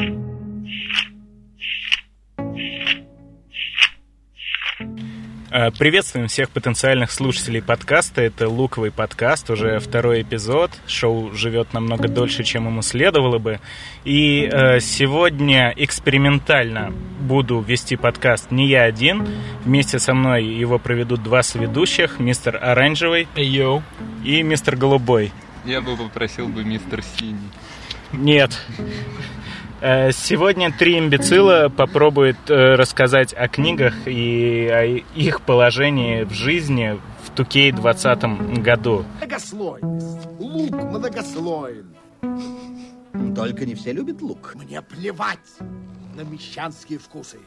Э, приветствуем всех потенциальных слушателей подкаста. Это Луковый подкаст, уже второй эпизод. Шоу живет намного дольше, чем ему следовало бы. И э, сегодня экспериментально буду вести подкаст не я один. Вместе со мной его проведут два соведущих. Мистер Оранжевый Йоу. и мистер Голубой. Я бы попросил бы мистер Синий. Нет. Э, Сегодня три имбецила попробуют э, рассказать о книгах и о их положении в жизни в Тукей 2020 году. Многослойность. Лук многослоен. Только не все любят лук. Мне плевать на мещанские вкусы.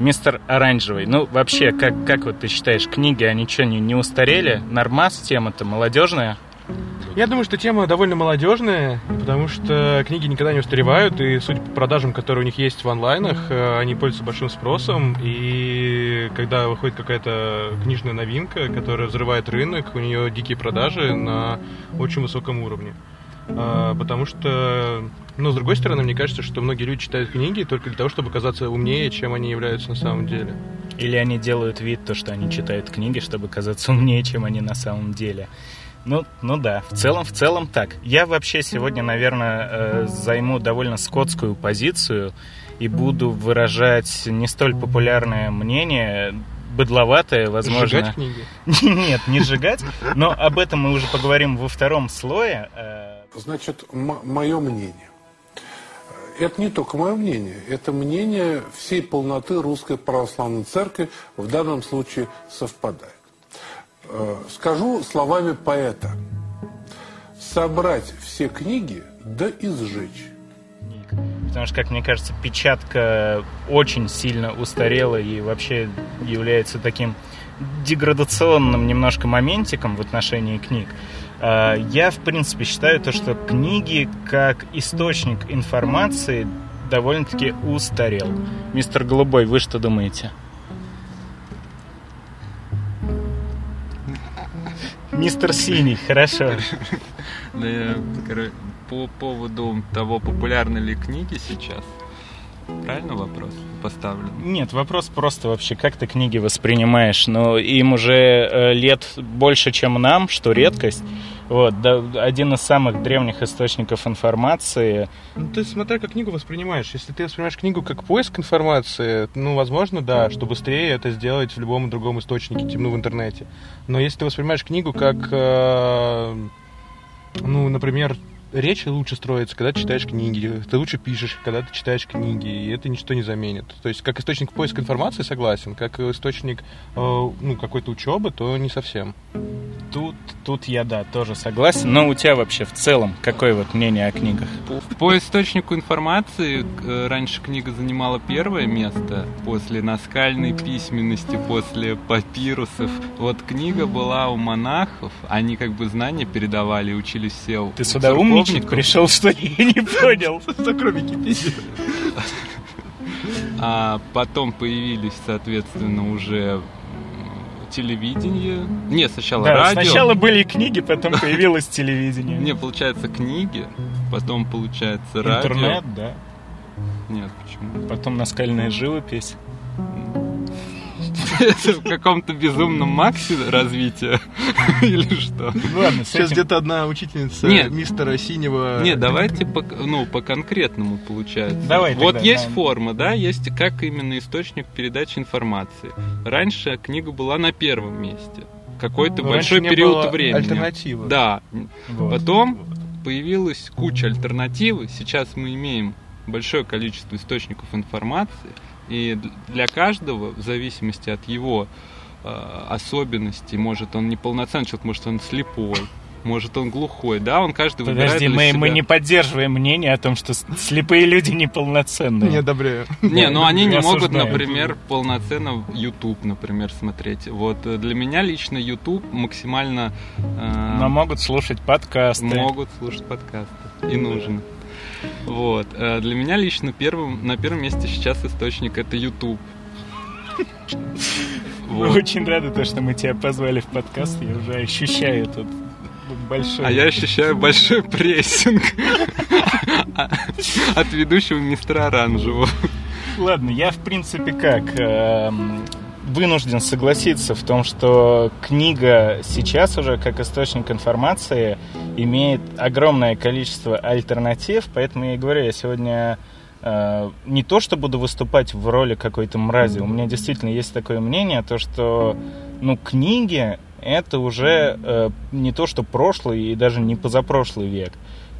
Мистер Оранжевый, ну вообще, как, как вот ты считаешь, книги, они что, не, не устарели? Нормас тема-то молодежная? Я думаю, что тема довольно молодежная, потому что книги никогда не устаревают, и судя по продажам, которые у них есть в онлайнах, э, они пользуются большим спросом, и когда выходит какая-то книжная новинка, которая взрывает рынок, у нее дикие продажи на очень высоком уровне. А, Потому что, ну, с другой стороны, мне кажется, что многие люди читают книги только для того, чтобы казаться умнее, чем они являются на самом деле. Или они делают вид, то, что они читают книги, чтобы казаться умнее, чем они на самом деле? Ну, ну да, в целом, в целом так. Я вообще сегодня, наверное, э, займу довольно скотскую позицию и буду выражать не столь популярное мнение, быдловатое, возможно. Сжигать книги. Нет, не сжигать, но об этом мы уже поговорим во втором слое. Э, Значит, мое мнение. Это не только мое мнение, это мнение всей полноты Русской Православной Церкви в данном случае совпадает. Э, Скажу словами поэта. Собрать все книги, да и сжечь. Потому что, как мне кажется, печатка очень сильно устарела и вообще является таким деградационным немножко моментиком в отношении книг. А, Я, в принципе, считаю то, что книги как источник информации довольно-таки устарел. Мистер Голубой, вы что думаете? Мистер Синий, хорошо. Да я, по поводу того, популярны ли книги сейчас. Правильно вопрос поставлен? Нет, вопрос просто вообще, как ты книги воспринимаешь? Ну, им уже э, лет больше, чем нам, что редкость. Вот, да, один из самых древних источников информации. Ну, ты смотря как книгу воспринимаешь. Если ты воспринимаешь книгу как поиск информации, ну, возможно, да, что быстрее это сделать в любом другом источнике, темну в интернете. Но если ты воспринимаешь книгу как, э, ну, например, речь лучше строится, когда ты читаешь книги. Ты лучше пишешь, когда ты читаешь книги, и это ничто не заменит. То есть, как источник поиска информации согласен, как источник, э, ну, какой-то учебы, то не совсем. Тут, тут я, да, тоже согласен. Но у тебя вообще в целом какое вот мнение о книгах? По источнику информации э, раньше книга занимала первое место после наскальной письменности, после папирусов. Вот книга была у монахов, они как бы знания передавали, учились все. у Ты сюда умничать церковников. пришел, что? Я не понял. За кроме Википедии. А потом появились, соответственно, уже телевидение. Не, сначала Да, радио. сначала были книги, потом появилось телевидение. Не, получается книги, потом получается радио. Интернет, да. Нет, почему? Потом наскальная живопись. Это в каком-то безумном максе развития? Или что? Ну Ладно, Сейчас этим- где-то одна учительница Нет. мистера Синего... Не, давайте по, ну, по конкретному получается. Давай вот тогда, есть да. форма, да, есть как именно источник передачи информации. Раньше книга была на первом месте. Какой-то Но большой период было времени. альтернативы. Да. Вот. Потом появилась куча альтернативы. Сейчас мы имеем большое количество источников информации. И для каждого, в зависимости от его э, особенностей, может он неполноценный человек, может он слепой, может он глухой, да, он каждый выбирает Подожди, для мы, себя. мы не поддерживаем мнение о том, что слепые люди неполноценные. Не одобряю. Не, ну они не могут, например, полноценно YouTube, например, смотреть. Вот э, для меня лично YouTube максимально э, Но могут слушать подкасты. могут слушать подкасты и нужно. Вот. э, Для меня лично первым, на первом месте сейчас источник это YouTube. Вот. очень рады, то, что мы тебя позвали в подкаст. Я уже ощущаю тут Большой. А я ощущаю большой прессинг от ведущего мистера Оранжевого. Ладно, я в принципе как эм, вынужден согласиться в том, что книга сейчас уже как источник информации имеет огромное количество альтернатив, поэтому я и говорю, я сегодня э, не то, что буду выступать в роли какой-то мрази, у меня действительно есть такое мнение, то что ну книги это уже э, не то, что прошлый и даже не позапрошлый век.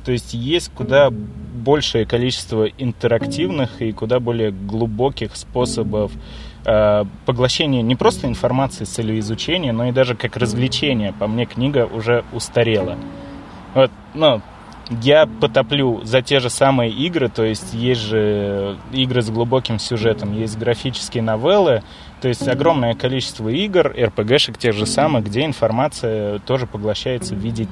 То есть есть куда большее количество интерактивных и куда более глубоких способов э, поглощения не просто информации с целью изучения, но и даже как развлечения. По мне, книга уже устарела. Вот, ну, я потоплю за те же самые игры, то есть есть же игры с глубоким сюжетом, есть графические новеллы, то есть огромное количество игр, РПГшек тех же самых, где информация тоже поглощается в виде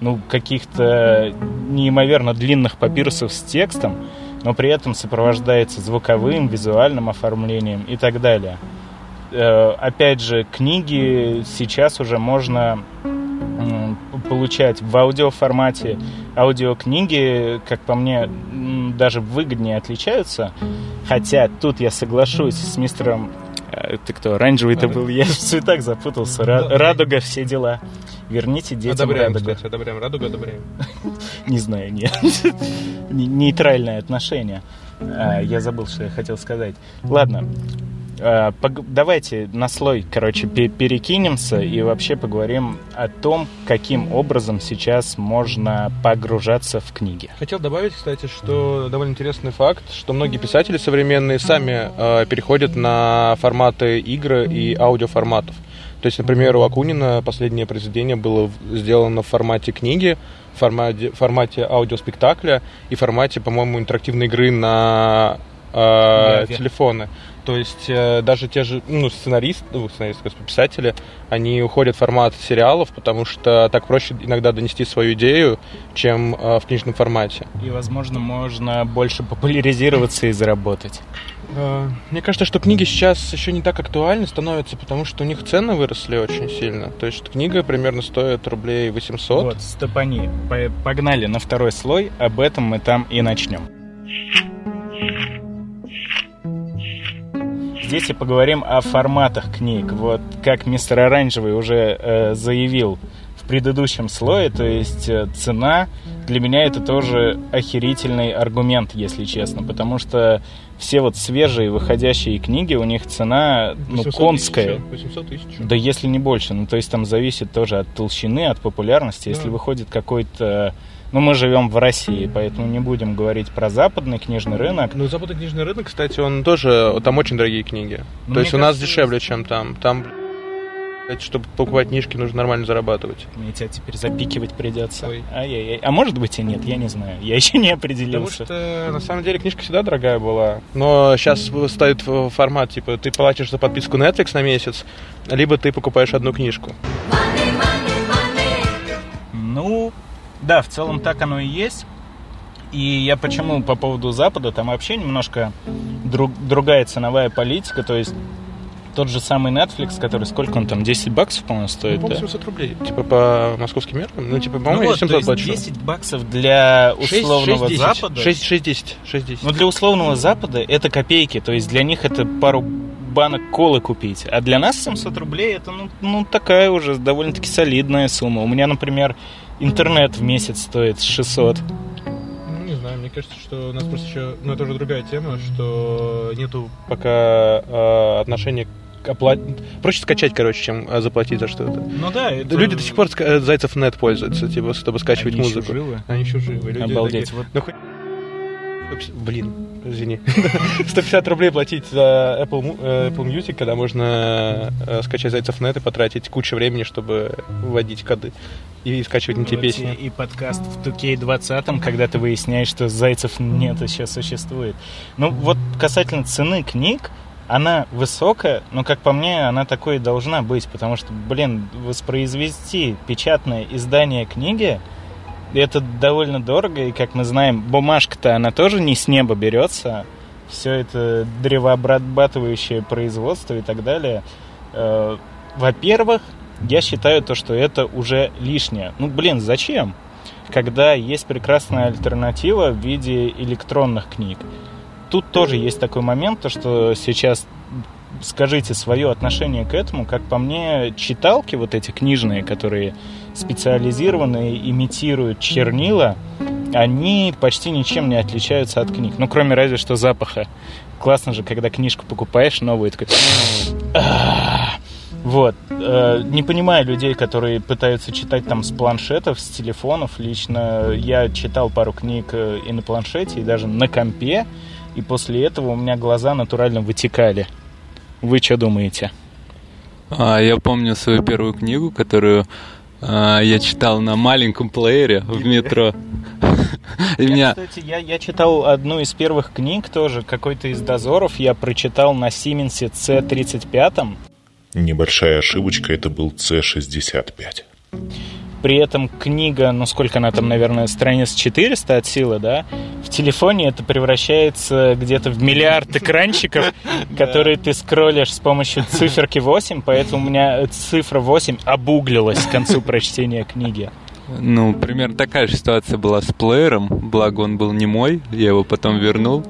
ну, каких-то неимоверно длинных папирусов с текстом, но при этом сопровождается звуковым, визуальным оформлением и так далее. Э, опять же, книги сейчас уже можно получать в аудиоформате. Аудиокниги, как по мне, даже выгоднее отличаются. Хотя тут я соглашусь с мистером... Э, ты кто, оранжевый-то был? Я в цветах запутался. Радуга, все дела. Верните детям одобряем, радугу. кстати, одобряем. Радугу одобряем. Не знаю, нет. Нейтральное отношение. А, Я забыл, что я хотел сказать. Ладно, а, давайте на слой, короче, пе- перекинемся и вообще поговорим о том, каким образом сейчас можно погружаться в книги. Хотел добавить, кстати, что довольно интересный факт, что многие писатели современные сами э, переходят на форматы игры и аудиоформатов. То есть, например, у Акунина последнее произведение было в- сделано в формате книги, в формате, формате аудиоспектакля и в формате, по-моему, интерактивной игры на э, телефоны. То есть э, даже те же ну, сценаристы, ну, сценаристы, писатели, они уходят в формат сериалов, потому что так проще иногда донести свою идею, чем э, в книжном формате. И, возможно, можно больше популяризироваться и заработать. Э, Мне кажется, что книги сейчас еще не так актуальны становятся, потому что у них цены выросли очень сильно. То есть книга примерно стоит рублей 800. Вот, стопани. По- Погнали на второй слой, об этом мы там и начнем. Здесь и поговорим о форматах книг. Вот как мистер Оранжевый уже э, заявил в предыдущем слое, то есть э, цена для меня это тоже охерительный аргумент, если честно, потому что все вот свежие выходящие книги, у них цена ну 800 конская. тысяч, 800 тысяч. Да если не больше. Ну, то есть там зависит тоже от толщины, от популярности. Если Да. выходит какой-то... Ну, мы живем в России, поэтому не будем говорить про западный книжный рынок. Ну, западный книжный рынок, кстати, он тоже... Там очень дорогие книги. Ну, То есть у нас кажется, дешевле, чем там. Там, чтобы покупать книжки, нужно нормально зарабатывать. Мне тебя теперь запикивать придется. Ой. Ай-яй-яй. А может быть и нет, я не знаю. Я еще не Потому определился. что, на самом деле, книжка всегда дорогая была. Но сейчас стоит в- формат, типа, ты платишь за подписку Netflix на месяц, либо ты покупаешь одну книжку. Ну, да, в целом так оно и есть. И я почему по поводу Запада, там вообще немножко друг- другая ценовая политика, то есть тот же самый Netflix, который сколько он там, 10 баксов, по-моему, стоит, По-моему, да? 700 рублей. Типа по московским меркам. Ну, типа, Ну по-моему, я вот, то 700 есть плачу. 10 баксов для условного Запада. 6, 6, 10. 6, 10. Ну, для условного Запада это копейки, то есть для них это пару банок колы купить. А для нас 700 рублей это, ну, ну такая уже довольно-таки солидная сумма. У меня, например, интернет в месяц стоит 600. Ну, не знаю, мне кажется, что у нас просто еще... Ну, это уже другая тема, что нету пока э, отношения к оплате... Проще скачать, короче, чем э, заплатить за что-то. Ну да, это... Люди до сих пор ска- э, Зайцев нет пользуются, типа, чтобы скачивать Они еще музыку. живы. Они еще живы. Люди Обалдеть. такие, Вот Ну, хоть... Блин, извини. 150 рублей платить за Apple, э, Apple Music, когда можно скачать Зайцев нет и потратить кучу времени, чтобы вводить коды и скачивать Вот песни. И, и подкаст в 2K20, когда ты выясняешь, что зайцев нет, еще существует. Ну, вот касательно цены книг, она высокая, но, как по мне, она такой и должна быть, потому что, блин, воспроизвести печатное издание книги, это довольно дорого, и, как мы знаем, бумажка-то, она тоже не с неба берется, все это древообрабатывающее производство и так далее. Э, Во-первых, я считаю то, что это уже лишнее. Ну, блин, зачем? Когда есть прекрасная альтернатива в виде электронных книг. Тут тоже есть такой момент, то, что сейчас скажите свое отношение к этому. Как по мне, читалки вот эти книжные, которые специализированные, имитируют чернила, они почти ничем не отличаются от книг. Ну, кроме разве что запаха. Классно же, когда книжку покупаешь новую, такой... Вот. Э, не понимаю людей, которые пытаются читать там с планшетов, с телефонов. Лично я читал пару книг э, и на планшете, и даже на компе. И после этого у меня глаза натурально вытекали. Вы что думаете? А, я помню свою первую книгу, которую а, я читал на маленьком плеере в метро. И я, меня... кстати, я, я читал одну из первых книг тоже, какой-то из дозоров. Я прочитал на Сименсе C35. Небольшая ошибочка, это был C65. При этом книга, ну сколько она там, наверное, страниц 400 от силы, да? В телефоне это превращается где-то в миллиард экранчиков, которые ты скроллишь с помощью циферки 8, поэтому у меня цифра 8 обуглилась к концу прочтения книги. Ну, примерно такая же ситуация была с плеером, благо он был не мой, я его потом вернул.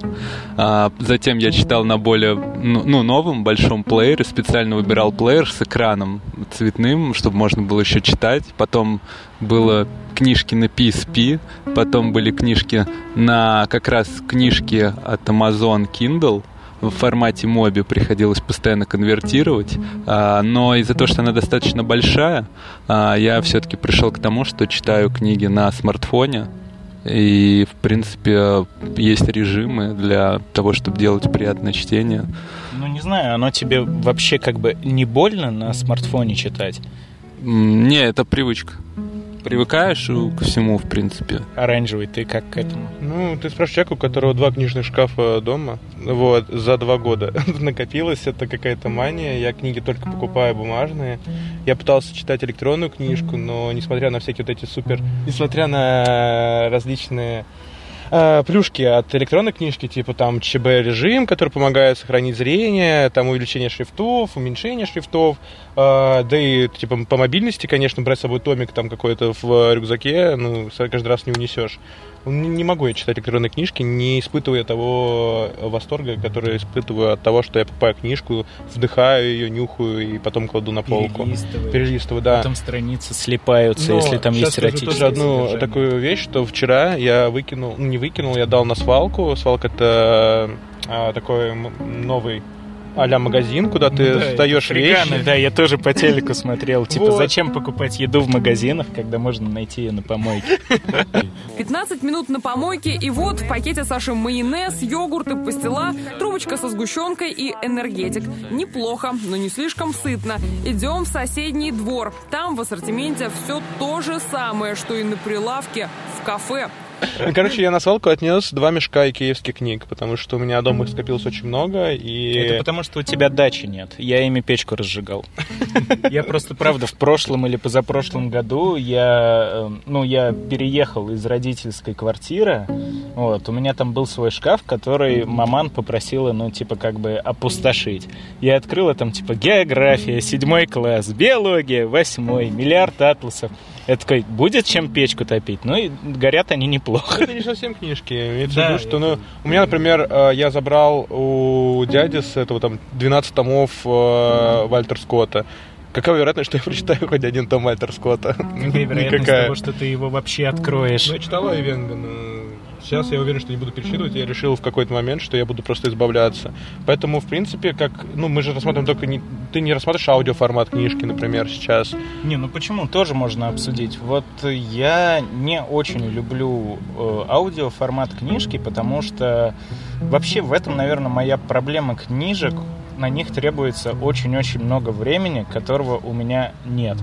А, затем я читал на более, ну, ну, новом большом плеере, специально выбирал плеер с экраном цветным, чтобы можно было еще читать. Потом было книжки на PSP, потом были книжки на как раз книжки от Amazon Kindle, в формате моби приходилось постоянно конвертировать, а, но из-за того, что она достаточно большая, а, я все-таки пришел к тому, что читаю книги на смартфоне, и, в принципе, есть режимы для того, чтобы делать приятное чтение. Ну, не знаю, оно тебе вообще как бы не больно на смартфоне читать? Не, это привычка привыкаешь ко всему, в принципе. Оранжевый, ты как к этому? Ну, ты спрашиваешь человека, у которого два книжных шкафа дома, вот, за два года накопилась это какая-то мания, я книги только покупаю бумажные. Я пытался читать электронную книжку, но несмотря на всякие вот эти супер... Несмотря на различные э, плюшки от электронной книжки, типа там ЧБ-режим, который помогает сохранить зрение, там увеличение шрифтов, уменьшение шрифтов, э, да и типа по мобильности, конечно, брать с собой томик там какой-то в рюкзаке, ну, каждый раз не унесешь. Не могу я читать электронные книжки, не испытывая того восторга, который испытываю от того, что я покупаю книжку, вдыхаю ее, нюхаю и потом кладу на полку. Перелистываю. Перелистываю, да. Потом страницы слипаются, Но если там есть эротические тоже одну содержание. такую вещь, что вчера я выкинул, ну не выкинул, я дал на свалку. Свалка это а, такой новый а магазин, куда ты да, сдаешь вещи. Да, я тоже по телеку смотрел. Типа, вот. зачем покупать еду в магазинах, когда можно найти ее на помойке? 15 минут на помойке, и вот в пакете Саши майонез, йогурт и пастила, трубочка со сгущенкой и энергетик. Неплохо, но не слишком сытно. Идем в соседний двор. Там в ассортименте все то же самое, что и на прилавке в кафе. Ну, короче, я на свалку отнес два мешка икеевских книг, потому что у меня дома их скопилось очень много, и... Это потому, что у тебя дачи нет. Я ими печку разжигал. Я просто, правда, в прошлом или позапрошлом году я, э, ну, я переехал из родительской квартиры, вот, у меня там был свой шкаф, который маман попросила, ну, типа, как бы опустошить. Я открыл, там, типа, география, седьмой класс, биология, восьмой, миллиард атласов. Я такой, будет чем печку топить? Ну, и горят они неплохо. Это не совсем книжки. Имеется да, в виду, что, ну, у меня, например, э, я забрал у дяди с этого там 12 томов э, Вальтер Скотта. Какая вероятность, что я прочитаю хоть один том Вальтер Скотта? Какая вероятность Никакая. того, что ты его вообще откроешь? Ну, я читал Айвенга, но Сейчас я уверен, что не буду пересчитывать. Я решил в какой-то момент, что я буду просто избавляться. Поэтому, в принципе, как... Ну, мы же рассматриваем только... Не, ты не рассматриваешь аудиоформат книжки, например, сейчас. Не, ну почему? Тоже можно обсудить. Вот я не очень люблю э, аудиоформат книжки, потому что вообще в этом, наверное, моя проблема книжек. На них требуется очень-очень много времени, которого у меня нет.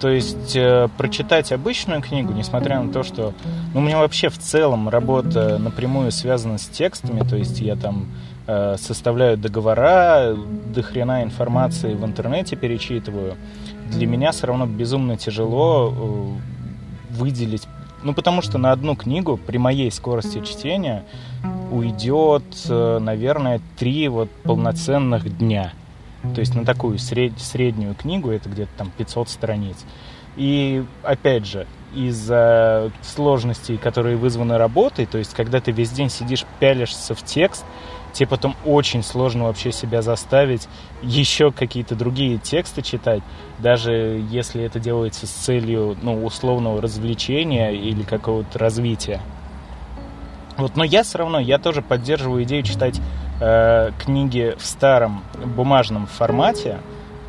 То есть э, прочитать обычную книгу, несмотря на то, что ну, у меня вообще в целом работа напрямую связана с текстами, то есть я там э, составляю договора, до хрена информации в интернете перечитываю, для меня все равно безумно тяжело э, выделить ну, потому что на одну книгу при моей скорости чтения уйдет, э, наверное, три вот полноценных дня. То есть на такую сред... среднюю книгу это где-то там 500 страниц. И опять же, из-за сложностей, которые вызваны работой, то есть когда ты весь день сидишь, пялишься в текст, тебе потом очень сложно вообще себя заставить еще какие-то другие тексты читать, даже если это делается с целью ну, условного развлечения или какого-то развития. Вот, но я все равно, я тоже поддерживаю идею читать э, книги в старом бумажном формате,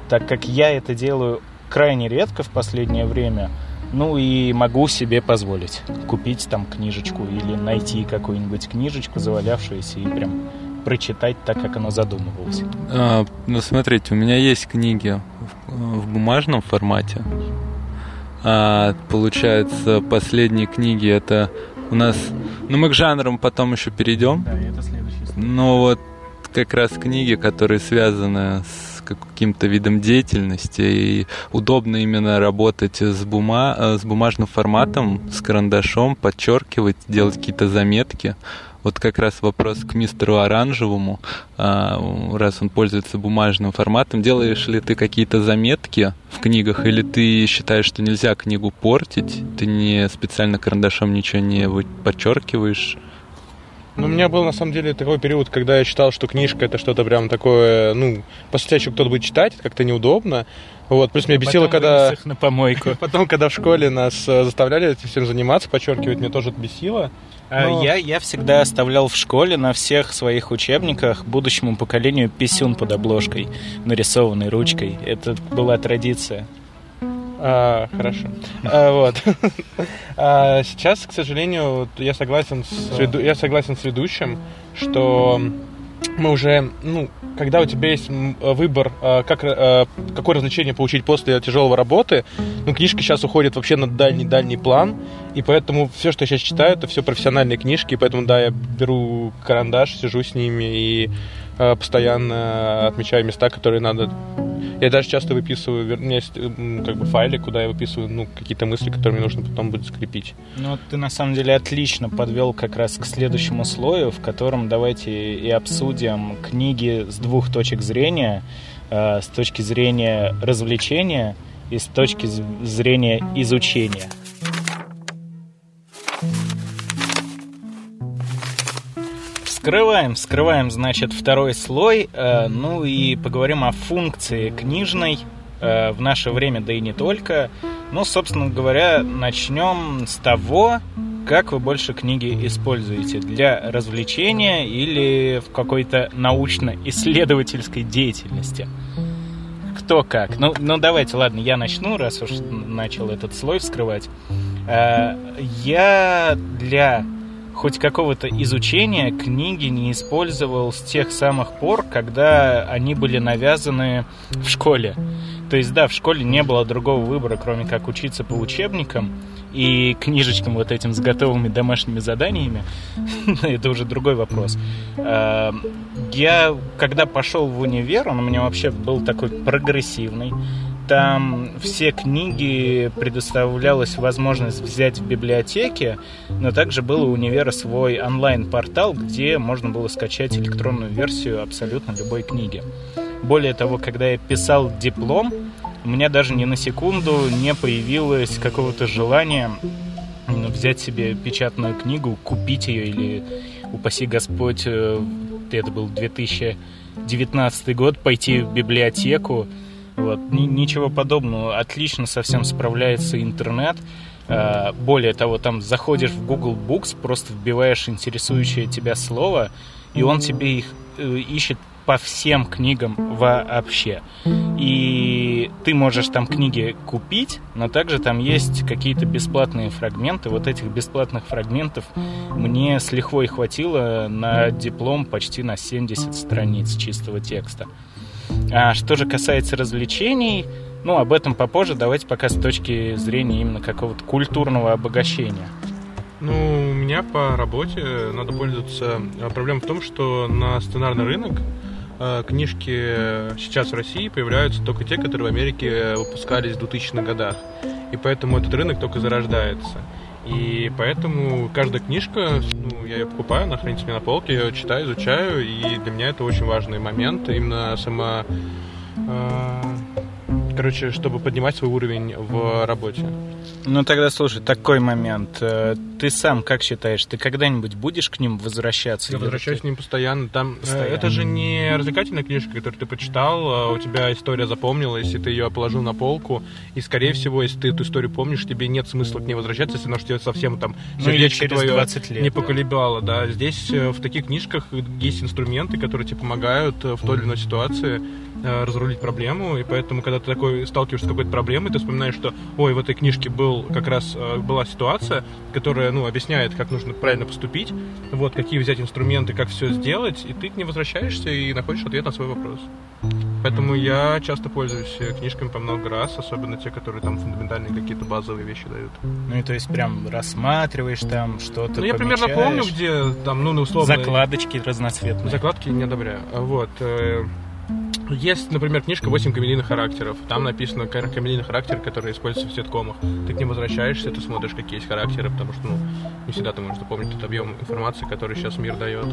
так как я это делаю крайне редко в последнее время. Ну и могу себе позволить купить там книжечку или найти какую-нибудь книжечку, завалявшуюся, и прям прочитать так, как оно задумывалось. А, ну, смотрите, у меня есть книги в, в бумажном формате. А, получается, последние книги это у нас... Ну, мы к жанрам потом еще перейдем. Да, это следующий Но вот как раз книги, которые связаны с каким-то видом деятельности, и удобно именно работать с, бума... с бумажным форматом, с карандашом, подчеркивать, делать какие-то заметки. Вот как раз вопрос к мистеру Оранжевому, а, раз он пользуется бумажным форматом. Делаешь ли ты какие-то заметки в книгах, или ты считаешь, что нельзя книгу портить, ты не специально карандашом ничего не подчеркиваешь? Ну, у меня был, на самом деле, такой период, когда я считал, что книжка это что-то прям такое, ну, после тебя еще кто-то будет читать, это как-то неудобно. Вот, плюс меня бесило, Потом когда... на помойку. Потом, когда в школе нас э, заставляли этим всем заниматься, подчеркивать, мне тоже это бесило. А Но- Я, я всегда оставлял в школе на всех своих учебниках будущему поколению писюн под обложкой, нарисованный ручкой. Это была традиция. А, хорошо. А, вот. А, сейчас, к сожалению, я согласен с я согласен с ведущим, что мы уже, ну, когда у тебя есть м, выбор, а, как, а, какое развлечение получить после тяжелого работы, ну, книжка сейчас уходит вообще на дальний-дальний план, и поэтому все, что я сейчас читаю, это все профессиональные книжки, поэтому, да, я беру карандаш, сижу с ними и постоянно отмечаю места, которые надо я даже часто выписываю, вер- у меня есть м, как бы файлик, куда я выписываю ну, какие-то мысли, которые мне нужно потом будет скрепить. Ну, ты на самом деле отлично подвел как раз к следующему слою, в котором давайте и обсудим книги с двух точек зрения, э, с точки зрения развлечения и с точки зрения изучения. Вскрываем, вскрываем, значит, второй слой, э, ну и поговорим о функции книжной э, в наше время, да и не только. Ну, собственно говоря, начнем с того, как вы больше книги используете для развлечения или в какой-то научно-исследовательской деятельности. Кто как. Ну, ну, давайте, ладно, я начну, раз уж начал этот слой вскрывать. Э, Я для хоть какого-то изучения книги не использовал с тех самых пор, когда они были навязаны в школе. То есть, да, в школе не было другого выбора, кроме как учиться по учебникам и книжечкам вот этим с готовыми домашними заданиями. Это уже другой вопрос. Э, Я, когда пошел в универ, он у меня вообще был такой прогрессивный. Там все книги предоставлялась возможность взять в библиотеке, но также был у универа свой онлайн-портал, где можно было скачать электронную версию абсолютно любой книги. Более того, когда я писал диплом, у меня даже ни на секунду не появилось какого-то желания м, взять себе печатную книгу, купить ее или, упаси Господь, э, это был 2019 год, пойти в библиотеку. Вот. Ни- ничего подобного. Отлично совсем справляется интернет. Э, Более того, там заходишь в Google Books, просто вбиваешь интересующее тебя слово, и он тебе их э, ищет по всем книгам вообще. И ты можешь там книги купить, но также там есть какие-то бесплатные фрагменты. Вот этих бесплатных фрагментов мне с лихвой хватило на диплом почти на 70 страниц чистого текста. А что же касается развлечений, ну, об этом попозже. Давайте пока с точки зрения именно какого-то культурного обогащения. Ну, у меня по работе надо пользоваться. А Проблема в том, что на сценарный рынок э, книжки сейчас в России появляются только те, которые в Америке выпускались в 2000-х годах. И поэтому этот рынок только зарождается. И поэтому каждая книжка, ну, я ее покупаю, она хранится меня на полке, я ее читаю, изучаю, и для меня это очень важный момент, именно сама э, короче, чтобы поднимать свой уровень в работе. Ну тогда слушай, такой момент. Ты сам как считаешь, ты когда-нибудь будешь к ним возвращаться? Я возвращаюсь ты- к ним постоянно. Там э, Постоянно. это же не развлекательная книжка, которую ты почитал, а у тебя история запомнилась, и ты ее положил на полку. И скорее всего, если ты эту историю помнишь, тебе нет смысла к ней возвращаться, если она тебе совсем там Ну, сердечко через твое 20 лет, не поколебало. Да. Здесь э, в таких книжках есть инструменты, которые тебе помогают э, в той или иной ситуации разрулить проблему, и поэтому, когда ты такой сталкиваешься с какой-то проблемой, ты вспоминаешь, что, ой, в этой книжке был как раз была ситуация, которая, ну, объясняет, как нужно правильно поступить, вот, какие взять инструменты, как все сделать, и ты к ней возвращаешься и находишь ответ на свой вопрос. Поэтому я часто пользуюсь э, книжками по много раз, особенно те, которые там фундаментальные какие-то базовые вещи дают. Ну и то есть прям рассматриваешь там что-то, ну, я примерно помню, где там, ну, ну, условно... Закладочки разноцветные. Закладки не одобряю. Вот. Есть, например, книжка «8 камелийных характеров». Там написано камелийный характер, который используется в ситкомах. Ты к ним возвращаешься, ты смотришь, какие есть характеры, потому что, ну, не всегда ты можешь запомнить тот объем информации, который сейчас мир дает.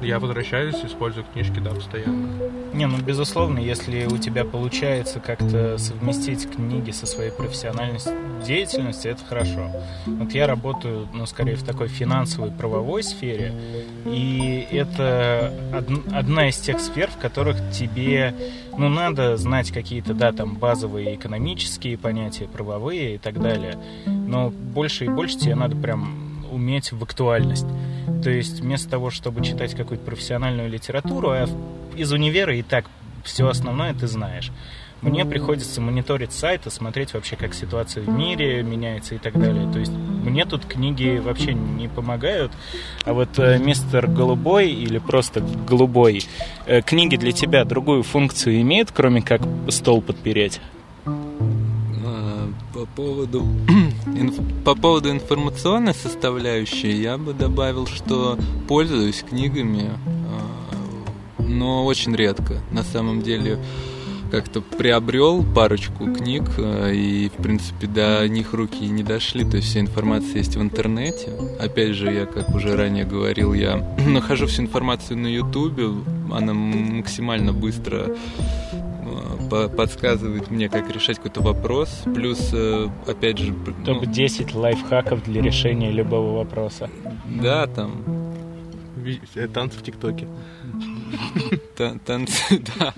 Я возвращаюсь, использую книжки, да, постоянно. Не, ну безусловно, если у тебя получается как-то совместить книги со своей профессиональной деятельностью, это хорошо. Вот я работаю, ну, скорее в такой финансовой, правовой сфере, и это од- одна из тех сфер, в которых тебе, ну, надо знать какие-то, да, там, базовые экономические понятия, правовые и так далее, но больше и больше тебе надо прям уметь в актуальность. То есть вместо того, чтобы читать какую-то профессиональную литературу, а из универа и так все основное ты знаешь. Мне приходится мониторить сайты, смотреть вообще, как ситуация в мире меняется и так далее. То есть мне тут книги вообще не помогают. А вот э, мистер Голубой или просто Голубой, э, книги для тебя другую функцию имеют, кроме как стол подпереть? А, По поводу, инф- по поводу информационной составляющей я бы добавил, что пользуюсь книгами, а, но очень редко. На самом деле как-то приобрел парочку книг, а, и, в принципе, до них руки не дошли, то есть вся информация есть в интернете. Опять же, я, как уже ранее говорил, я нахожу всю информацию на Ютубе, она максимально быстро э, по- подсказывает мне, как решать какой-то вопрос. Плюс, э, опять же, ну, Топ-10 лайфхаков для решения любого вопроса. да, там э, Танцы в ТикТоке. та- танцы, да.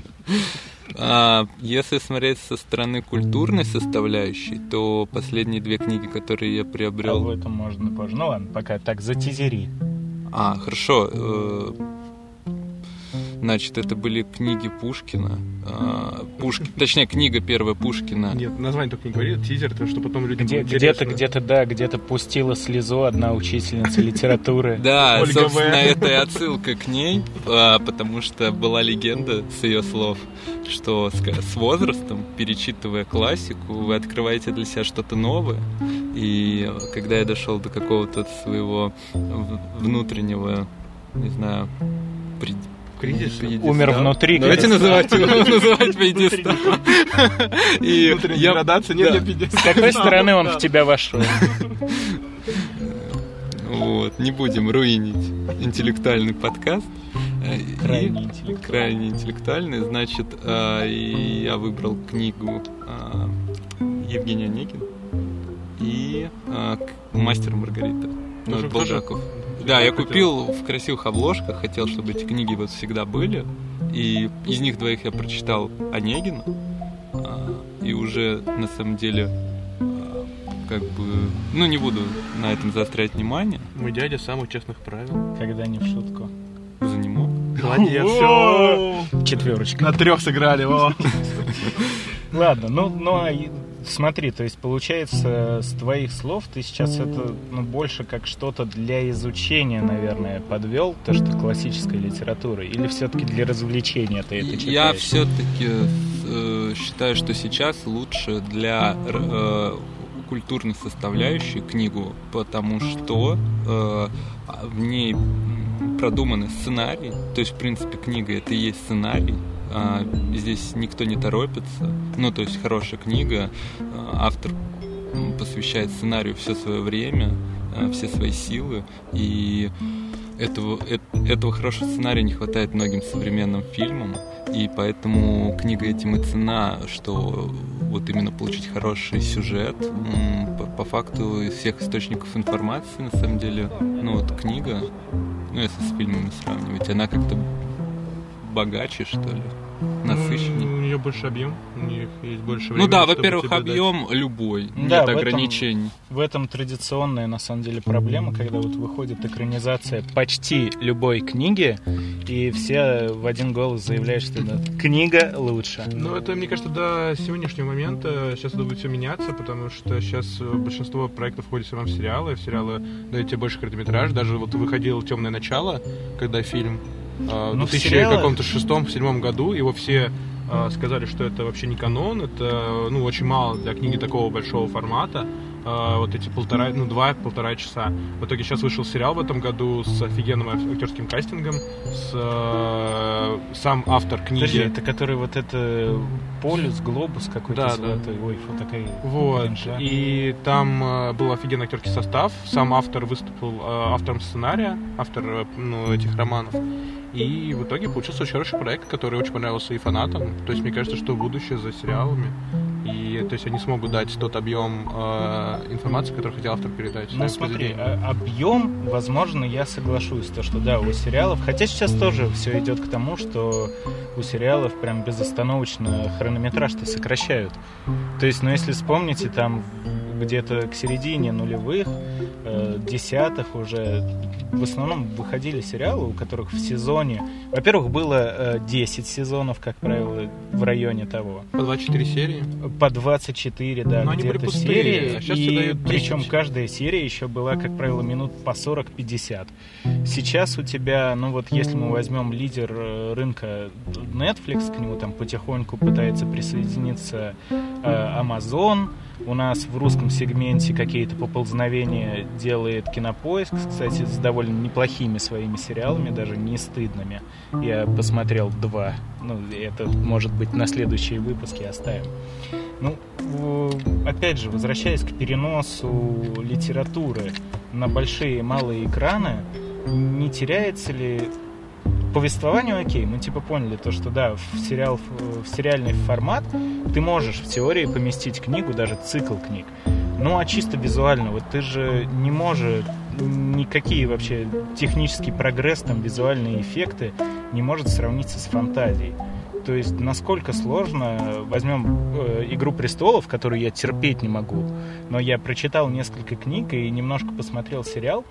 А, если смотреть со стороны культурной составляющей, то последние две книги, которые я об приобрел... этом можно позже. Ну ладно, пока так, затизери. А, хорошо. э, Значит, это были книги Пушкина. А, Пушки... Точнее, книга первая Пушкина. Нет, название только не говори, тизер, то что потом людям Где, где-то, где-то, да, где-то пустила слезу одна учительница литературы. Да, Ольга собственно, это и отсылка к ней, а, потому что была легенда с ее слов, что с, возрастом, перечитывая классику, вы открываете для себя что-то новое. И когда я дошел до какого-то своего внутреннего, не знаю, пред- Кризис? пьедестала. Умер внутри, Давайте как- называть его называть пьедестал. И я- градация, нет, нет, пиздец. С какой стороны он в тебя вошел? Вот, не будем руинить интеллектуальный подкаст. Э, Крайне интеллектуальный. Крайне интеллектуальный. Значит, и я выбрал книгу а, Евгения Онегин и «Мастер Маргарита». Ну, Тоже- Булгаков. Да, я купил в красивых обложках, хотел, чтобы эти книги вот всегда были. И из них двоих я прочитал Онегина. а, И уже, на самом деле, а, как бы... Ну, не буду на этом заострять внимание. Мой дядя самых честных правил. Когда не в шутку. За него. Молодец, все. Четверочка. На трех сыграли. Ладно, ну, ну а и- смотри, то есть получается, с твоих слов ты сейчас это ну, больше как что-то для изучения, наверное, подвел, то, что классическая литература, или все-таки для развлечения ты это читаешь? Я все-таки считаю, что сейчас лучше для э, культурной составляющей книгу, потому что э, в ней продуманы сценарий. То есть, в принципе, книга это и есть сценарий. А, Здесь никто не торопится. Ну, то есть хорошая книга. а, Автор посвящает сценарию все свое время, а, все свои силы. И этого, э- этого хорошего сценария не хватает многим современным фильмам, и поэтому книга этим и цена, что вот именно получить хороший сюжет. По, по факту из всех источников информации, на самом деле, ну вот книга, ну если с фильмами сравнивать, она как-то богаче, что ли насыщеннее. Ну, у нее больше объем, у них есть больше времени. Ну да, во-первых, объем любой, Да, нет в этом- ограничений. В этом традиционная, на самом деле, проблема, когда вот выходит экранизация почти любой книги, и все в один голос заявляют, что да, книга лучше. Ну, это, мне кажется, до сегодняшнего момента сейчас это будет все меняться, потому что сейчас большинство проектов входит все равно в сериалы, в сериалы дают тебе больше короткометраж. Даже вот выходил «Темное начало», когда фильм э, в Ну, в 2000 сериалах- каком-то шестом, седьмом году, его все э, сказали, что это вообще не канон, это, ну, очень мало для книги такого большого формата. Э, вот эти полтора, ну, два-полтора часа. В итоге сейчас вышел сериал в этом году с офигенным актерским кастингом, с э, сам автор книги. Подожди, это который вот это полюс, глобус какой-то Да, да. золотой. Ой, фу, такая Вот. кринжа. И там э, был офигенный актерский состав. Сам автор выступил э, автором сценария, автор э, ну, этих романов. И в итоге получился очень хороший проект, который очень понравился и фанатам. То есть мне кажется, что будущее за сериалами. И то есть они смогут дать тот объем э, информации, который хотел автор передать. Ну смотри, а- объем, возможно, я соглашусь, то что да, у сериалов, хотя сейчас тоже все идет к тому, что у сериалов прям безостановочно хронометраж-то сокращают. То есть, ну если вспомните, там где-то к середине нулевых, э, десятых уже в основном выходили сериалы, у которых в сезоне, во-первых, было э, 10 сезонов, как правило, в районе того. По 24 серии. По 24, да, Но где-то серии. а и тебе дают 10. причем каждая серия еще была, как правило, минут по 40-50. Сейчас у тебя, ну вот если мы возьмем лидер э, рынка Netflix, к нему там потихоньку пытается присоединиться э, Amazon, у нас в русском сегменте какие-то поползновения делает Кинопоиск, кстати, с довольно неплохими своими сериалами, даже не стыдными. Я посмотрел два. Ну, это, может быть, на следующие выпуски оставим. Ну, опять же, возвращаясь к переносу литературы на большие и малые экраны, не теряется ли повествованию окей, мы типа поняли то, что да, в сериал, в сериальный формат ты можешь в теории поместить книгу, даже цикл книг. Ну а чисто визуально, вот ты же не можешь никакие вообще технический прогресс, там визуальные эффекты не может сравниться с фантазией. То есть насколько сложно, возьмем э, «Игру престолов», которую я терпеть не могу, но я прочитал несколько книг и немножко посмотрел сериал,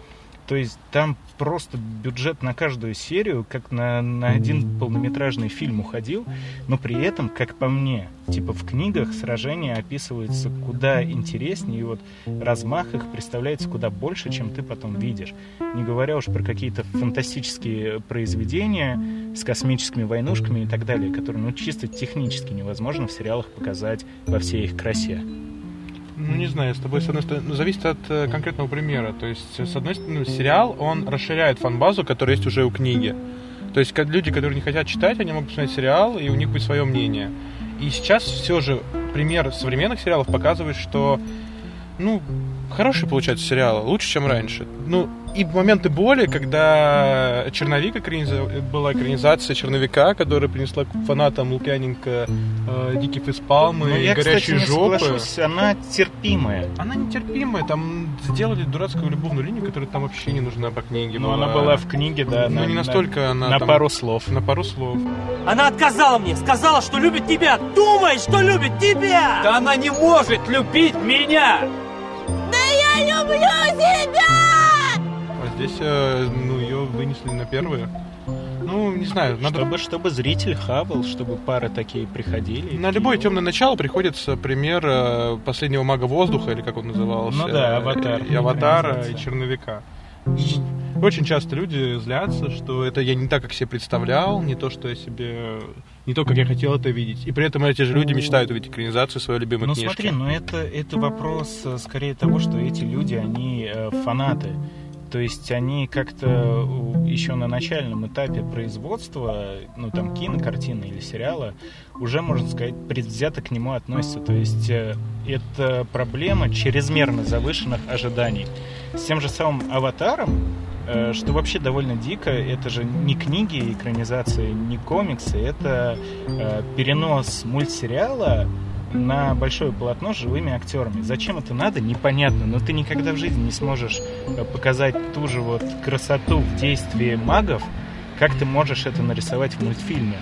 то есть там просто бюджет на каждую серию, как на, на один полнометражный фильм уходил, но при этом, как по мне, типа в книгах сражения описываются куда интереснее, и вот размах их представляется куда больше, чем ты потом видишь. Не говоря уж про какие-то фантастические произведения с космическими войнушками и так далее, которые ну, чисто технически невозможно в сериалах показать во всей их красе. Ну, не знаю, с тобой, с одной стороны, ну, зависит от э, конкретного примера. То есть, с одной стороны, сериал, он расширяет фан-базу, которая есть уже у книги. То есть, люди, которые не хотят читать, они могут посмотреть сериал, и у них будет свое мнение. И сейчас все же пример современных сериалов показывает, что, ну, хорошие получаются сериалы, лучше, чем раньше. Ну, и моменты боли, когда «Черновик» экраниза- была экранизация «Черновика», которая принесла фанатам Лукьяненко э, «Дикий фейспалмы» Но и я, «Горячие кстати, не жопы». соглашусь, она терпимая. Она нетерпимая, там сделали дурацкую любовную линию, которая там вообще не нужна по книге. Но она была в книге, да. Ну, на- не на- настолько она На там- пару слов. На пару слов. Она отказала мне, сказала, что любит тебя. Думает, что любит тебя. Да она не может любить меня. Да люблю тебя! А здесь, э, ну, ее вынесли на первые. Ну, не знаю, надо... Чтобы, чтобы зритель хавал, чтобы пары такие приходили. На любое темное начало приходится пример э, последнего мага воздуха, или как он назывался. Ну да, «Аватар». И аватара, Экранизация. и черновика. Очень часто люди злятся, что это я не так, как себе представлял, не то, что я себе... Не то, как я хотел это видеть. И при этом эти же люди мечтают увидеть экранизацию своей любимой Ну книжки. смотри, но это, это вопрос э, скорее того, что эти люди, они э, фанаты. То есть они как-то еще на начальном этапе производства, ну там кинокартины или сериала, уже, можно сказать, предвзято к нему относятся. То есть э, это проблема чрезмерно завышенных ожиданий. С тем же самым «Аватаром», э, что вообще довольно дико, это же не книги, экранизации, не комиксы, это э, перенос мультсериала на большое полотно с живыми актерами. Зачем это надо, непонятно, но ты никогда в жизни не сможешь показать ту же вот красоту в действии магов, как ты можешь это нарисовать в мультфильме.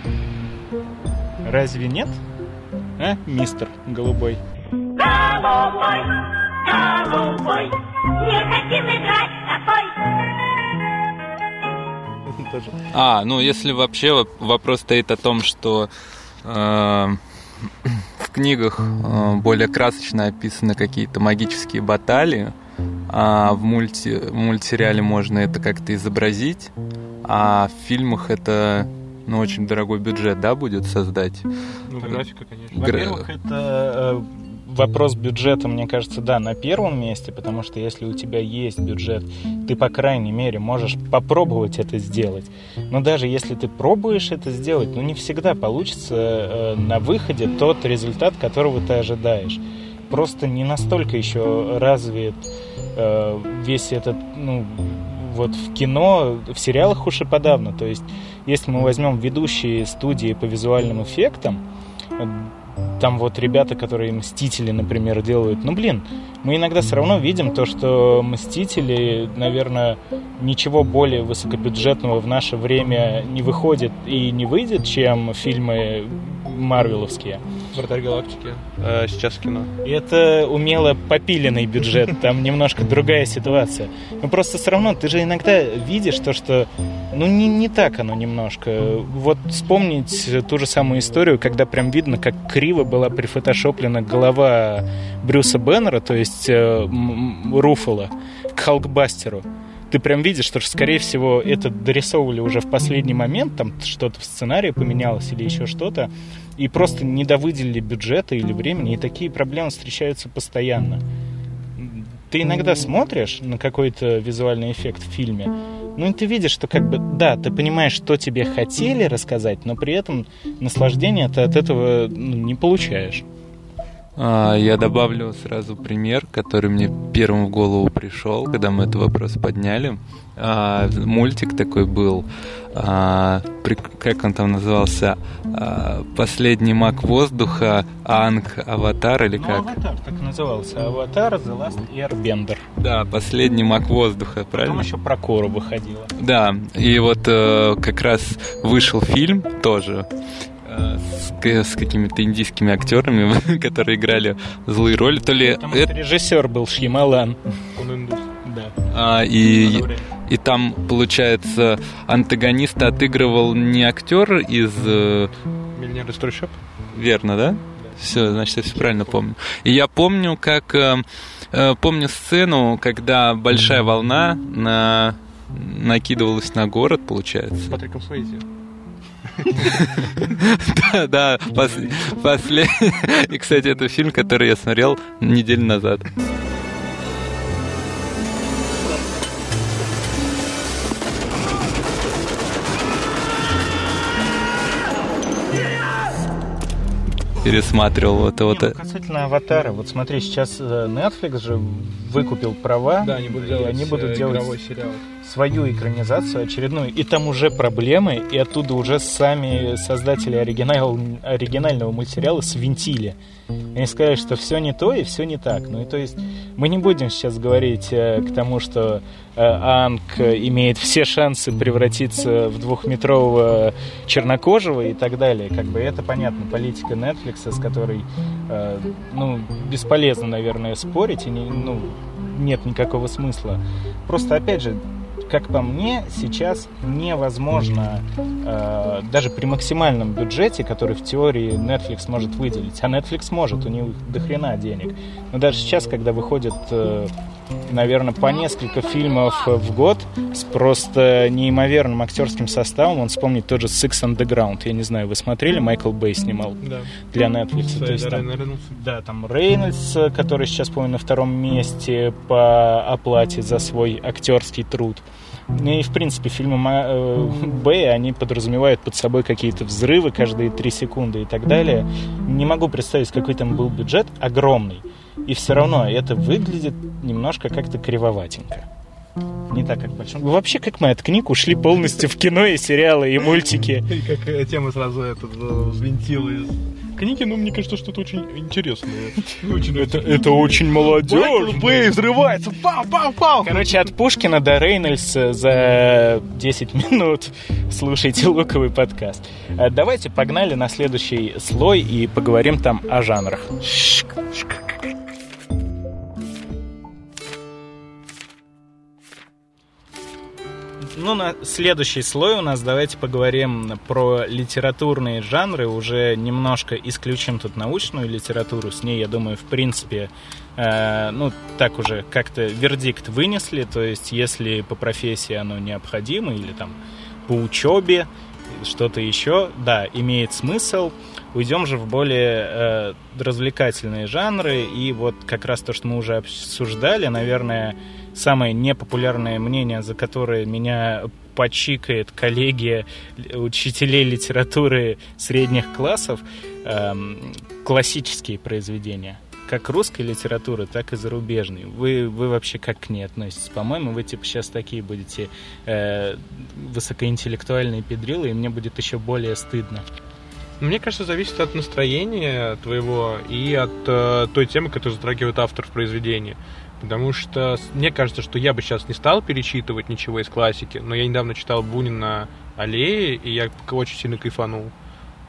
Разве нет? А, мистер Голубой? Голубой, голубой, не хотим играть с тобой. А, ну если вообще вопрос стоит о том, что э, в книгах э, более красочно описаны какие-то магические баталии, а в, мульти, в мультсериале можно это как-то изобразить, а в фильмах это ну, очень дорогой бюджет, да, будет создать? Ну, графика, конечно. Во-первых, это э, вопрос бюджета, мне кажется, да, на первом месте, потому что если у тебя есть бюджет, ты, по крайней мере, можешь попробовать это сделать. Но даже если ты пробуешь это сделать, ну, не всегда получится э, на выходе тот результат, которого ты ожидаешь. Просто не настолько еще развит э, весь этот, ну, вот в кино, в сериалах уж и подавно. То есть, если мы возьмем ведущие студии по визуальным эффектам, там вот ребята, которые «Мстители», например, делают. Ну, блин, мы иногда все равно видим то, что «Мстители», наверное, ничего более высокобюджетного в наше время не выходит и не выйдет, чем фильмы марвеловские. Вратарь галактики. Э, сейчас в кино. И это умело попиленный бюджет, там немножко другая ситуация. Но просто все равно ты же иногда видишь то, что ну не, не так оно немножко. Вот вспомнить ту же самую историю, когда прям видно, как криво была прифотошоплена голова Брюса Беннера, то есть э, Руфала, к Халкбастеру ты прям видишь, что, скорее всего, это дорисовывали уже в последний момент, там что-то в сценарии поменялось или еще что-то, и просто не довыделили бюджета или времени, и такие проблемы встречаются постоянно. Ты иногда смотришь на какой-то визуальный эффект в фильме, ну и ты видишь, что как бы, да, ты понимаешь, что тебе хотели рассказать, но при этом наслаждения ты от этого ну, не получаешь. А, я добавлю сразу пример, который мне первым в голову пришел, когда мы этот вопрос подняли. А, мультик такой был, а, как он там назывался, «Последний маг воздуха», «Анг Аватар» или ну, как? Аватар так назывался. Аватар The Last Airbender. Да, «Последний маг воздуха», правильно? Потом еще про Кору выходило. Да, и вот э, как раз вышел фильм тоже с, с какими-то индийскими актерами, которые играли злые роли. То ли Потому это... режиссер был Шьямалан. Он индус. Да. А, и, и там, получается, антагониста отыгрывал не актер из... Э, Миллионер из трущоб? Верно, да? Все, значит, я все правильно помню. И я помню, как... Э, э, помню сцену, когда большая волна на накидывалась на город, получается. С Патриком Суэйзи. Да, да, последний. И, кстати, это фильм, который я смотрел неделю назад. пересматривал вот вот. Не, ну, касательно аватара, вот смотри, сейчас э, Netflix же выкупил права, да, они будут делать, они будут э, делать сериал. Свою экранизацию очередную, и там уже проблемы, и оттуда уже сами создатели оригинал, оригинального мультсериала свинтили. Они сказали, что все не то и все не так. Ну и то есть мы не будем сейчас говорить э, к тому, что э, Анг имеет все шансы превратиться в двухметрового чернокожего и так далее. Как бы это понятно, политика Netflix, с которой э, ну, бесполезно, наверное, спорить, и не, ну, нет никакого смысла. Просто, опять же, как по мне, сейчас невозможно э, даже при максимальном бюджете, который в теории Netflix может выделить, а Netflix может, у них до хрена денег. Но даже сейчас, когда выходят э, наверное, по несколько фильмов в год с просто неимоверным актерским составом. Он вспомнит тот же Six Underground. Я не знаю, вы смотрели? Майкл Бэй снимал Да. для Netflix. Да, То есть там- да, там Рейнольдс, который сейчас, помню, на втором месте по оплате за свой актерский труд. Ну и, в принципе, фильмы э, Бэя, они подразумевают под собой какие-то взрывы каждые три секунды и так далее. Не могу представить, какой там был бюджет, огромный. И все равно это выглядит немножко как-то кривоватенько. Не так, как большом... Вообще, как мы от книг ушли полностью в кино и сериалы, и мультики. И как э, тема сразу этот э, взвинтила из книги, ну, мне кажется, что это очень интересно. Очень Это, это очень молодежь. Бэй взрывается, пау, пау, пау. Короче, от Пушкина до Рейнольдса за 10 минут слушайте луковый подкаст. А Давайте погнали на следующий слой и поговорим там о жанрах. Ну, на следующий слой у нас давайте поговорим про литературные жанры. Уже немножко исключим тут научную литературу. С ней, я думаю, в принципе, э, ну, так уже как-то вердикт вынесли. То есть, если по профессии оно необходимо или там по учебе, что-то еще, да, имеет смысл. Уйдем же в более э, развлекательные жанры. И вот как раз то, что мы уже обсуждали, наверное, самое непопулярное мнение, за которое меня почикает коллегия учителей литературы средних классов, эм, классические произведения. Как русской литературы, так и зарубежной. Вы, вы вообще как к ней относитесь? По-моему, вы типа сейчас такие будете э, высокоинтеллектуальные педрилы, и мне будет еще более стыдно. Мне кажется, зависит от настроения твоего и от э, той темы, которую затрагивает автор в произведении. Потому что мне кажется, что я бы сейчас не стал перечитывать ничего из классики, но я недавно читал Бунина «Аллеи», и я очень сильно кайфанул.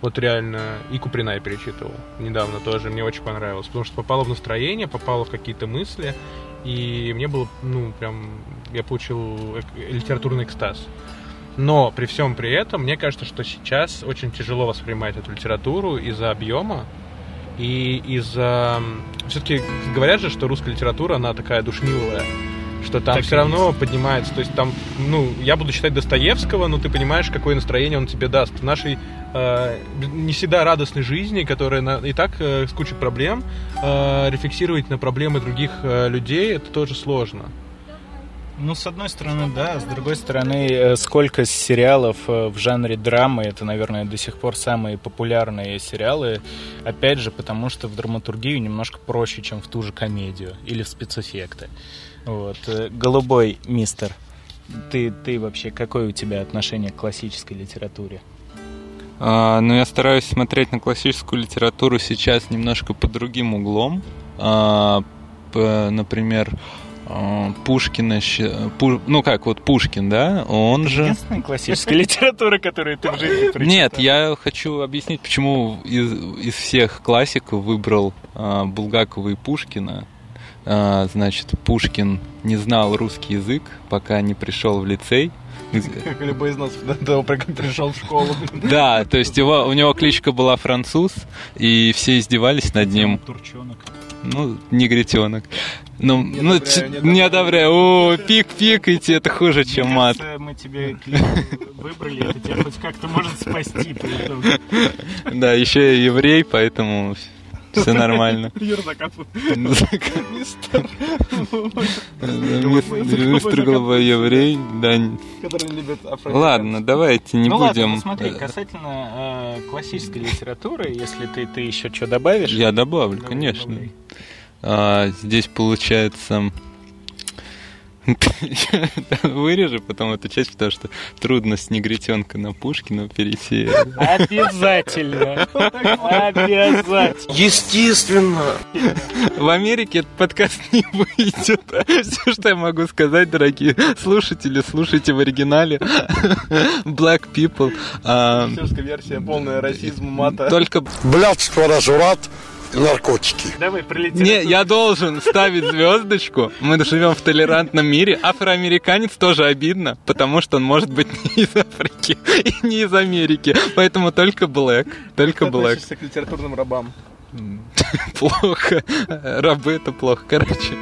Вот реально. И Куприна я перечитывал недавно тоже. Мне очень понравилось. Потому что попало в настроение, попало в какие-то мысли. И мне было, ну, прям... Я получил литературный экстаз. Но при всем при этом, мне кажется, что сейчас очень тяжело воспринимать эту литературу из-за объема и из-за... Все-таки говорят же, что русская литература, она такая душнилая, что там Так все равно поднимается. То есть там, ну, я буду читать Достоевского, но ты понимаешь, какое настроение он тебе даст. В нашей э, не всегда радостной жизни, которая на- и так э, с кучей проблем, э, рефлексировать на проблемы других э, людей, это тоже сложно. Ну, с одной стороны, да, с другой стороны, э, сколько сериалов э, в жанре драмы, это, наверное, до сих пор самые популярные сериалы, опять же, потому что в драматургию немножко проще, чем в ту же комедию или в спецэффекты. Вот. э, Голубой мистер, ты, ты вообще, какое у тебя отношение к классической литературе? А, ну, я стараюсь смотреть на классическую литературу сейчас немножко под другим углом. А, например, Пушкина, щ- Пу- ну как вот Пушкин, да, он же... Единственная классическая литература, которую ты в жизни прочитал. Нет, я хочу объяснить, почему из, из всех классиков выбрал а, Булгакова и Пушкина. А, значит, Пушкин не знал русский язык, пока не пришел в лицей. Как любой из нас до того, как пришел в школу. Да, то есть его, у него кличка была француз, и все издевались над ним. Турчонок. Ну, негритенок. Ну, ну, одобряю, не не одобряю. О, пик-пикайте, это хуже, чем Мне мат. кажется, мы тебе выбрали, это тебя хоть как-то может спасти. Да, еще я еврей, поэтому все нормально. Юр закапывает. Мистер Голубой еврей, да. Который любит Ладно, давайте не ну будем. ну смотри, касательно э, классической литературы, если ты, ты еще что добавишь? Я добавлю, конечно. А, здесь получается... Вырежу потом эту часть, потому что трудно с негритенка на Пушкина перейти. Обязательно. Обязательно. Естественно. В Америке этот подкаст не выйдет. Все, что я могу сказать, дорогие слушатели, слушайте в оригинале. Black People. А, версия полная расизма, мата. только... Блядство, разврат наркотики. Давай, прилетим. Не, я должен ставить звездочку. Мы живем в толерантном мире. Афроамериканец тоже обидно, потому что он может быть не из Африки и не из Америки. Поэтому только Black. Только Ты Black. относишься к литературным рабам. Плохо. Рабы это плохо. Короче,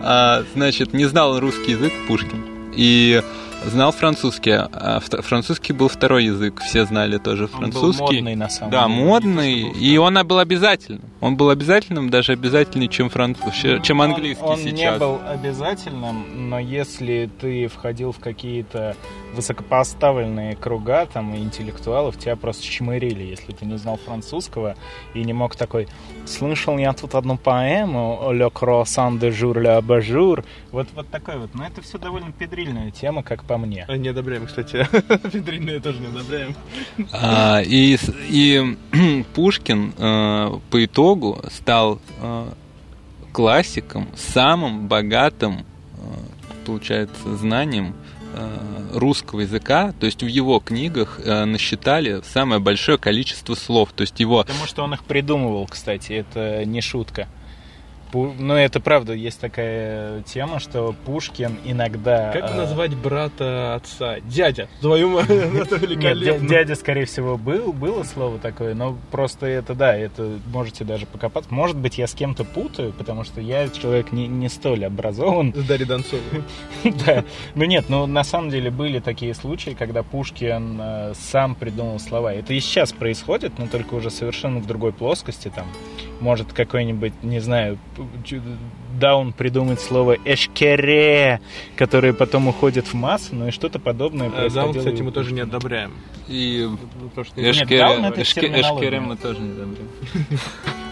а, значит, не знал русский язык Пушкин. И знал французский. А французский был второй язык. Все знали тоже Он был французский. модный, на самом да, деле. модный. И он был обязательным. Он был обязательным, даже обязательнее, чем, француз... чем Он- английский он, сейчас. не был обязательным, но если ты входил в какие-то высокопоставленные круга там и интеллектуалов, тебя просто чмырили, если ты не знал французского и не мог такой «Слышал я тут одну поэму «Le croissant de jour, le abajur». Вот, вот такой вот. Но это все довольно педрильная тема, как по мне. Не одобряем, кстати. Педрильные тоже не одобряем. А, и, и Пушкин э, по итогу стал э, классиком, самым богатым, э, получается, знанием русского языка. То есть в его книгах э, насчитали самое большое количество слов. То есть его Потому что он их придумывал, кстати, это не шутка. Ну, это правда, есть такая тема, что Пушкин иногда... Как э, назвать брата отца? Дядя. Твою мать, это великолепно. дядя, скорее всего, был, было слово такое, но просто это, да, это можете даже покопаться. Может быть, я с кем-то путаю, потому что я человек не, не столь образован. С Дарьей Донцовой. Да, ну нет, ну на самом деле были такие случаи, когда Пушкин э, сам придумал слова. Это и сейчас происходит, но только уже совершенно в другой плоскости. Там может какой-нибудь, не знаю, Даун придумать слово эшкере, которое потом уходит в массу, ну и что-то подобное Э, Даун, кстати, и у мы тоже не одобряем. и Потому что- Нет, Эшкере, Даун это Эшке-. Эшкере мы тоже не одобряем.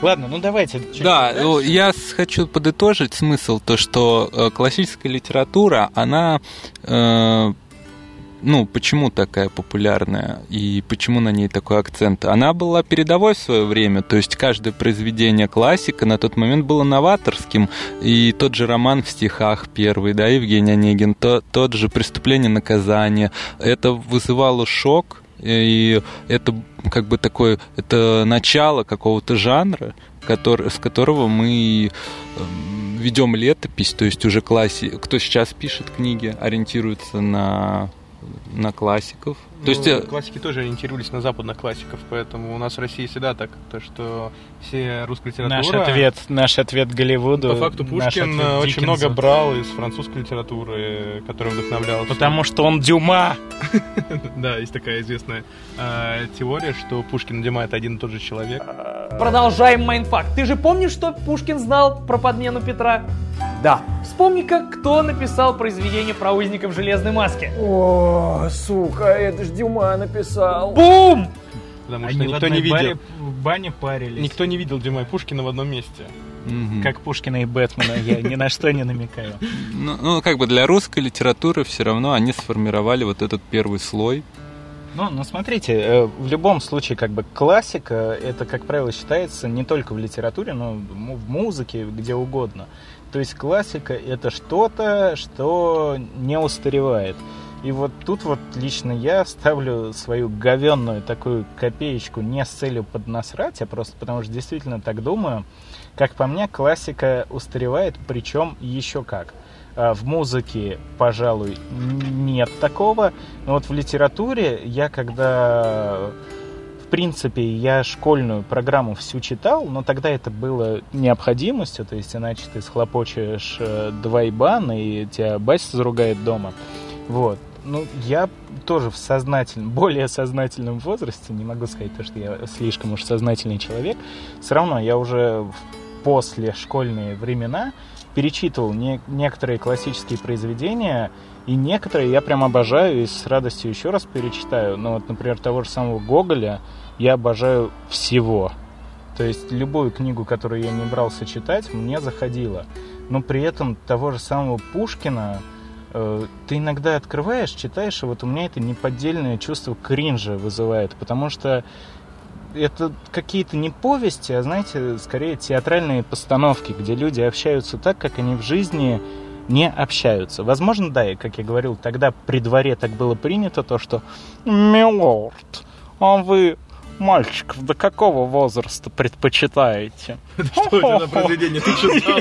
Ладно, ну давайте. Да, дальше. ну, я хочу подытожить смысл, то что э, классическая литература, она, э, ну, почему такая популярная и почему на ней такой акцент? Она была передовой в свое время, то есть каждое произведение классика на тот момент было новаторским, и тот же роман в стихах первый, да, Евгений Онегин, то, тот же «Преступление наказание», это вызывало шок, и это как бы такое, это начало какого-то жанра, который, с которого мы эм, ведем летопись, то есть уже класси... Кто сейчас пишет книги, ориентируется на, на классиков. То есть, Ну, э, классики тоже ориентировались на западных классиков, поэтому у нас в России всегда так, то что все русская литература... Наш ответ, наш ответ Голливуду. По факту Пушкин э, очень Диккенсу. много брал из французской литературы, которая вдохновляла. Потому что он Дюма. Да, есть такая известная э, теория, что Пушкин и Дюма это один и тот же человек. Продолжаем майнфакт. Ты же помнишь, что Пушкин знал про подмену Петра? Да. Вспомни-ка, кто написал произведение про узников в железной маске. О, сука, это ж Дюма написал. Бум! Потому Они что никто не видел. баре- в бане парились. Никто не видел Дюма и Пушкина в одном месте. мгм. Как Пушкина и Бэтмена, я ни на что не намекаю. ну, ну, как бы для русской литературы все равно они сформировали вот этот первый слой. Ну, ну смотрите, э, в любом случае, как бы классика, это, как правило, считается не только в литературе, но в музыке, где угодно. То есть классика это что-то, что не устаревает. И вот тут вот лично я ставлю свою говенную такую копеечку не с целью поднасрать, а просто потому что действительно так думаю. Как по мне, классика устаревает, причем еще как. А В музыке, пожалуй, нет такого. Но вот в литературе я когда... Принципе, я школьную программу всю читал, но тогда это было необходимостью, то есть иначе ты схлопочешь э, два ибана, и тебя Бася заругает дома. Вот. Ну, я тоже в сознательном, более сознательном возрасте, не могу сказать, то, что я слишком уж сознательный человек, все равно я уже в после школьные времена перечитывал не- некоторые классические произведения, и некоторые я прям обожаю и с радостью еще раз перечитаю. Ну вот, например, того же самого Гоголя я обожаю всего. То есть любую книгу, которую я не брался читать, мне заходило. Но при этом того же самого Пушкина э, ты иногда открываешь, читаешь, и вот у меня это неподдельное чувство кринжа вызывает, потому что это какие-то не повести, а, знаете, скорее театральные постановки, где люди общаются так, как они в жизни не общаются. Возможно, да, и, как я говорил, тогда при дворе так было принято, то, что «Милорд, а вы мальчиков до какого возраста предпочитаете?» Что это за произведение ты читал?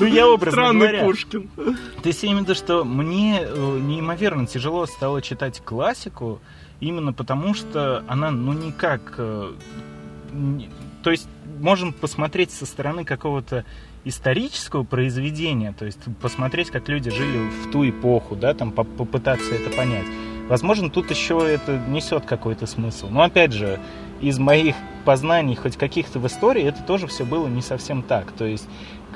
Ну, я образно Странный. Пушкин. То есть именно то, что мне э, неимоверно тяжело стало читать классику, именно потому что она, ну, никак... э, то есть можем посмотреть со стороны какого-то исторического произведения, то есть посмотреть, как люди жили в ту эпоху, да, там поп- попытаться это понять. Возможно, тут еще это несет какой-то смысл. Но опять же, из моих познаний хоть каких-то в истории, это тоже все было не совсем так. То есть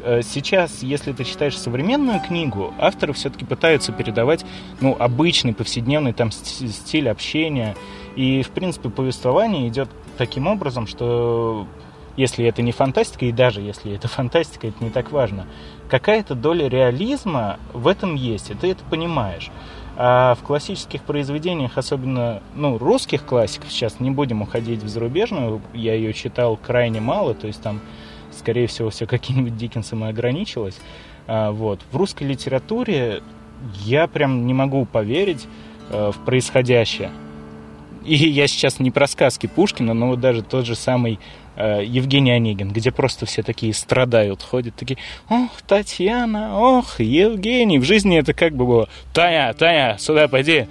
э, сейчас, если ты читаешь современную книгу, авторы все-таки пытаются передавать ну, обычный повседневный там ст- стиль общения. И, в принципе, повествование идет таким образом, что если это не фантастика, и даже если это фантастика, это не так важно, какая-то доля реализма в этом есть, и ты это понимаешь. А в классических произведениях, особенно ну, русских классиков, сейчас не будем уходить в зарубежную, я ее читал крайне мало, то есть там, скорее всего, все каким-нибудь Диккенсом и ограничилось. А, вот. В русской литературе я прям не могу поверить э, в происходящее. И я сейчас не про сказки Пушкина, но вот даже тот же самый Евгений Онегин, где просто все такие страдают, ходят такие, ох, Татьяна, ох, Евгений. В жизни это как бы было, Таня, Таня, сюда пойди,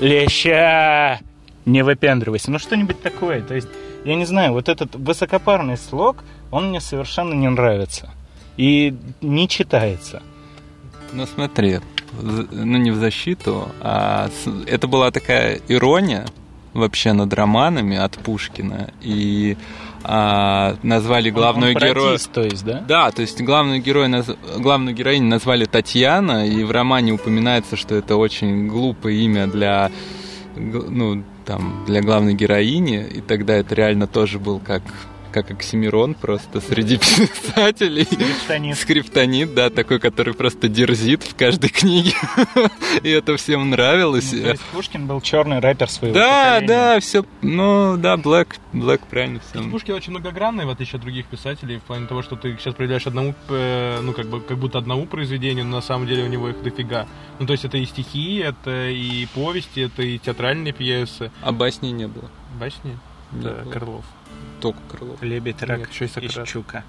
леща, не выпендривайся. Ну, что-нибудь такое. То есть, я не знаю, вот этот высокопарный слог, он мне совершенно не нравится. И не читается. Ну смотри, ну не в защиту, а это была такая ирония вообще над романами от Пушкина. И а, назвали главную героя... то есть, да? Да, то есть главную, героя, наз- главную героиню назвали Татьяна, и в романе упоминается, что это очень глупое имя для, ну, там, для главной героини, и тогда это реально тоже был как как Оксимирон просто среди писателей. Скриптонит. Скриптонит, да, такой, который просто дерзит в каждой книге. И это всем нравилось. Ну, то есть Пушкин был черный рэпер своего Да, поколения. да, все, ну, да, Блэк, Блэк правильно все. Пушкин очень многогранный, в отличие от других писателей, в плане того, что ты сейчас проявляешь одному, э, ну, как бы, как будто одному произведению, но на самом деле у него их дофига. Ну, то есть это и стихи, это и повести, это и театральные пьесы. А басни не было. Басни? Не Да, было. Крылов. Только Крылов. Лебедь, рак Нет, еще и щука.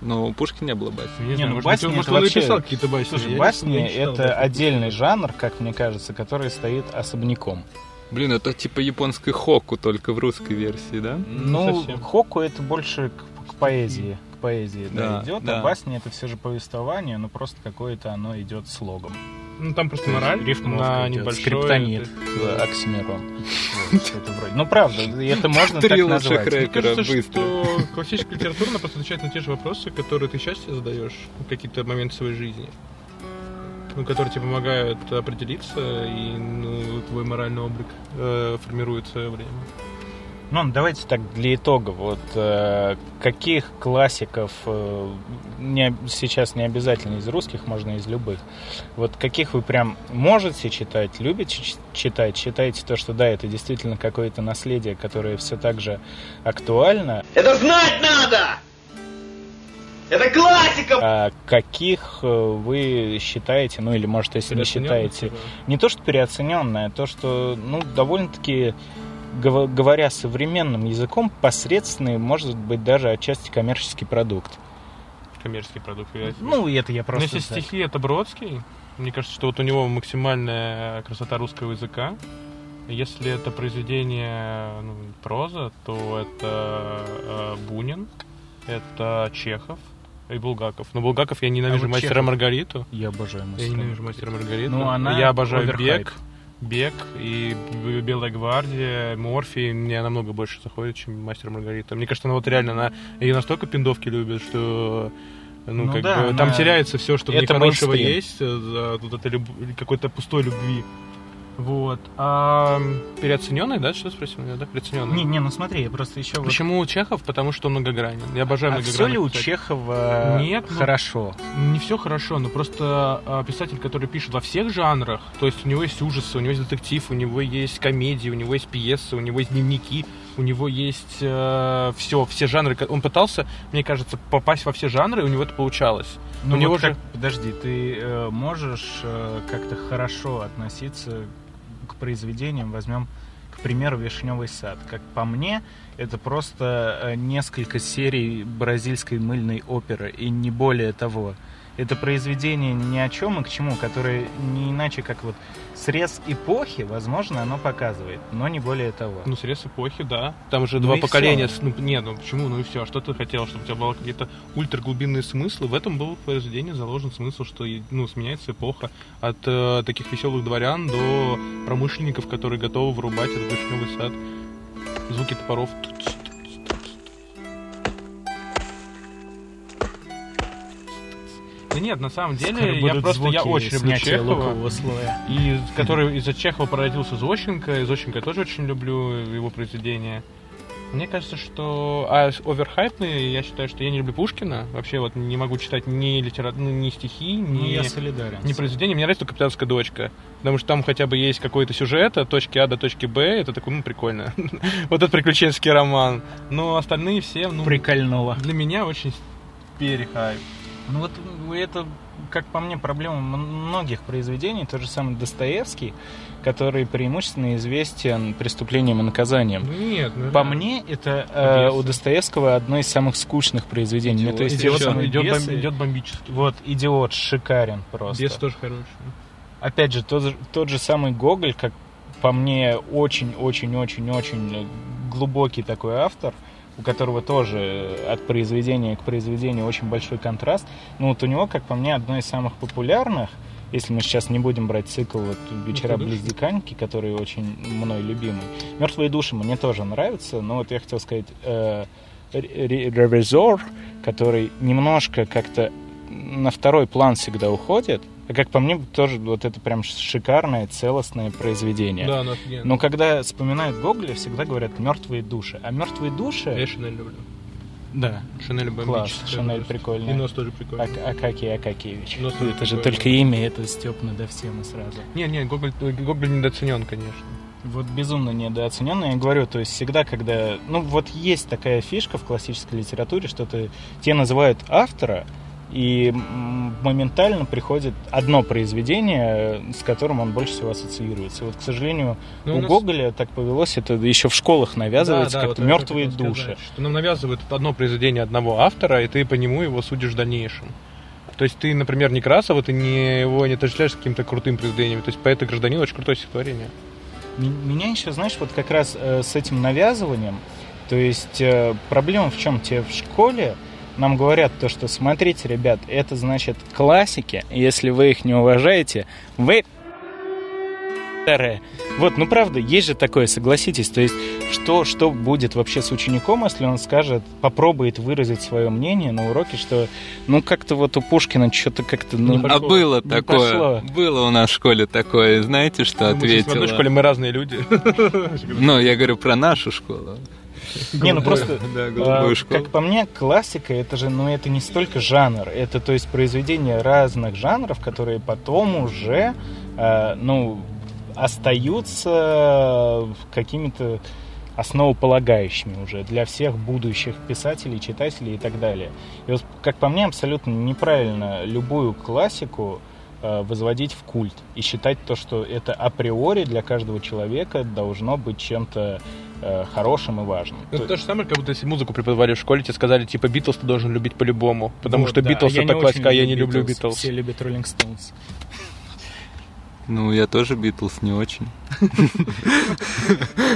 Но у Пушкина не было басни. Не, Не, ну может, басни может, это он вообще... написал какие-то басни. Слушай, я басни не читал это отдельный жанр, как мне кажется, который стоит особняком. Блин, это типа японской хоку, только в русской версии, да? Ну, совсем. хоку это больше к, к поэзии, к поэзии да, Да, идет, да. а басни это все же повествование, но просто какое-то оно идет слогом. Ну, там просто мораль на небольшой... скриптонит, это- да, оксимирон. Вот, что-то вроде. Ну, правда, это можно так назвать. рэпера. Мне кажется, быстро. что классическая литература она просто отвечает на те же вопросы, которые ты сейчас себе задаешь в какие-то моменты своей жизни. Ну, которые тебе помогают определиться, и ну, твой моральный облик э, формирует в свое время. Ну, давайте так для итога. Вот э, каких классиков э, не, сейчас не обязательно из русских, можно из любых. Вот каких вы прям можете читать, любите читать, считаете то, что да, это действительно какое-то наследие, которое все так же актуально. Это знать надо! Это классика! А каких э, вы считаете, ну или может, если не считаете, типа? не то что переоцененное, а то, что, ну, довольно-таки, говоря современным языком, посредственный, может быть, даже отчасти коммерческий продукт. Коммерческий продукт. я- Ну, и это я Но просто... если так. стихи это Бродский, мне кажется, что вот у него максимальная красота русского языка. Если это произведение ну, проза, то это э, Бунин, это Чехов и Булгаков. Но Булгаков я ненавижу вот мастера Чехов. Маргариту. Я обожаю Я мастера ненавижу Маргариту. мастера Маргариту. Ну, она я обожаю оверхайп. бег. Бег и Белая гвардия, Морфий мне намного больше заходит, чем Мастер Маргарита. Мне кажется, она вот реально, она ее настолько пиндовки любит, что ну, Ну как да, бы, там она- теряется все, что это хорошего мейнстрим. есть, э, за вот этой люб- какой-то пустой любви. Вот. А переоцененный, да? Что спросил меня, да? Переоцененный. Не, не, ну смотри, я просто еще... вот- Почему Чехов? Потому что он многогранен. Я обожаю А все ли у писателей. Чехова Нет, ну, хорошо? Не все хорошо, но просто а, писатель, который пишет во всех жанрах, то есть у него есть ужасы, у него есть детектив, у него есть комедии, у него есть пьесы, у него есть дневники, у него есть все, все жанры. Он пытался, мне кажется, попасть во все жанры, и у него это получалось. Ну у него вот же как- подожди, ты э, можешь э, как-то хорошо относиться к произведениям, возьмем, к примеру, «Вишневый сад». Как по мне, это просто э, несколько серий бразильской мыльной оперы, и не более того. Это произведение ни о чем и к чему, которое не иначе как вот срез эпохи, возможно, оно показывает, но не более того. Ну, срез эпохи, да. Там же Ну два поколения. всё. с- Ну, нет, ну почему? Ну и все. Что ты хотел? Чтобы у тебя было какие-то ультраглубинные смыслы? В этом был в произведении заложен смысл, что ну, сменяется эпоха от э, таких веселых дворян до промышленников, которые готовы вырубать этот вишневый сад. Звуки топоров. Да нет, на самом деле, Скоро я просто я очень люблю Чехова. слоя. И который из-за Чехова породился Зощенко. И Зощенко я тоже очень люблю его произведения. Мне кажется, что... А оверхайпные, я считаю, что я не люблю Пушкина. Вообще вот не могу читать ни, литера... ну, ни стихи, ни... Ну, я солидарен. ни произведения. Мне нравится только «Капитанская дочка». Потому что там хотя бы есть какой-то сюжет от точки А до точки Б. Это такой, ну, прикольно. Вот этот приключенческий роман. Но остальные все, ну... Прикольнуло. Для меня очень перехайп. Ну вот это, как по мне, проблема многих произведений. Тот же самый Достоевский, который преимущественно известен преступлением и наказанием. Нет, ну, По да. мне, это э, у Достоевского одно из самых скучных произведений. Ну, то есть Идиот, самые идет, бом- «Бесы». идет бомбически. Вот, идиот, шикарен просто. Бес тоже хороший. Опять же, тот, же- тот же самый Гоголь, как по мне, очень-очень-очень-очень глубокий такой автор, у которого тоже от произведения к произведению очень большой контраст. Ну вот у него, как по мне, одно из самых популярных, если мы сейчас не будем брать цикл вот «Вечера «Мертвые близ Диканьки», который очень мной любимый. «Мертвые души» мне тоже нравятся, но вот я хотел сказать э, «Ре- ре- «Ревизор», который немножко как-то на второй план всегда уходит, а как по мне, тоже вот это прям шикарное, целостное произведение. Да, оно офигенно. Но когда вспоминают Гоголя, всегда говорят «мертвые души». А «мертвые души» Я Шинель люблю. Да. Шинель Класс, бомбическая. Шинель просто. прикольная. И нос тоже прикольный. Ак- Акакий Акакевич. Нос это же прикольный. только имя, это Степ надо всем и сразу. Не, не, Гоголь, Гоголь недооценен, конечно. Вот безумно недооцененный. Я говорю, то есть всегда, когда... Ну, вот есть такая фишка в классической литературе, что ты, те называют автора, и моментально приходит одно произведение, с которым он больше всего ассоциируется. Вот, к сожалению, Ну, у у нас- Гоголя так повелось, это еще в школах навязывается, Да, да, как-то вот мертвые души. сказать, Что нам навязывают одно произведение одного автора, и ты по нему его судишь в дальнейшем. То есть ты, например, Некрасова, ты не, его не отождествляешь с каким-то крутым произведением. То есть «Поэт и гражданин» очень крутое стихотворение. Меня еще, знаешь, вот как раз э, с этим навязыванием, то есть э, проблема в чем? Тебе в школе нам говорят то, что смотрите, ребят, это значит классики, если вы их не уважаете, вы пи***ры». Вот, ну правда, есть же такое, согласитесь. То есть, что, что будет вообще с учеником, если он скажет, попробует выразить свое мнение на уроке, что, ну, как-то вот у Пушкина что-то как-то... Ну, а было не такое. пошло. Было у нас в школе такое. Знаете, что Мы здесь в ответила? одной школе мы разные люди. Ну, я говорю про нашу школу. Не, ну просто, а, как по мне, классика это же, ну это не столько жанр, это то есть произведения разных жанров, которые потом уже, а, ну, остаются какими-то основополагающими уже для всех будущих писателей, читателей и так далее. И вот, как по мне, абсолютно неправильно любую классику возводить в культ и считать то, что это априори для каждого человека должно быть чем-то э, хорошим и важным. Ну, То- Это то же самое, как будто если музыку преподавали в школе, тебе сказали, типа, Битлз ты должен любить по-любому. Потому Вот, что да. Битлз А это классика, а я не люблю. Битлз. Все любят Роллинг Стоунс. Ну, я тоже Битлз не очень.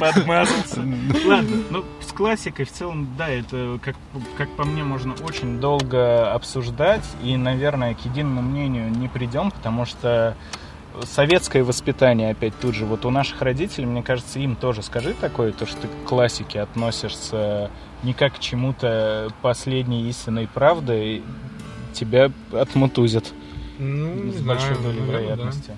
Подмазался. Ладно, ну с классикой в целом, да, это, как, как по мне, можно очень долго обсуждать. И, наверное, к единому мнению не придем, потому что советское воспитание, опять тут же, вот у наших родителей, мне кажется, им тоже скажи такое, то, что ты к классике относишься не как к чему-то последней истинной правды, тебя отмутузят Ну, с знаю, большой долей наверное, вероятности.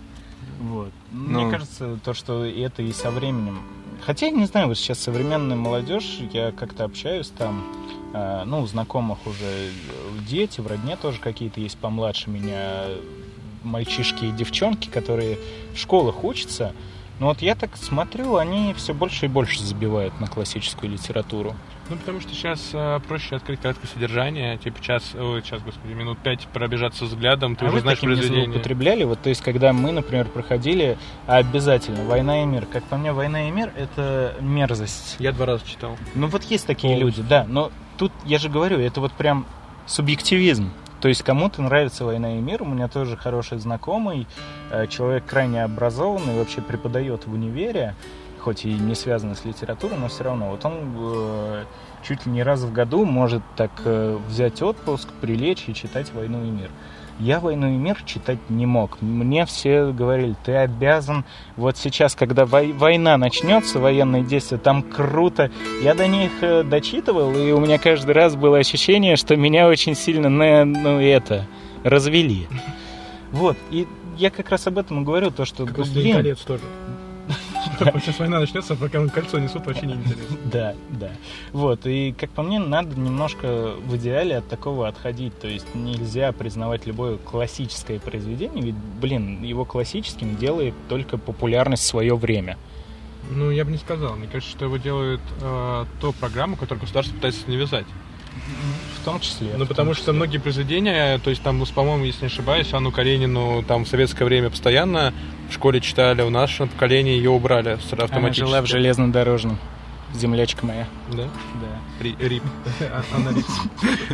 Вот. Ну. Мне кажется, то, что это и со временем. Хотя, я не знаю, вот сейчас современная молодежь, я как-то общаюсь там, э, ну, у знакомых уже э, дети, в родне тоже какие-то есть помладше меня мальчишки и девчонки, которые в школах учатся. Но вот я так смотрю, они все больше и больше забивают на классическую литературу. Ну, потому что сейчас э, проще открыть краткое содержание, типа час, ой, час, господи, минут пять пробежаться взглядом, ты а уже вы знаешь таким не произведение. злоупотребляли? Вот, то есть, когда мы, например, проходили обязательно «Война и мир». Как по мне, «Война и мир» — это мерзость. Я два раза читал. Ну вот есть такие Полностью. люди, да, но тут я же говорю, это вот прям субъективизм. То есть кому-то нравится «Война и мир», у меня тоже хороший знакомый, э, человек крайне образованный, вообще преподает в универе, хоть и не связано с литературой, но все равно. Вот он э, чуть ли не раз в году может так э, взять отпуск, прилечь и читать «Войну и мир». Я «Войну и мир» читать не мог. Мне все говорили, ты обязан, вот сейчас, когда вой- война начнется, военные действия, там круто. Я до них э, дочитывал, и у меня каждый раз было ощущение, что меня очень сильно, на, ну, это, развели. Вот, и я как раз об этом и говорю, то, что, Как ну, «Властелин блин, колец» тоже. Сейчас война начнется, пока кольцо несут, вообще не интересно. Да, да. Вот, и как по мне, надо немножко в идеале от такого отходить. То есть нельзя признавать любое классическое произведение, ведь, блин, его классическим делает только популярность в свое время. Ну, я бы не сказал. Мне кажется, что его делает э, то программу, которую государство пытается навязать. В том числе. Ну, потому что многие произведения, то есть там, ну, по-моему, если не ошибаюсь, Анну Каренину там в советское время постоянно в школе читали, у нашего поколения ее убрали сразу Она автоматически. жила в железнодорожном. Землячка моя. Да? Да. Ри- Рип. Анна Рип.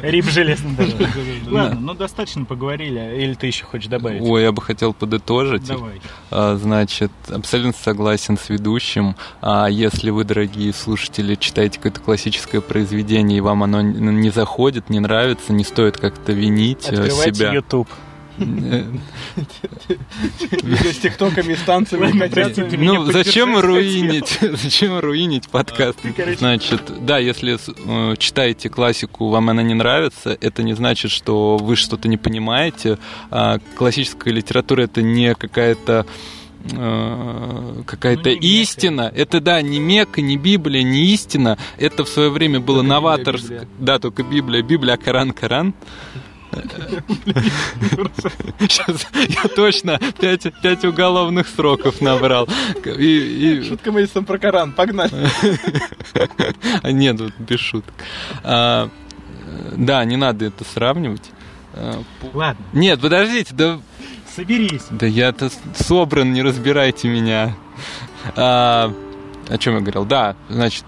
Рип железнодорожный. Да. Ладно, ну достаточно поговорили. Или ты еще хочешь добавить? Ой, я бы хотел подытожить. Давай. А, Значит, абсолютно согласен с ведущим. А Если вы, дорогие слушатели, читаете какое-то классическое произведение, и вам оно не заходит, не нравится, не стоит как-то винить э, Открывайте себя. YouTube. С тиктоками, с танцами, котятами. Ну, зачем руинить, зачем руинить подкаст? Значит, да, если э, читаете классику, вам она не нравится, это не значит, что вы что-то не понимаете. А классическая литература это не какая-то э, какая-то Ну, истина. Это, да, не Мекка, не Библия, не истина. Это в свое время было Только Библия, новаторско. Библия. Да, только Библия. Библия, Коран, Коран. Сейчас я точно пять, пять уголовных сроков набрал. И, и- Шутка Мэдисон про Коран, погнали. А, Нет, вот без шуток. А, да, не надо это сравнивать. А, Ладно, Нет, подождите, да, соберись. да я-то собран, не разбирайте меня. А, о чем я говорил? Да, значит,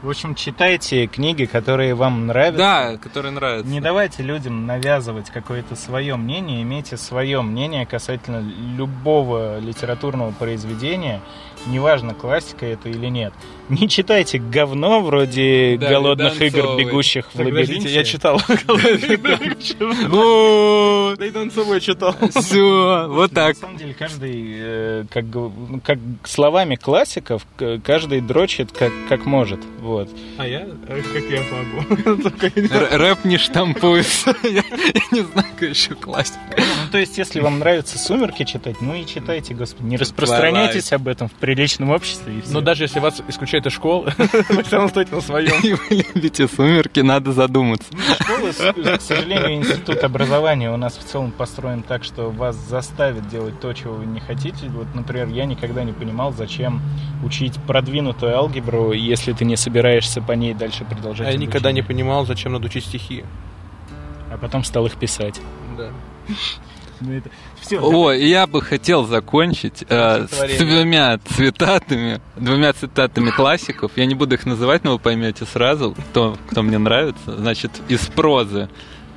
В общем, читайте книги, которые вам нравятся. да, который нравится. Не давайте людям навязывать какое-то свое мнение, имейте свое мнение касательно любого литературного произведения, неважно, классика это или нет. Не читайте говно вроде Да, голодных игр, бегущих в подождите, лабиринте. я читал. Вот, Да и Донцовой читал. все, вот так. На самом деле, каждый, э, как, ну, как словами классиков, каждый дрочит как, как может. Вот. А я? э, Как я могу? Рэп не штампуется. Я не знаю, какая еще классика. Ну, то есть, если вам нравится «Сумерки» читать, ну и читайте, господи. Не распространяйтесь об этом в приличном обществе. Но даже если вас исключают из школы, вы все равно стоите на своем. И вы любите сумерки, надо задуматься. Школа, с- к сожалению, институт образования у нас в целом построен так, что вас заставят делать то, чего вы не хотите. Вот, например, я никогда не понимал, зачем учить продвинутую алгебру, если ты не собираешься по ней дальше продолжать А я никогда не обучение. понимал, зачем надо учить стихи. А потом стал их писать. Да. Все, О, я бы хотел закончить э, с двумя цитатами, двумя цитатами классиков. Я не буду их называть, но вы поймете сразу, кто, кто мне нравится. Значит, из прозы.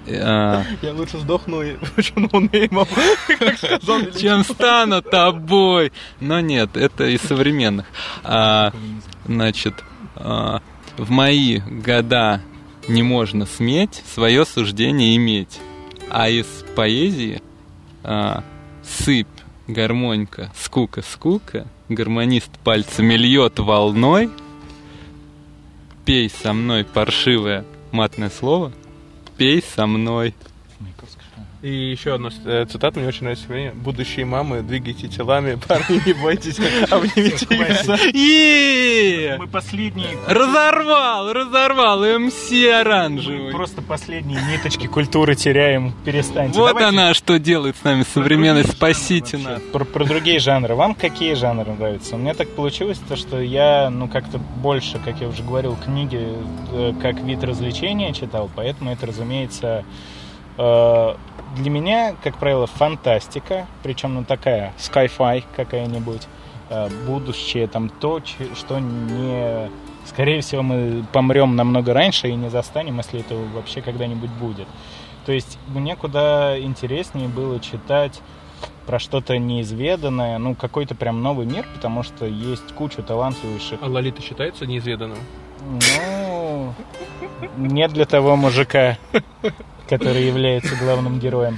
Э, Я лучше сдохну и как сказал Великий. чем стану тобой. Но нет, это из современных. А, значит, а, в мои года не можно сметь свое суждение иметь. А из поэзии а, сыпь, гармонька, скука, скука, гармонист пальцами льет волной, пей со мной паршивое матное слово, пей со мной. И еще одна э, цитата, мне очень нравится время. Будущие мамы, двигайте телами, парни, не бойтесь, обнимите их. Мы последние... Разорвал, разорвал, МС оранжевый. просто последние ниточки культуры теряем. Перестаньте. Вот она, что делает с нами современность. Спасите нас. Про, про другие жанры. Вам какие жанры нравятся? У меня так получилось, то, что я, ну, как-то больше, как я уже говорил, книги э, как вид развлечения читал, поэтому это, разумеется, э, для меня, как правило, фантастика, причем, ну, такая, sci-fi какая-нибудь, э, будущее, там, то, что не... Скорее всего, мы помрем намного раньше и не застанем, если это вообще когда-нибудь будет. То есть мне куда интереснее было читать про что-то неизведанное, ну, какой-то прям новый мир, потому что есть куча талантливейших... А Лолита считается неизведанным? Ну, не для того мужика, который является главным героем.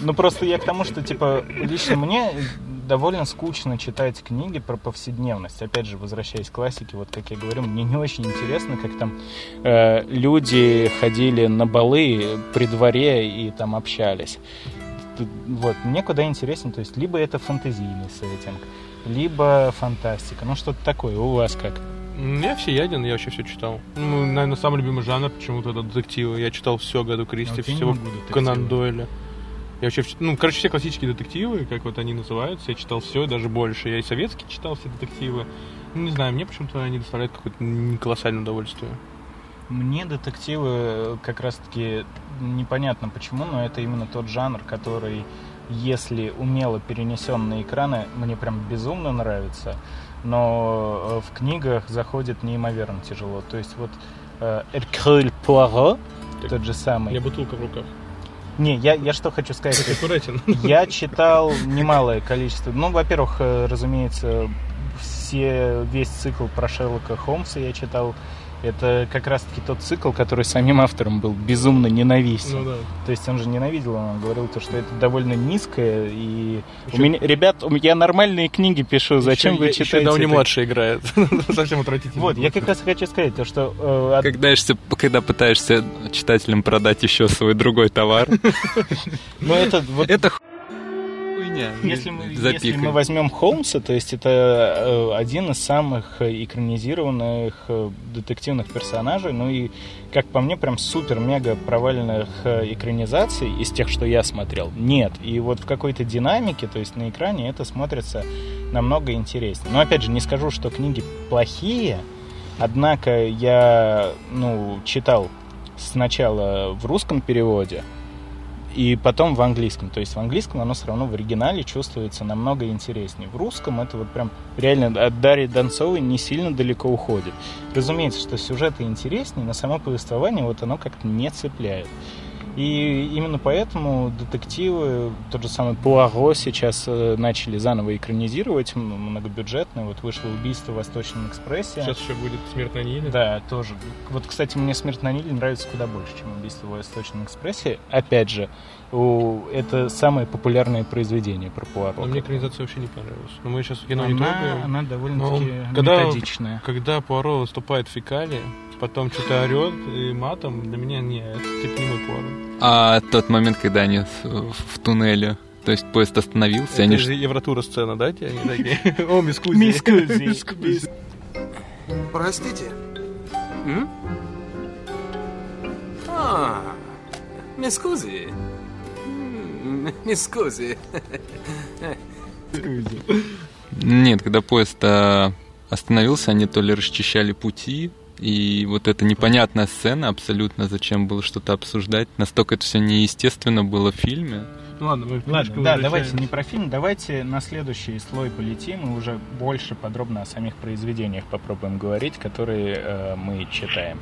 Ну, просто я к тому, что, типа, лично мне довольно скучно читать книги про повседневность. Опять же, возвращаясь к классике, вот как я говорю, мне не очень интересно, как там э, люди ходили на балы при дворе и там общались. Вот, мне куда интереснее, то есть либо это фантазийный сеттинг, либо фантастика, ну что-то такое. У вас как? Я всеяден, я вообще все читал. Ну, наверное, самый любимый жанр почему-то это детективы. Я читал все Агату Кристи, я всего. Конан Дойля. Я вообще, ну, короче, все классические детективы, как вот они называются, я читал все, даже больше. Я и советские читал все детективы. Ну, не знаю, мне почему-то они доставляют какое-то колоссальное удовольствие. Мне детективы э, как раз-таки непонятно почему, но это именно тот жанр, который, если умело перенесен на экраны, мне прям безумно нравится, но э, в книгах заходит неимоверно тяжело. То есть вот Эркюль Пуаро, тот же самый. меня бутылка в руках. Не, я, я что хочу сказать. Будь аккуратен. Я читал немалое количество. Ну, во-первых, э, разумеется, все, весь цикл про Шерлока Холмса я читал. Это как раз-таки тот цикл, который самим автором был безумно ненавистен. Ну да. То есть он же ненавидел, он говорил, то, что это довольно низкое. И Еще- у меня, ребят, у меня- я нормальные книги пишу, зачем Еще- вы еще читаете? Дауни это? младший играет. Совсем отвратительно. Вот, я как раз хочу сказать, то, что э, Когда, ешься- когда пытаешься читателям продать еще свой другой товар, ну, это вот это хуйня. Если мы, если мы возьмем Холмса, то есть это э, один из самых э, экранизированных э, детективных персонажей, ну и, как по мне, прям супер-мега провальных экранизаций из тех, что я смотрел, нет. И вот в какой-то динамике, то есть на экране это смотрится намного интереснее. Но опять же, не скажу, что книги плохие, однако я, ну, читал сначала в русском переводе, и потом в английском. То есть в английском оно все равно в оригинале чувствуется намного интереснее. В русском это вот прям реально от Дарьи Донцовой не сильно далеко уходит. Разумеется, что сюжеты интереснее, но само повествование вот оно как-то не цепляет. И именно поэтому детективы, тот же самый Пуаро сейчас э, начали заново экранизировать, м- многобюджетно. Вот вышло «Убийство в Восточном экспрессе». Сейчас еще будет смерть на Ниле. Да, тоже. Вот, кстати, мне «Смерть на Ниле» нравится куда больше, чем «Убийство в Восточном экспрессе». Опять же, у- это самое популярное произведение про Пуаро. Но мне экранизация вообще не понравилась. Но мы сейчас кино не Она- трогаем. она Но довольно-таки методичная. Когда Пуаро выступает в фекалии, потом что-то орет и матом, для меня не, это типа не мой Пуаро. А тот момент, когда они в, в туннеле, то есть поезд остановился, Это они же Евротура сцена, да, те? Они такие, О, мискузи. Мискузи. Простите? А, мискузи. Мискузи. Нет, когда поезд а, остановился, они то ли расчищали пути, и вот эта непонятная сцена абсолютно, зачем было что-то обсуждать, настолько это все неестественно было в фильме. Ну ладно, мы в Ладно, да, давайте не про фильм, давайте на следующий слой полетим и уже больше подробно о самих произведениях попробуем говорить, которые э, мы читаем.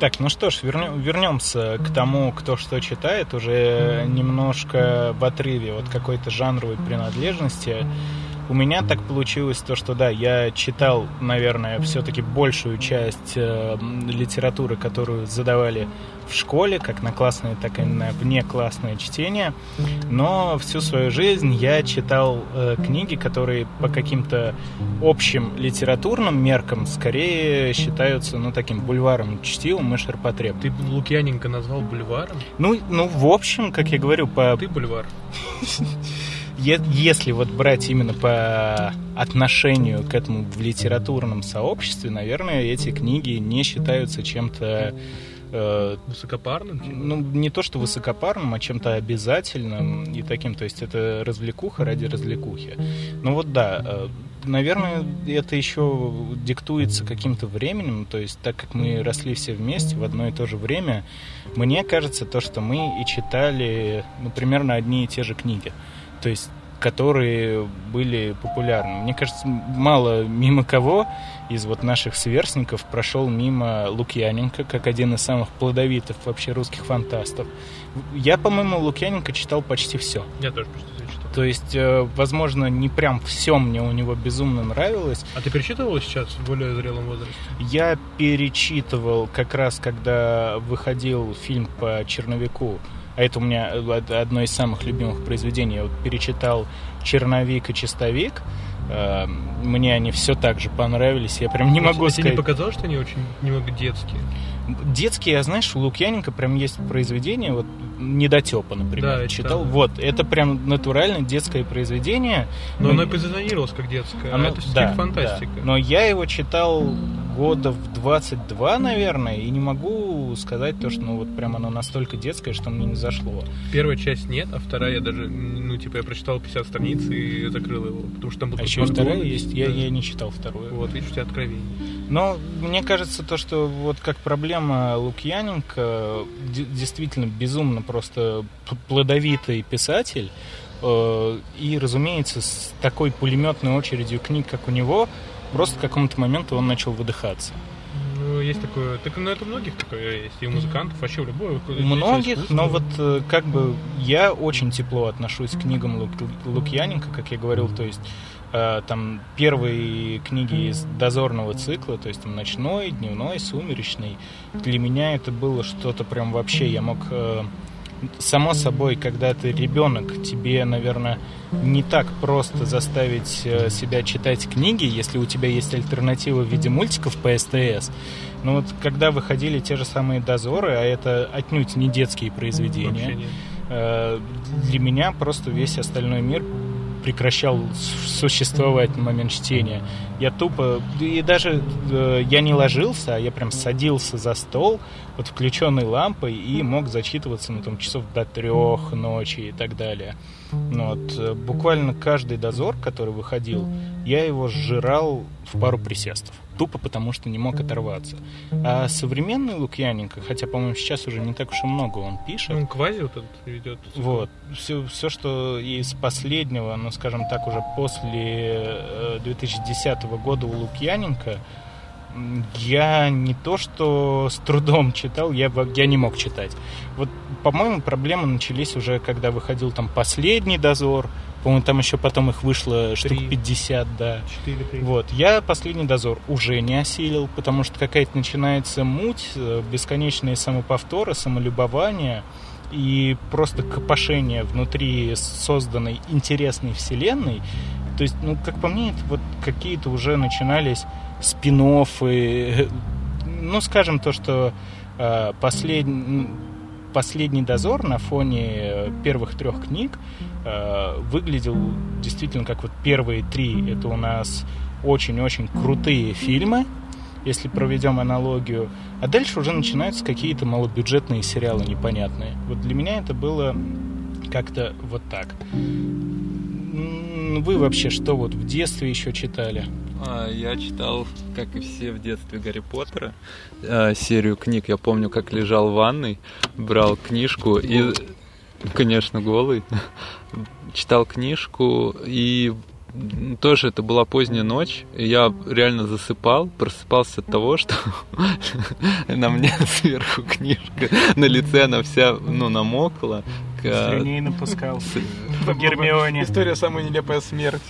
Так, ну что ж, вернем- вернемся к тому, кто что читает, уже немножко в отрыве от какой-то жанровой принадлежности. У меня так получилось то, что да, я читал, наверное, все-таки большую часть э, литературы, которую задавали в школе, как на классное, так и на внеклассное чтение. Но всю свою жизнь я читал э, книги, которые по каким-то общим литературным меркам скорее считаются, ну, таким бульваром чтивым и ширпотребным. Ты Лукьяненко назвал бульваром? Ну, ну, в общем, как я говорю, по... Ты бульвар. Если вот брать именно по отношению к этому в литературном сообществе, наверное, эти книги не считаются чем-то э, Высокопарным? типа? ну, не то что высокопарным, а чем-то обязательным и таким. То есть это развлекуха ради развлекухи. Ну вот да, э, наверное, это еще диктуется каким-то временем. То есть так как мы росли все вместе в одно и то же время, мне кажется, то, что мы и читали ну, примерно одни и те же книги. То есть которые были популярны. Мне кажется, мало мимо кого из вот наших сверстников прошел мимо Лукьяненко, как один из самых плодовитых вообще русских фантастов. Я, по-моему, Лукьяненко читал почти все. Я тоже почти все читал. То есть, э, возможно, не прям все мне у него безумно нравилось. А ты перечитывал сейчас в более зрелом возрасте? Я перечитывал как раз, когда выходил фильм по черновику. А это у меня од- одно из самых любимых произведений. Я вот перечитал «Черновик» и «Чистовик». Э, Мне они все так же понравились. Я прям не могу А тебе сказать... не показалось, что они очень немного детские? Детские, я знаешь, у Лукьяненко прям есть произведение, вот «Недотепа», например, Да, это читал. да. Вот, это прям натурально детское произведение. Но Ну, оно и позиционировалось как детское, оно- а это все да, фантастика. да. Но я его читал года в 22, наверное, и не могу сказать то, что ну вот прям оно настолько детское, что мне не зашло. Первая часть нет, а вторая я даже, ну, типа, я прочитал 50 страниц и закрыл его, потому что там был А еще вторая есть, я, Да. я не читал вторую. Вот, видишь, у тебя откровение. Но мне кажется, то, что вот как проблема Лукьяненко, действительно безумно просто плодовитый писатель, э, и, разумеется, с такой пулеметной очередью книг, как у него, просто к какому-то моменту он начал выдыхаться. Ну, есть такое, так, ну, это многих такое есть, и у музыкантов, вообще у любого. У многих, но вот э, как бы я очень тепло отношусь к книгам Лук- Лукьяненко, как я говорил, то есть э, там первые книги из дозорного цикла, то есть там ночной, дневной, сумеречный. Для меня это было что-то прям вообще, я мог э, Само собой, когда ты ребенок, тебе, наверное, не так просто заставить э, себя читать книги, если у тебя есть альтернатива в виде мультиков по СТС. Но вот когда выходили те же самые дозоры, а это отнюдь не детские произведения, э, для меня просто весь остальной мир прекращал существовать на момент чтения. Я тупо... И даже э, я не ложился, а я прям садился за стол под включенной лампой и мог зачитываться ну, там, часов до трех ночи и так далее. Ну, вот, э, буквально каждый дозор, который выходил, я его сжирал в пару присестов. Тупо потому, что не мог оторваться. А современный Лукьяненко, хотя, по-моему, сейчас уже не так уж и много он пишет, Ну, квази вот этот ведет. вот. Все, все, что из последнего, ну, скажем так, уже после э, 2010 года у Лукьяненко, я не то что с трудом читал, я, я не мог читать. Вот, по-моему, проблемы начались уже, когда выходил там последний дозор. По-моему, там еще потом их вышло штук Три. 50, да. Четыре, три. Вот, я последний дозор уже не осилил, потому что какая-то начинается муть, э, бесконечные самоповторы, самолюбование и просто копошение внутри созданной интересной вселенной. То есть, ну, как по мне, это вот какие-то уже начинались спин ну, скажем, то, что э, послед- последний дозор на фоне первых трех книг э, выглядел действительно как вот первые три. Это у нас очень-очень крутые фильмы, если проведем аналогию. А дальше уже начинаются какие-то малобюджетные сериалы непонятные. Вот для меня это было как-то вот так. Вы вообще что вот в детстве еще читали? А, Я читал, как и все в детстве, Гарри Поттера, э, серию книг. Я помню, как лежал в ванной, брал книжку и, конечно, голый, читал книжку и тоже это была поздняя ночь, и я реально засыпал, просыпался от того, что на мне сверху книжка, на лице она вся, ну, намокла. К- Слюней напускал. По Гермионе. История самая нелепая смерть.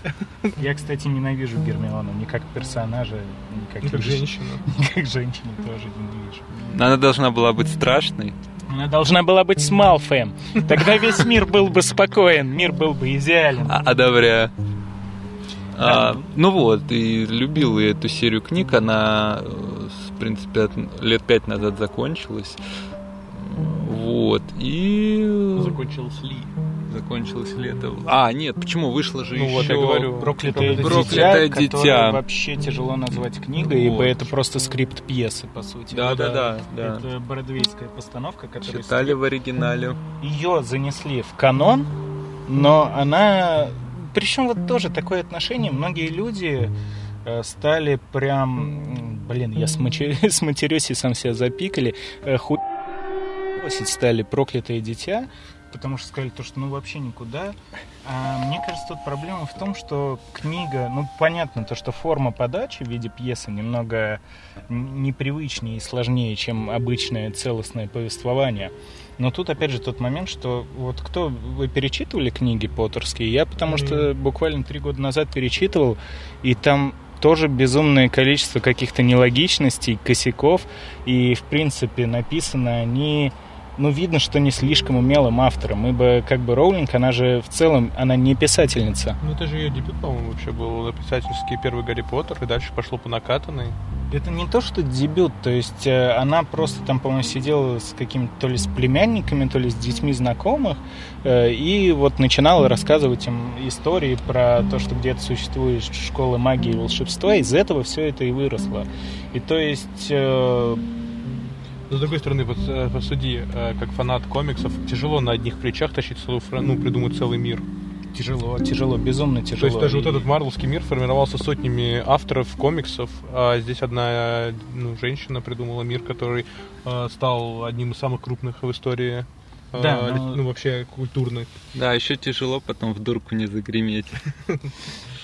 Я, кстати, ненавижу Гермиону. Не как персонажа, не как, как женщину. Не как женщину тоже ненавижу. Она должна была быть страшной. Она должна была быть с Малфоем. Тогда весь мир был бы спокоен, мир был бы идеален. А- одобряю. А, ну вот, и любил я эту серию книг. Она, э, в принципе, лет пять назад закончилась. Вот, и... Закончилось ли? Закончилось лето. А, нет, почему? Вышло же Ну еще... вот я говорю, Проклятое, Проклятое дитя, дитя. которое вообще тяжело назвать книгой, ибо Вот. это просто скрипт пьесы, по сути. Да, да, да, да. Это бродвейская постановка, которая... Читали в оригинале. Ее занесли в канон, но она... Причем вот тоже такое отношение. Многие люди э, стали прям... Блин, я сматерюсь и сам себя запикали. Э, Ху... стали проклятые дитя. потому что сказали то, что ну вообще никуда. А мне кажется, тут проблема в том, что книга, ну понятно, то, что форма подачи в виде пьесы немного непривычнее и сложнее, чем обычное целостное повествование. Но тут опять же тот момент, что вот кто вы перечитывали книги Поттерские? Я потому что буквально три года назад перечитывал, и там тоже безумное количество каких-то нелогичностей, косяков, и в принципе написаны они ну, видно, что не слишком умелым автором, ибо как бы Роулинг, она же в целом, она не писательница. Ну, это же ее дебют, по-моему, вообще был писательский первый Гарри Поттер, и дальше пошло по накатанной. Это не то, что дебют, то есть э, она просто там, по-моему, сидела с какими-то то ли с племянниками, то ли с детьми знакомых, э, и вот начинала рассказывать им истории про то, что где-то существует школа магии и волшебства, из этого все это и выросло. И то есть э, но, с другой стороны, вот посуди, как фанат комиксов, тяжело на одних плечах тащить целую, ну, придумать целый мир. Тяжело, тяжело, безумно тяжело. То есть даже и... вот этот марвелский мир формировался сотнями авторов комиксов, а здесь одна ну, женщина придумала мир, который э, стал одним из самых крупных в истории да, но... ну вообще культурных. Да, еще тяжело потом в дурку не загреметь.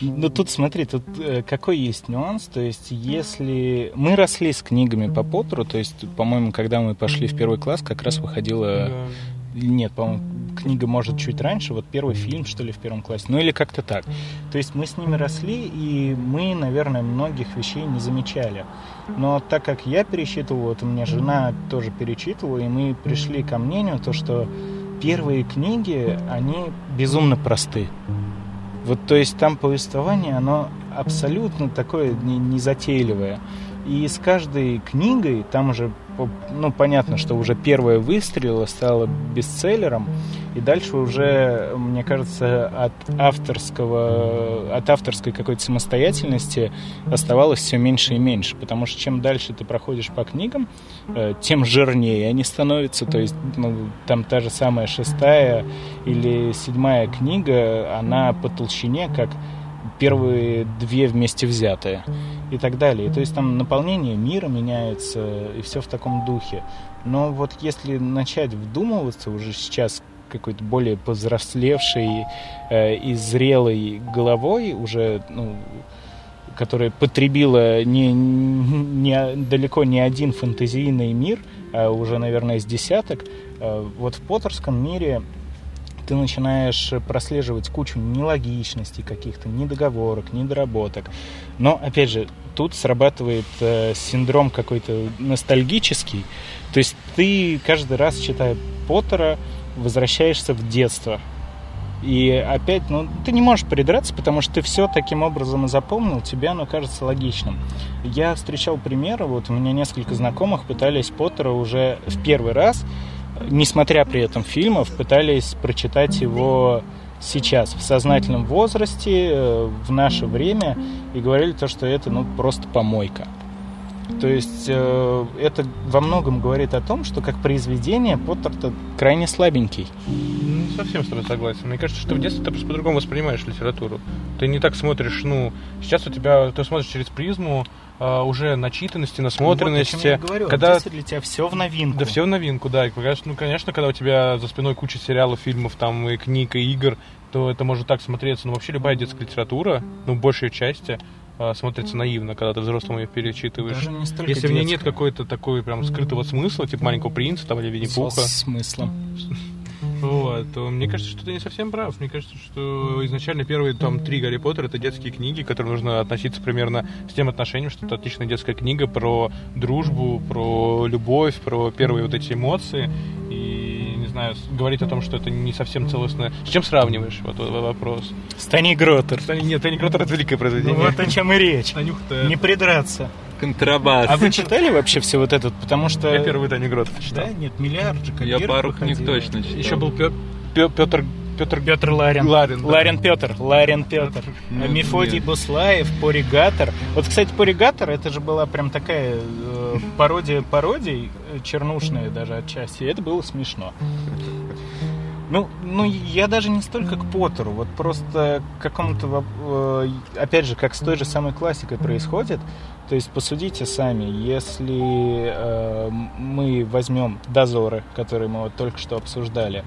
Ну тут смотри, тут э, какой есть нюанс, то есть если мы росли с книгами по Поттеру, то есть, по-моему, когда мы пошли в первый класс, как раз выходила нет, по-моему, книга может чуть раньше, вот первый фильм, что ли, в первом классе, ну или как-то так. То есть мы с ними росли, и мы, наверное, многих вещей не замечали. Но так как я пересчитывал, вот у меня жена тоже перечитывала, и мы пришли ко мнению, то, что первые книги, они безумно просты. Вот, то есть там повествование, оно абсолютно такое незатейливое. И с каждой книгой, там уже, ну, понятно, что уже первая выстрела стала бестселлером, и дальше уже, мне кажется, от авторского, от авторской какой-то самостоятельности оставалось все меньше и меньше, потому что чем дальше ты проходишь по книгам, э, тем жирнее они становятся, то есть, ну, там та же самая шестая или седьмая книга, она по толщине как первые две вместе взятые и так далее. То есть там наполнение мира меняется и все в таком духе. Но вот если начать вдумываться уже сейчас какой-то более повзрослевшей э, и зрелой головой, уже ну, которая потребила не, не, далеко не один фантазийный мир, а уже, наверное, с десяток, э, вот в Поттерском мире ты начинаешь прослеживать кучу нелогичностей каких-то, недоговорок, недоработок. Но, опять же, тут срабатывает э, синдром какой-то ностальгический. То есть ты каждый раз, читая Поттера, возвращаешься в детство. И опять, ну, ты не можешь придраться, потому что ты все таким образом запомнил, тебе оно кажется логичным. Я встречал примеры, вот у меня несколько знакомых пытались Поттера уже в первый раз несмотря при этом фильмов, пытались прочитать его сейчас, в сознательном возрасте, э, в наше время, и говорили то, что это ну, просто помойка. То есть э, это во многом говорит о том, что как произведение Поттер-то крайне слабенький. Не совсем с тобой согласен. Мне кажется, что в детстве ты просто по-другому воспринимаешь литературу. Ты не так смотришь, ну, сейчас у тебя, ты смотришь через призму а, уже начитанности, насмотренности. Вот, говорю, когда для тебя все в новинку. Да, все в новинку, да. И, ну, конечно, когда у тебя за спиной куча сериалов, фильмов, там, и книг, и игр, то это может так смотреться. Но вообще любая детская литература, ну, большей части, а, смотрится наивно, когда ты взрослым ее перечитываешь. Если в ней нет какой-то такой прям скрытого смысла, типа маленького принца там, или Винни-Пуха. С смыслом. Вот, мне кажется, что ты не совсем прав. Мне кажется, что изначально первые там три Гарри Поттера это детские книги, к которым нужно относиться примерно с тем отношением, что это отличная детская книга про дружбу, про любовь, про первые вот эти эмоции. И знаю, говорить о том, что это не совсем целостно. С чем сравниваешь? Вот, вот вопрос. С Тани Гротер. Стани... Нет, Тани Гротер это великое произведение. Ну вот о чем и речь. Не придраться контрабас. А вы читали вообще все вот этот? Потому что... Я первый Дани Гротов читал. Да? Нет, миллиард же Я пару книг точно читал. Еще был Петр Петр Петр Ларин. Ларин, да. Ларин Петр. Ларин Петр. Нет, Мефодий нет. Буслаев, Поригатор. Вот, кстати, Поригатор, это же была прям такая э, пародия пародий, э, чернушная даже отчасти. И это было смешно. Ну, ну, я даже не столько к Поттеру, вот просто к какому-то, э, опять же, как с той же самой классикой происходит. То есть посудите сами, если э, мы возьмем дозоры, которые мы вот только что обсуждали,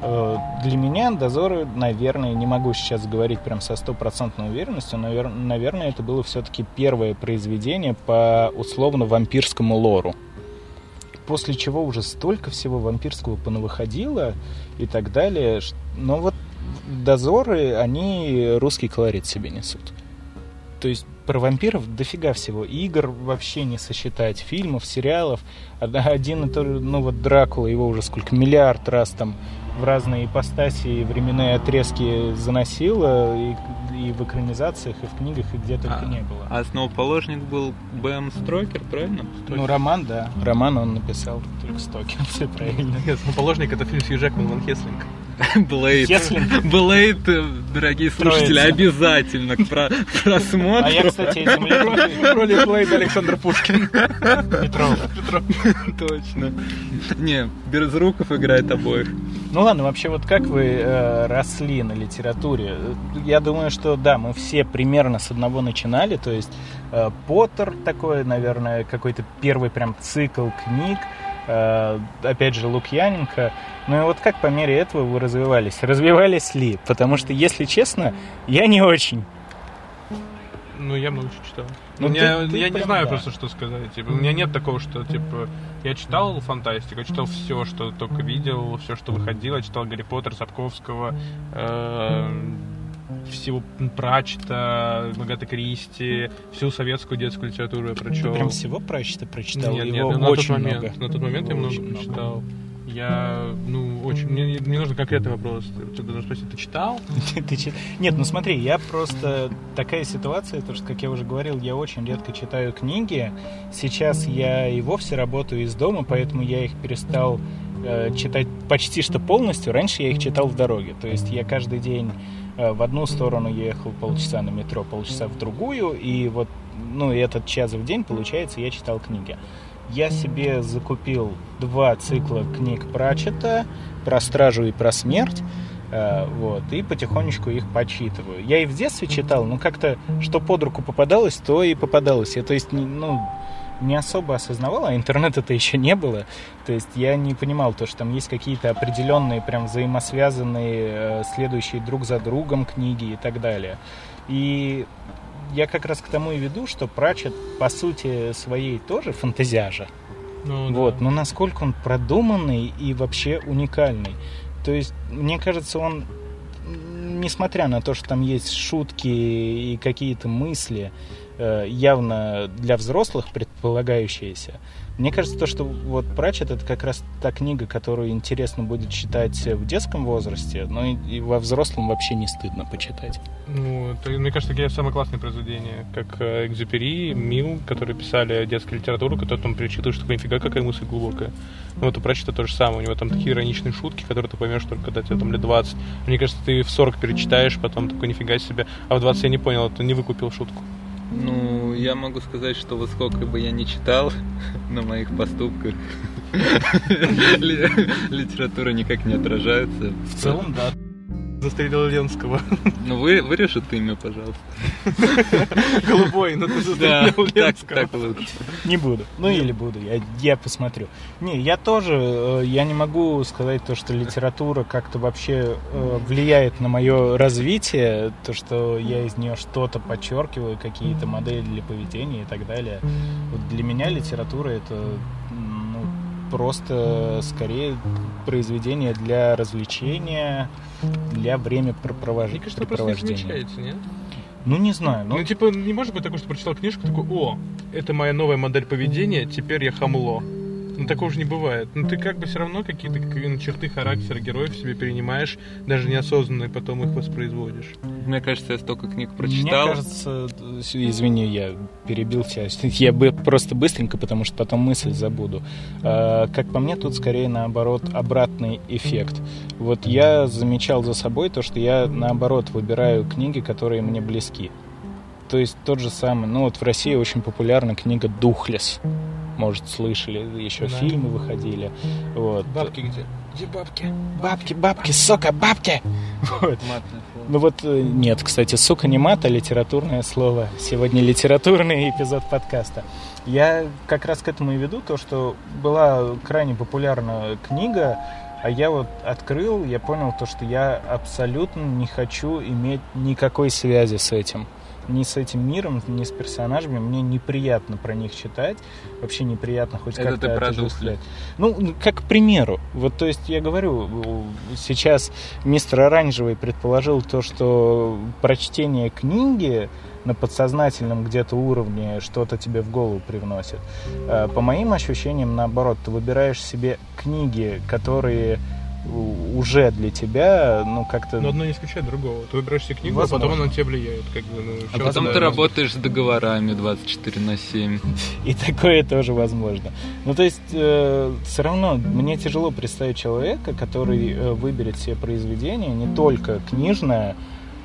Для меня «Дозоры», наверное, не могу сейчас говорить прям со стопроцентной уверенностью, но, навер- наверное, это было все-таки первое произведение по условно-вампирскому лору. После чего уже столько всего вампирского понавыходило и так далее. Но вот «Дозоры», они русский колорит себе несут. То есть про вампиров дофига всего. Игр вообще не сосчитать, фильмов, сериалов. Од- Один и же, ну вот Дракула, его уже сколько, миллиард раз там в разные ипостаси и временные отрезки заносило, и, и в экранизациях, и в книгах, и где только А, не было. а основоположник был Бэм Строкер, правильно? Ну, роман, да. Роман он написал, только Стокер, все правильно. Нет, основоположник это фильм с Хью Джекман Ван Хеслинг. Блейд. Блейд, э, дорогие слушатели, Троица. обязательно к про- просмотру. А я, кстати. В роли Блейда Александр Пушкин. Петров. Точно. Не, Безруков играет обоих. Ну ладно, вообще вот как вы э, росли на литературе? Я думаю, что да, мы все примерно с одного начинали, то есть э, Поттер такой, наверное, какой-то первый прям цикл книг, э, опять же Лукьяненко. Ну и вот как по мере этого вы развивались? Развивались ли? Потому что, если честно, я не очень. Ну, я много читал. Ну, У меня- ты- ты я не прям знаю да. просто, что сказать. Типа, у меня нет такого, что, типа, я читал фантастику, я читал все, что только видел, все, что выходило. Я читал Гарри Поттер, Сапковского, э, всего Прачета, Магаты Кристи, всю советскую детскую литературу я прочел. Ты прям всего прочита прочитал? Нет, Его нет, на очень тот момент. много. На тот момент я много Очень много. Я, ну, очень... Мне, мне нужен конкретный вопрос. Ты должен спросить, ты читал? Нет, ну смотри, я просто... Такая ситуация, то что, как я уже говорил, я очень редко читаю книги. Сейчас я и вовсе работаю из дома, поэтому я их перестал э, читать почти что полностью. Раньше я их читал в дороге. То есть я каждый день э, в одну сторону ехал полчаса на метро, полчаса в другую, и вот, ну, этот час в день, получается, я читал книги. Я себе закупил два цикла книг Пратчета про стражу и про смерть. Э, Вот, и потихонечку их почитываю. Я и в детстве читал, но как-то что под руку попадалось, то и попадалось. Я, то есть, ну, не особо осознавал, а интернета-то еще не было. То есть я не понимал то, что там есть какие-то определенные, прям взаимосвязанные, э, следующие друг за другом книги и так далее. И я как раз к тому и веду, что Пратчет по сути своей тоже фантазиажа. Ну, да. Вот, но насколько он продуманный и вообще уникальный. То есть, мне кажется, он, несмотря на то, что там есть шутки и какие-то мысли, э, явно для взрослых предполагающиеся, мне кажется, то, что вот Пратчет это как раз та книга, которую интересно будет читать в детском возрасте, но и, и во взрослом вообще не стыдно почитать. Ну, это, мне кажется, такие самые классные произведения, как э, Экзюпери, Мил, которые писали детскую литературу, которые там перечитываешь, такой, нифига, какая мысль глубокая. Ну, вот у Пратчета то же самое, у него там такие ироничные шутки, которые ты поймешь только когда тебе там лет 20. Мне кажется, ты в 40 перечитаешь, потом такой, нифига себе, а в 20 я не понял, ты не выкупил шутку. Ну, я могу сказать, что вот сколько бы я не читал на моих поступках, ли- литература никак не отражается. В целом, да. Застрелил Ленского. Ну, вы, вырежь это имя, пожалуйста. Голубой, ну ты Да, застрелил так, Ленского. так лучше. Не буду. Ну или буду, я, я посмотрю. Не, я тоже, э, я не могу сказать то, что литература как-то вообще э, влияет на мое развитие, то, что я из нее что-то подчеркиваю, какие-то модели для поведения и так далее. Вот для меня литература это просто скорее произведение для развлечения, для Мне кажется, вы просто не времяпрепровождения. замечаете, нет? Ну не знаю, ну Ну, типа, не может быть такого, что прочитал книжку, такой, о, это моя новая модель поведения, теперь я хамло. Ну, такого же не бывает. Ну, ты как бы все равно какие-то черты характера героев себе перенимаешь, даже неосознанно, и потом их воспроизводишь. Мне кажется, я столько книг Мне прочитал. кажется, э, извини, я перебил тебя. Я бы просто быстренько, потому что потом мысль забуду. А, Как по мне, тут скорее наоборот обратный эффект. Вот я замечал за собой то, что я наоборот выбираю книги, которые мне близки. То есть тот же самый, ну вот в России очень популярна книга «Духлес». Может, слышали, еще Да. фильмы выходили. Вот. Бабки где? Где бабки? Бабки, бабки, сука, бабки! Вот. Ну вот э, нет, кстати, сука не мат, а литературное слово. Сегодня литературный эпизод подкаста. Я как раз к этому и веду, то, что была крайне популярна книга А я вот открыл, я понял то, что я абсолютно не хочу иметь никакой связи с этим. Ни с этим миром, ни с персонажами. Мне неприятно про них читать. Вообще неприятно хоть Это как-то ты про отождествлять. Ну, как к примеру. Вот, то есть, я говорю, сейчас мистер Оранжевый предположил то, что прочтение книги на подсознательном где-то уровне что-то тебе в голову привносит. Э, По моим ощущениям, наоборот, ты выбираешь себе книги, которые уже для тебя, ну, как-то... Но одно не исключает другого. Ты выбираешь себе книгу, а потом Возможно. она на тебя влияет. Как бы, ну, А потом ты ну, работаешь с договорами 24 на 7. И такое тоже возможно. Ну, то есть, все равно мне тяжело представить человека, который э, выберет себе произведение не только книжное,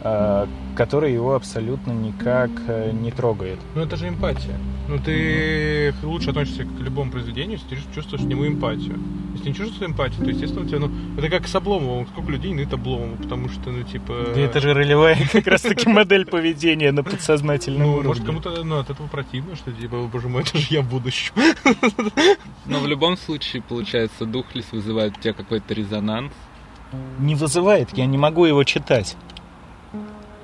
э, которое его абсолютно никак э, не трогает. Ну, это же эмпатия. Ну, ты лучше относишься к любому произведению, если ты чувствуешь к нему эмпатию. Если не чувствуешь эмпатию, то, естественно, у тебя, ну, это как с Обломовым. Сколько людей ныть Обломову, потому что, ну, типа... Да это же ролевая как раз-таки модель поведения на подсознательном Ну, уровне. может, кому-то ну, от этого противно, что типа, «О, боже мой, это же я в будущем. Но в любом случае, получается, Духлес вызывает у тебя какой-то резонанс. не вызывает, я не могу его читать.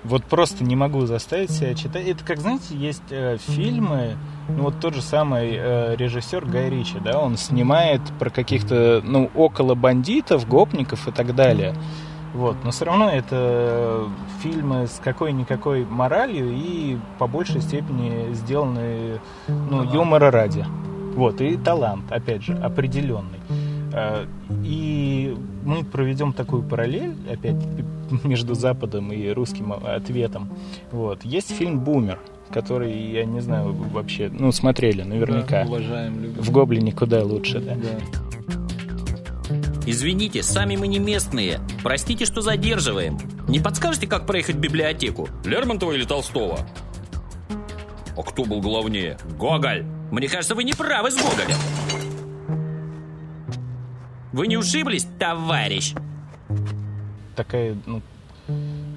Вот просто не могу заставить себя читать. Это как, знаете, есть э, фильмы, ну вот тот же самый э, режиссер Гай Ричи, да, он снимает про каких-то, ну, около бандитов, гопников и так далее. Вот, но все равно это фильмы с какой-никакой моралью и по большей степени сделаны, ну, юмора ради. Вот, и талант, опять же, определенный. Э, И мы проведем такую параллель, опять между Западом и русским ответом. Вот. Есть фильм «Бумер», который, я не знаю, вы вообще, ну, смотрели наверняка. Да, уважаем, любим. В «Гоблине» куда лучше, да? Извините, сами мы не местные. Простите, что задерживаем. Не подскажете, как проехать в библиотеку? Лермонтова или Толстого? А кто был главнее? Гоголь. Мне кажется, вы не правы с Гоголем. Вы не ушиблись, товарищ? такая ну,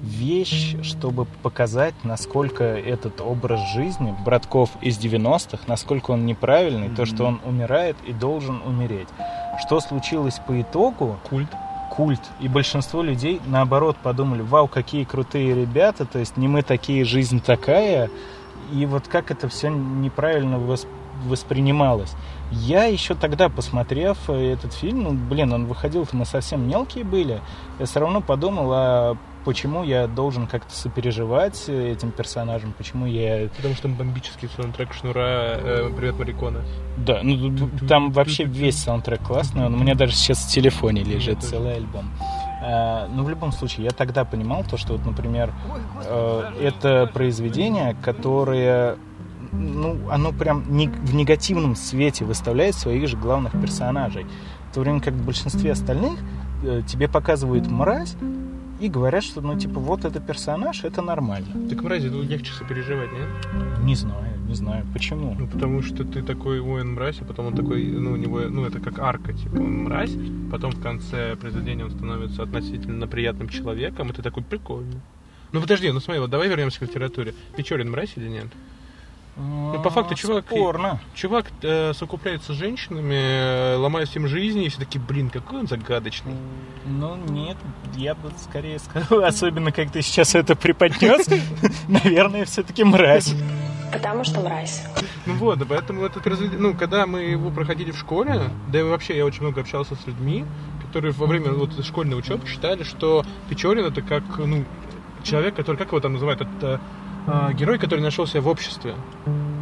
вещь, чтобы показать, насколько этот образ жизни Братков из 90-х, насколько он неправильный, то, что он умирает и должен умереть. Что случилось по итогу? Культ. Культ. И большинство людей, наоборот, подумали, вау, какие крутые ребята, то есть не мы такие, жизнь такая. И вот как это все неправильно вос- воспринималось. Я еще тогда, посмотрев э, этот фильм, ну, блин, он выходил, мы совсем мелкие были, я все равно подумал, а почему я должен как-то сопереживать этим персонажам, почему я... Потому что там бомбический саундтрек Шнура э, «Привет, Марикона». Да, ну там вообще весь саундтрек классный, он у меня даже сейчас в телефоне лежит, целый альбом. А, ну, в любом случае, я тогда понимал то, что, вот, например, э, это произведение, которое ну, оно прям не, в негативном свете выставляет своих же главных персонажей. В то время как в большинстве остальных э, тебе показывают мразь и говорят, что, ну, типа, вот это персонаж, это нормально. Так мрази, тут легче сопереживать, нет? Не знаю, не знаю, почему. Ну, потому что ты такой, ой, он мразь, а потом он такой, ну, у него, ну, это как арка, типа, он мразь, потом в конце произведения он становится относительно приятным человеком, и ты такой, прикольно. Ну, подожди, ну, смотри, вот давай вернемся к литературе. Печорин мразь или нет? Ну, по факту, чувак, Спорно. чувак э, совокупляется с женщинами, э, ломает всем жизни, и все такие, блин, какой он загадочный. Ну, нет, я бы скорее сказал, особенно как ты сейчас это преподнес, наверное, все-таки мразь. Потому что мразь. Ну вот, поэтому это произведение, ну, когда мы его проходили в школе, да и вообще я очень много общался с людьми, которые во время вот школьной учебы считали, что Печорин это как, ну, человек, который, как его там называют, это а, герой, который нашел себя в обществе.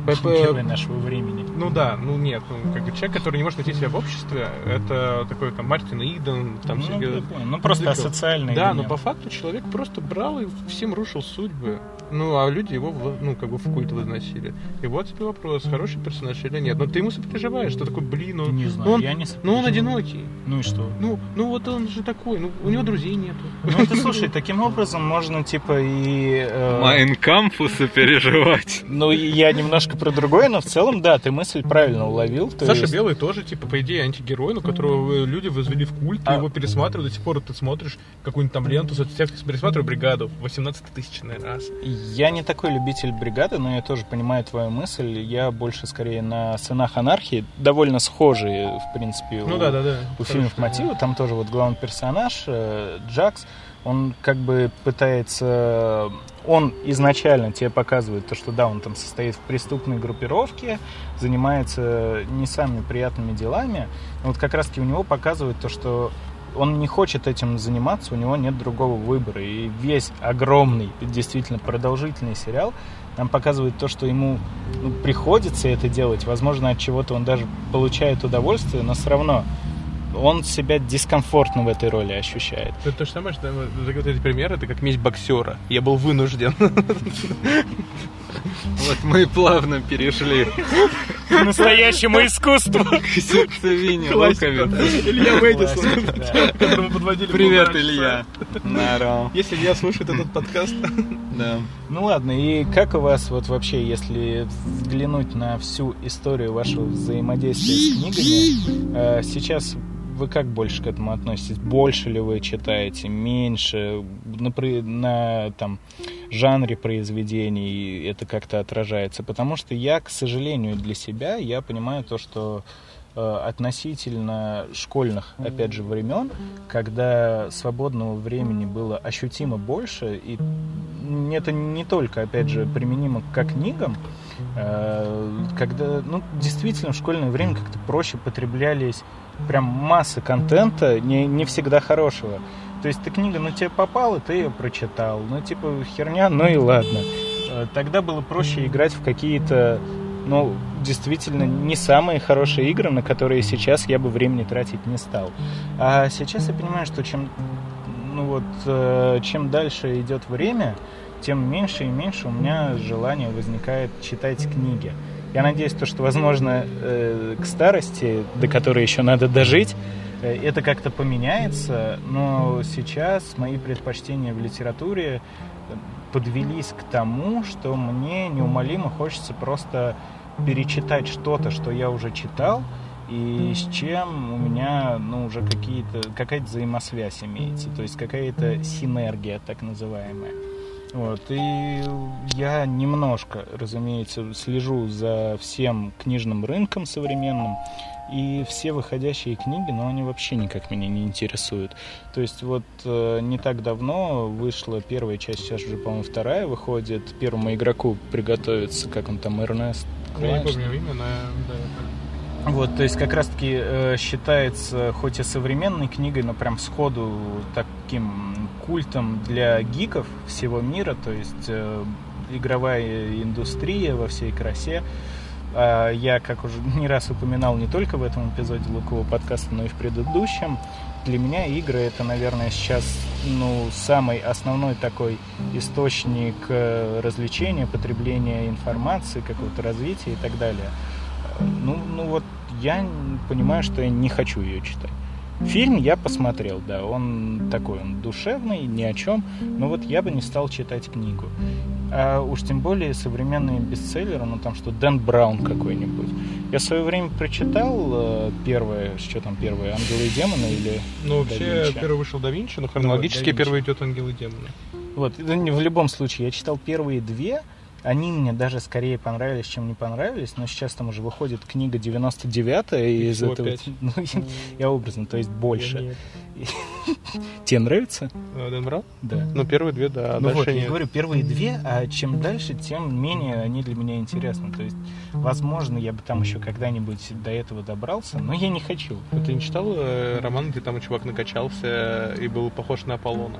Герой нашего времени. Ну да, ну нет, ну как бы человек, который не может найти себя в обществе, это такой там Мартин Иден, там Ну, всякие- я понял. Ну, просто Языков. асоциальный Да, но по факту человек просто брал и всем рушил судьбы. Ну, а люди его, ну, как бы в культ возносили. И вот тебе вопрос, хороший персонаж или нет. Но ты ему сопереживаешь, что такой, блин, он... Не ну, знаю, он, я не Ну, он одинокий. Ну и что? Ну, ну вот он же такой, ну, у него друзей нету. Ну, ты слушай, таким образом можно, типа, и... э, Майнкам? Лампу сопереживать. Ну, я немножко про другое, но в целом, да, ты мысль правильно уловил. то Саша есть- Белый тоже, типа, по идее, антигерой, но которого люди возвели в культ, А и его пересматривают, до сих пор ты смотришь какую-нибудь там ленту соцсетях, пересматриваю бригаду 18 тысячный раз. Я не такой любитель бригады, но я тоже понимаю твою мысль. Я больше скорее на сынах анархии, довольно схожие, в принципе, Ну у, да, да, да. у фильмов Хорошо, мотивы. Там тоже вот главный персонаж э, Джакс, он как бы пытается, он изначально тебе показывает то, что да, он там состоит в преступной группировке, занимается не самыми приятными делами. Вот как раз-таки у него показывают то, что он не хочет этим заниматься, у него нет другого выбора. И весь огромный, действительно продолжительный сериал нам показывает то, что ему ну, приходится это делать. Возможно, от чего-то он даже получает удовольствие, но все равно он себя дискомфортно в этой роли ощущает. Это то же самое, что э, вот эти примеры, это как месть боксера. Я был вынужден. Вот мы и плавно перешли К настоящему искусству. к сердцевине луковицы. Илья Мэдисон, которого подводили Привет. Илья. Здорово. Если Илья слушает этот подкаст, Да. Ну ладно, и как у вас вот вообще, если взглянуть на всю историю вашего взаимодействия с книгами, э, сейчас вы как больше к этому относитесь? Больше ли вы читаете, меньше? На, на там, жанре произведений это как-то отражается? Потому что я, к сожалению, для себя, я понимаю то, что э, относительно школьных, опять же, времен, когда свободного времени было ощутимо больше, и это не только, опять же, применимо к книгам, э, когда, ну, действительно, в школьное время как-то проще потреблялись прям массы контента, не, не всегда хорошего. То есть ты книга, ну, тебе попала, ты ее прочитал. Ну, типа, херня, ну и ладно. Э, Тогда было проще играть в какие-то, ну, действительно, не самые хорошие игры, на которые сейчас я бы времени тратить не стал. А сейчас я понимаю, что чем, ну вот, э, чем дальше идет время, тем меньше и меньше у меня желание возникает читать книги. Я надеюсь, то, что, возможно, э, к старости, до которой еще надо дожить, э, это как-то поменяется, но сейчас мои предпочтения в литературе э, подвелись к тому, что мне неумолимо хочется просто перечитать что-то, что я уже читал, и с чем у меня ну, уже какие-то, какая-то взаимосвязь имеется, то есть какая-то синергия так называемая. Вот, и я немножко, разумеется, слежу за всем книжным рынком современным, и все выходящие книги, но они вообще никак меня не интересуют. То есть вот э, не так давно вышла первая часть, сейчас уже, по-моему, вторая выходит. Первому игроку приготовиться, как он там, Эрнест я не помню имя, но да, вот, то есть как раз-таки э, считается хоть и современной книгой, но прям сходу таким культом для гиков всего мира, то есть э, игровая индустрия во всей красе. А я, как уже не раз упоминал, не только в этом эпизоде Лукового подкаста, но и в предыдущем, для меня игры это, наверное, сейчас ну, самый основной такой источник э, развлечения, потребления информации, какого-то развития и так далее. Э, Ну, ну вот я понимаю, что я не хочу ее читать. Фильм я посмотрел, да, он такой, он душевный, ни о чем, но вот я бы не стал читать книгу. А уж тем более современные бестселлеры, ну там что, Дэн Браун какой-нибудь. Я в свое время прочитал э, первое, что там первое, «Ангелы и демоны» или Ну, «Да вообще, Винчи»? первый вышел Да Винчи, но хронологически Да Винчи. первый идет Ангел и демоны. Вот, не- в любом случае, я читал первые две, они мне даже скорее понравились, чем не понравились, но сейчас там уже выходит книга 99-я, и из всего этого... пять. Ну, я, я образно, то есть больше. Тебе нравится? Э, Дэн Браун? Да. Ну, первые две, да, а ну дальше вот, я говорю, первые две, а чем дальше, тем менее они для меня интересны. То есть, возможно, я бы там еще когда-нибудь до этого добрался, но я не хочу. А Ты не читал э, роман, где там чувак накачался и был похож на Аполлона?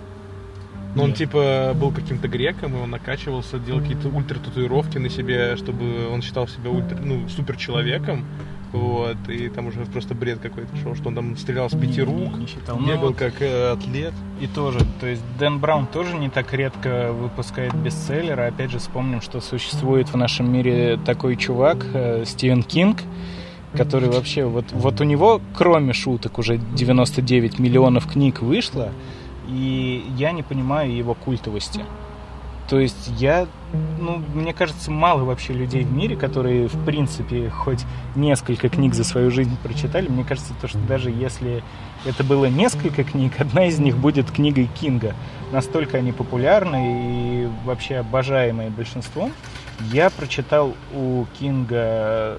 Ну, он типа был каким-то греком, и он накачивался, делал какие-то ультра татуировки на себе, чтобы он считал себя ультра, ну, супер человеком. Вот, и там уже просто бред какой-то шел, что он там стрелял с пяти Не, рук, не читал. Ну, бегал вот как э, атлет. И тоже, то есть Дэн Браун тоже не так редко выпускает бестселлеры. Опять же, вспомним, что существует в нашем мире такой чувак, э, Стивен Кинг, который вообще, вот, вот у него, кроме шуток, уже 99 миллионов книг вышло, и я не понимаю его культовости. То есть я, ну, мне кажется, мало вообще людей в мире, которые, в принципе, хоть несколько книг за свою жизнь прочитали. Мне кажется, то, что даже если это было несколько книг, одна из них будет книгой Кинга. Настолько они популярны и вообще обожаемые большинством. Я прочитал у Кинга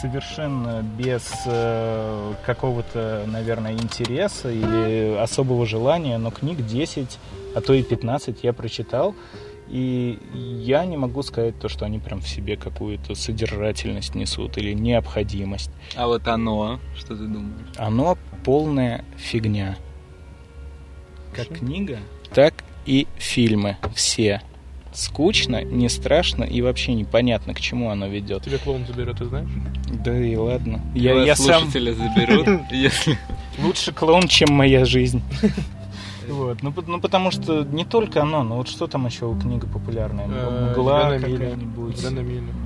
совершенно без э, какого-то, наверное, интереса или особого желания, но книг 10, а то и 15 я прочитал. И я не могу сказать то, что они прям в себе какую-то содержательность несут или необходимость. А вот оно, что ты думаешь? Оно полная фигня. Как книга, так и фильмы. Все. Скучно, не страшно и вообще непонятно, к чему оно ведет. Тебя клоун заберет, ты знаешь? Да и ладно. Я, Я, я сам слушателя заберут, если... лучше клоун, чем моя жизнь. Вот. Ну, ну, потому что не только оно, но вот что там еще у книга популярная? Э, Мгла какая-нибудь.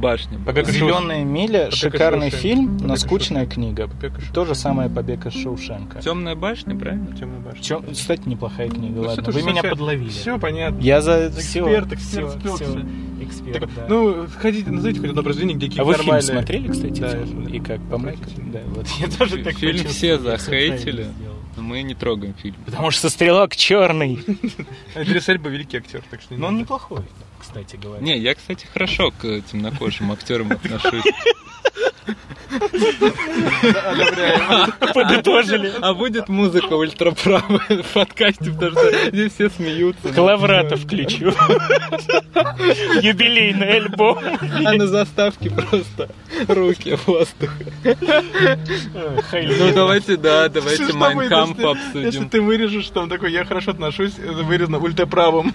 Башня. Побег из Зеленая миля, шикарный фильм, но скучная книга. То же самое Побег из Шоушенка. Темная башня, правильно? Темная башня. Кстати, неплохая книга, Ну, ладно. Вы меня подловили. Все понятно. Я за все, Эксперт, эксперт. Эксперт, Так, да. Ну, ходите, назовите хоть одно произведение, где а какие-то вы фильм смотрели, кстати? И как, по Да, вот я тоже так Фильм все захейтили, мы не трогаем фильм. Потому что стрелок черный. Идрис Эльба великий актер, так что Но он неплохой, кстати говоря. Не, я, кстати, хорошо к темнокожим актерам отношусь. Подытожили. А будет музыка ультраправая в подкасте, потому что здесь все смеются. Клаврата включу. Юбилейный альбом. А на заставке просто руки в воздух. Ну давайте, да, давайте Майнкамп если- Если обсудим. ты вырежешь, там такой, я хорошо отношусь, вырезано ультраправым.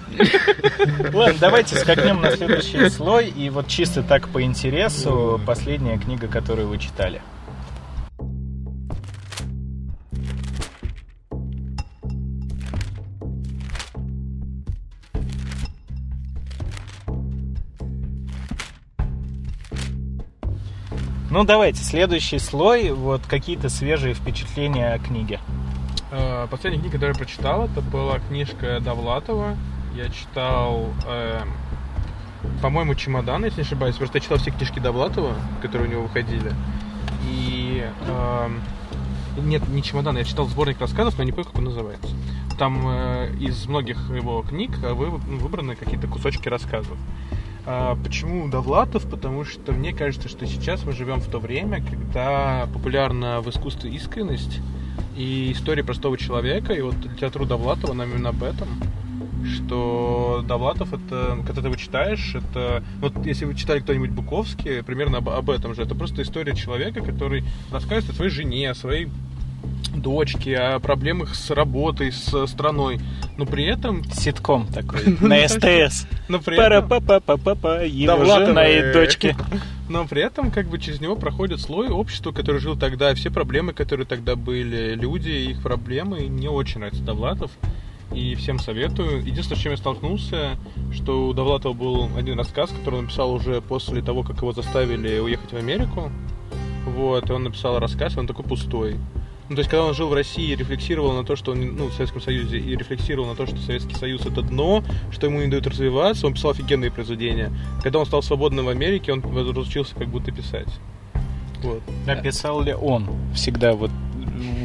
Ладно, давайте скакнем на следующий слой. И вот чисто так по интересу, последняя книга, которую вы читали. Ну, давайте, следующий слой, вот какие-то свежие впечатления о книге. Э, Последняя книга, которую я прочитал, это была книжка Довлатова. Я читал, э, по-моему, «Чемодан», если не ошибаюсь. Просто я читал все книжки Довлатова, которые у него выходили. И... эм, нет, не «Чемодан», я читал сборник рассказов, но не помню, как он называется. Там э, из многих его книг э, вы- выбраны какие-то кусочки рассказов. А, Почему Довлатов? Потому что мне кажется, что сейчас мы живем в то время, когда популярна в искусстве искренность и история простого человека. И вот литература Довлатова нам именно об этом. Что Довлатов это, когда ты его читаешь, это вот если вы читали кто-нибудь Буковский, примерно об, об этом же. Это просто история человека, который рассказывает о своей жене, о своей дочке, о проблемах с работой, с страной. Но при этом... Ситком такой, на СТС. Но при этом... Его жена и дочки. Но при этом как бы через него проходит слой общества, который жил тогда, все проблемы, которые тогда были, люди, их проблемы. И Мне очень нравится Довлатов. И всем советую. Единственное, с чем я столкнулся, что у Довлатова был один рассказ, который он написал уже после того, как его заставили уехать в Америку. Вот, и он написал рассказ, и он такой пустой. Ну, то есть, когда он жил в России и рефлексировал на то, что он, ну, в Советском Союзе, и рефлексировал на то, что Советский Союз это дно, что ему не дают развиваться, он писал офигенные произведения. Когда он стал свободным в Америке, он разучился как будто писать. Вот. Написал ли он всегда вот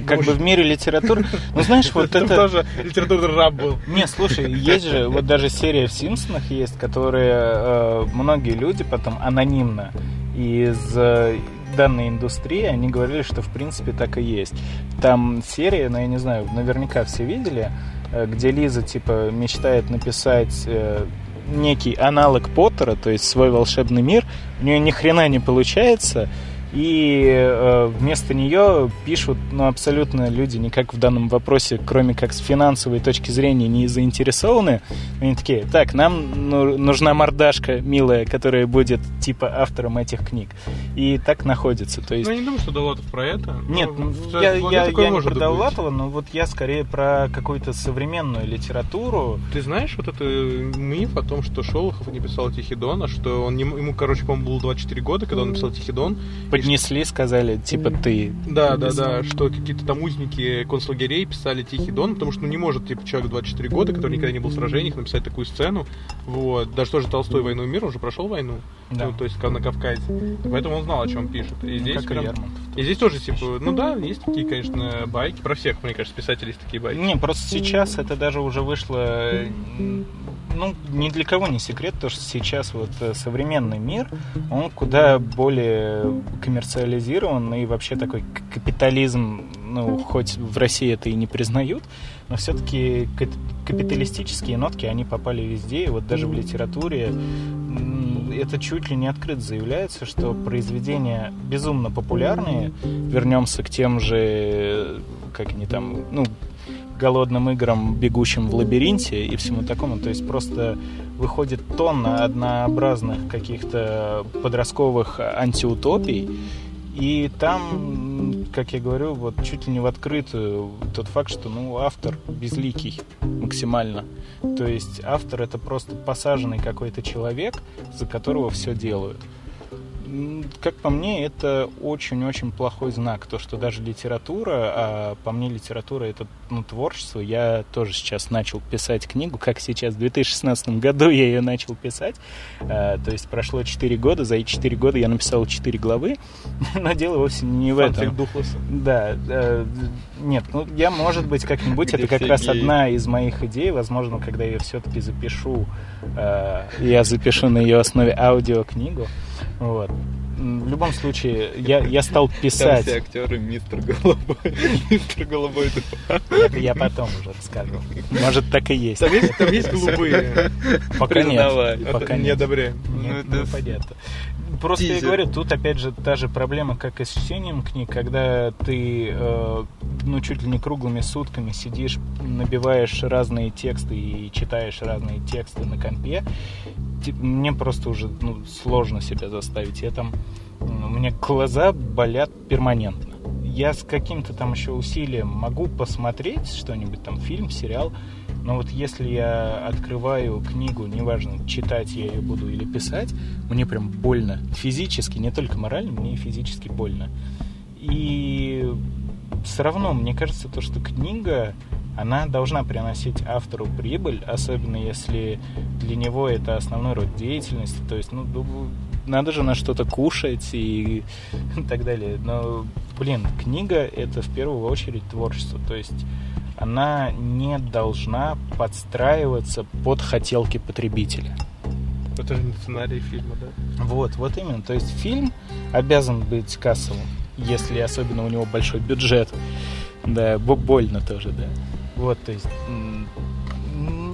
как бы в мире литературы. Ну, знаешь, вот это... тоже литературный раб был. Не, слушай, есть же, вот даже серия в Симпсонах есть, которые э, многие люди потом анонимно из э, данной индустрии, они говорили, что в принципе так и есть. Там серия, ну я не знаю, наверняка все видели, э, где Лиза типа мечтает написать э, некий аналог Поттера, то есть свой волшебный мир, у нее ни хрена не получается, и э, вместо нее пишут, ну, абсолютно люди никак в данном вопросе, кроме как с финансовой точки зрения, не заинтересованы. Они такие, так, нам ну, нужна мордашка милая, которая будет типа автором этих книг. И так находится. То есть... Ну, я не думаю, что Довлатов про это. Нет, ну, я, я, я не про. Довлатова, но вот я скорее про какую-то современную литературу. Ты знаешь вот это миф о том, что Шолохов не писал Тихий Дон, а что он ему, короче, по-моему, было 24 года, когда он написал Тихий Дон. Поднесли, сказали, типа ты. Да, да, да, что какие-то там узники концлагерей писали Тихий Дон, потому что ну, не может типа человек 24 года, который никогда не был в сражениях, написать такую сцену. Вот. Даже тоже Толстой «Войну и мир», он уже прошел войну. Да. Ну, то есть на Кавказе. Поэтому он знал, о чем пишет. И Ну, здесь и прям- Лермонтов. И здесь тоже, типа, ну да, есть такие, конечно, байки. Про всех, мне кажется, писателей есть такие байки. Не, просто сейчас это даже уже вышло, э, ну, ни для кого не секрет, то, что сейчас вот э, современный мир, он куда более коммерциализирован и вообще такой капитализм, ну, хоть в России это и не признают, но все-таки капиталистические нотки, они попали везде, и вот даже в литературе это чуть ли не открыто заявляется, что произведения безумно популярные, вернемся к тем же, как они там, ну, голодным играм, бегущим в лабиринте и всему такому. То есть просто выходит тонна однообразных каких-то подростковых антиутопий, и там, как я говорю, вот чуть ли не в открытую тот факт, что ну, автор безликий максимально. То есть автор это просто посаженный какой-то человек, за которого все делают. Как по мне, это очень-очень плохой знак. То, что даже литература, а по мне литература это ну, творчество. Я тоже сейчас начал писать книгу, как сейчас, в 2016 году я ее начал писать. А, то есть прошло 4 года, за эти 4 года я написал 4 главы, но дело вовсе не в этом. Духлесса. Да, э, нет, ну я, может быть, как-нибудь, это как раз одна из моих идей, возможно, когда я все-таки запишу, э, я запишу на ее основе аудиокнигу, вот. В любом случае, я, я стал Там писать. все актеры мистер Голубой. Мистер Голубой два. Я, я потом уже расскажу. Может, так и есть. Там есть, там есть голубые. Пока нет. Признавай. Пока Это не нет. одобряем. Нет, Ну, ну, это понятно. Просто я тизер. говорю, тут опять же та же проблема, как и с чтением книг, когда ты э, ну чуть ли не круглыми сутками сидишь, набиваешь разные тексты и читаешь разные тексты на компе. Мне просто уже ну, сложно себя заставить. Я там, у меня глаза болят перманентно. Я с каким-то там еще усилием могу посмотреть что-нибудь, там фильм, сериал, но вот если я открываю книгу, неважно, читать я ее буду или писать, мне прям больно. Физически, не только морально, мне и физически больно. И все равно, мне кажется, то, что книга, она должна приносить автору прибыль, особенно если для него это основной род деятельности. То есть, ну, надо же на что-то кушать и так далее. Но, блин, книга это в первую очередь творчество. То есть она не должна подстраиваться под хотелки потребителя. Это же не сценарий фильма, да? Вот, вот именно. То есть фильм обязан быть кассовым, если особенно у него большой бюджет. Да, бо- больно тоже, да. Вот, то есть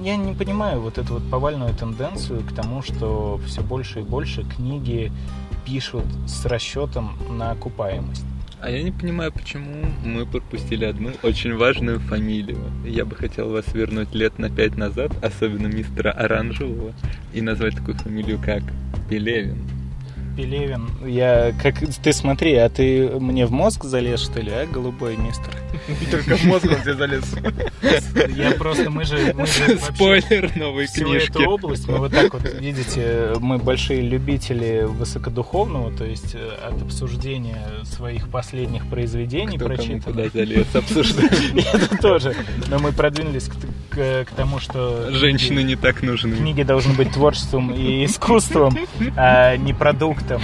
я не понимаю вот эту вот повальную тенденцию к тому, что все больше и больше книги пишут с расчетом на окупаемость. А я не понимаю, почему мы пропустили одну очень важную фамилию. Я бы хотел вас вернуть лет на пять назад, особенно мистера Оранжевого, и назвать такую фамилию, как Пелевин. Пелевин, я как ты смотри, а ты мне в мозг залез что ли, а голубой мистер? Только в мозг он тебе залез. Я просто мы же мы же вообще- Спойлер новой всю книжки. эту область. Мы вот так вот, видите, мы большие любители высокодуховного, то есть э, от обсуждения своих последних произведений Кто прочитанных. куда залез обсуждать. Это тоже. Но мы продвинулись к, к- к тому, что Женщины не так нужны. книги должны быть творчеством и искусством, а не продуктом.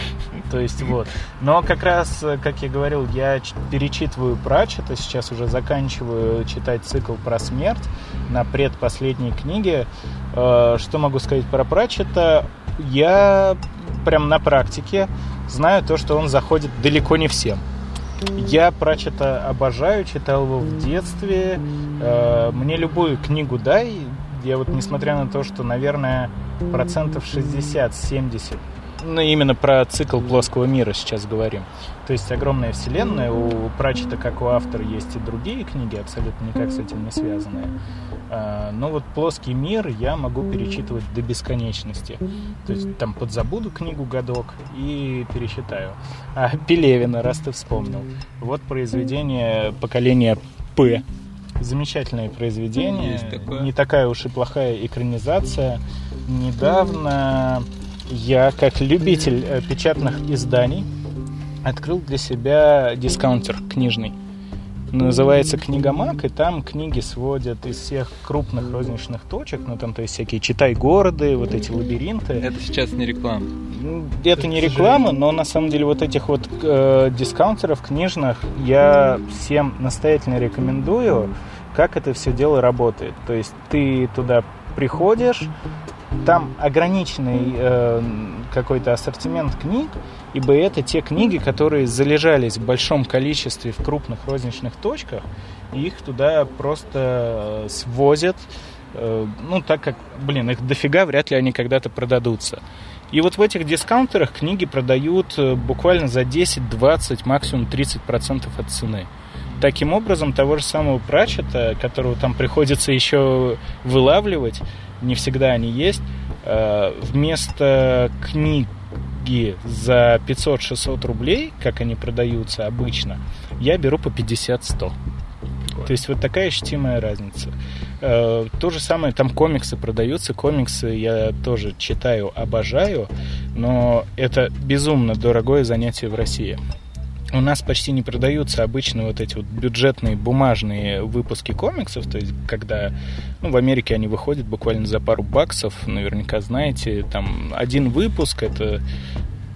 То есть вот. Но как раз, как я говорил, я перечитываю Пратчета, сейчас уже заканчиваю читать цикл про смерть на предпоследней книге. Э, Что могу сказать про Пратчета? Я прям на практике знаю то, что он заходит далеко не всем. Я Пратчета обожаю, читал его в детстве. Э, Мне любую книгу дай. Я вот, несмотря на то, что, наверное, процентов 60-70 ну, именно про цикл плоского мира сейчас говорим. То есть огромная вселенная. У Пратчета, как у автора, есть и другие книги, абсолютно никак с этим не связанные. А, Но вот плоский мир я могу перечитывать до бесконечности. То есть там подзабуду книгу годок и перечитаю. А Пелевина, раз ты вспомнил. Вот произведение поколения П. Замечательное произведение. Не такая уж и плохая экранизация. Недавно я, как любитель э, печатных изданий, открыл для себя дискаунтер книжный. Называется Книгомаг, и там книги сводят из всех крупных розничных точек, ну там то есть всякие читай города, вот эти лабиринты. Это сейчас не реклама. Ну, Это не реклама, но на самом деле вот этих вот э, дискаунтеров книжных я всем настоятельно рекомендую, как это все дело работает. То есть ты туда приходишь, там ограниченный э, какой-то ассортимент книг, ибо это те книги, которые залежались в большом количестве в крупных розничных точках, и их туда просто э, свозят, э, ну, так как, блин, их дофига, вряд ли они когда-то продадутся. И вот в этих дискаунтерах книги продают э, буквально за 10, 20, максимум 30% от цены. Таким образом, того же самого Пратчета, которого там приходится еще вылавливать, не всегда они есть, э, вместо книги за 500-600 рублей, как они продаются обычно, я беру по 50-100. То есть вот такая ощутимая разница. Э, То же самое, там комиксы продаются, комиксы я тоже читаю, обожаю, но это безумно дорогое занятие в России. У нас почти не продаются обычно вот эти вот бюджетные бумажные выпуски комиксов, то есть когда ну, в Америке они выходят буквально за пару баксов, наверняка знаете, там один выпуск это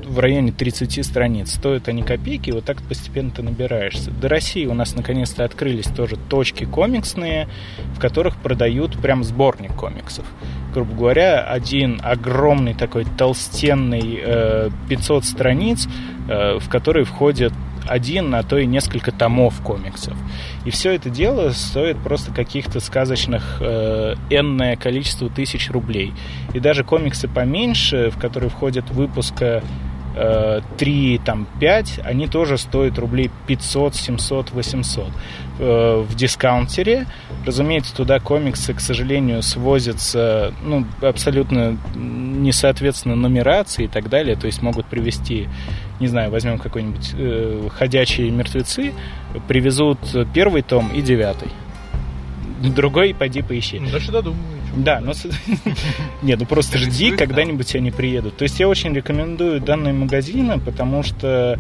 в районе 30 страниц. Стоят они копейки, вот так постепенно ты набираешься. До России у нас наконец-то открылись тоже точки комиксные, в которых продают прям сборник комиксов. Грубо говоря, один огромный такой толстенный э, 500 страниц, э, в который входит один, а то и несколько томов комиксов. И все это дело стоит просто каких-то сказочных э, энное количество тысяч рублей. И даже комиксы поменьше, в которые входят выпуска 3, там, 5, они тоже стоят рублей 500, 700, 800. Э, в дискаунтере, разумеется, туда комиксы, к сожалению, свозятся, ну, абсолютно несоответственно нумерации и так далее, то есть могут привезти не знаю, возьмем какой-нибудь э, «Ходячие мертвецы», привезут первый том и девятый. Другой пойди поищи. Ну, дальше додумаю. Да, но... Нет, ну просто жди, когда-нибудь они приедут. То есть я очень рекомендую данные магазины, потому что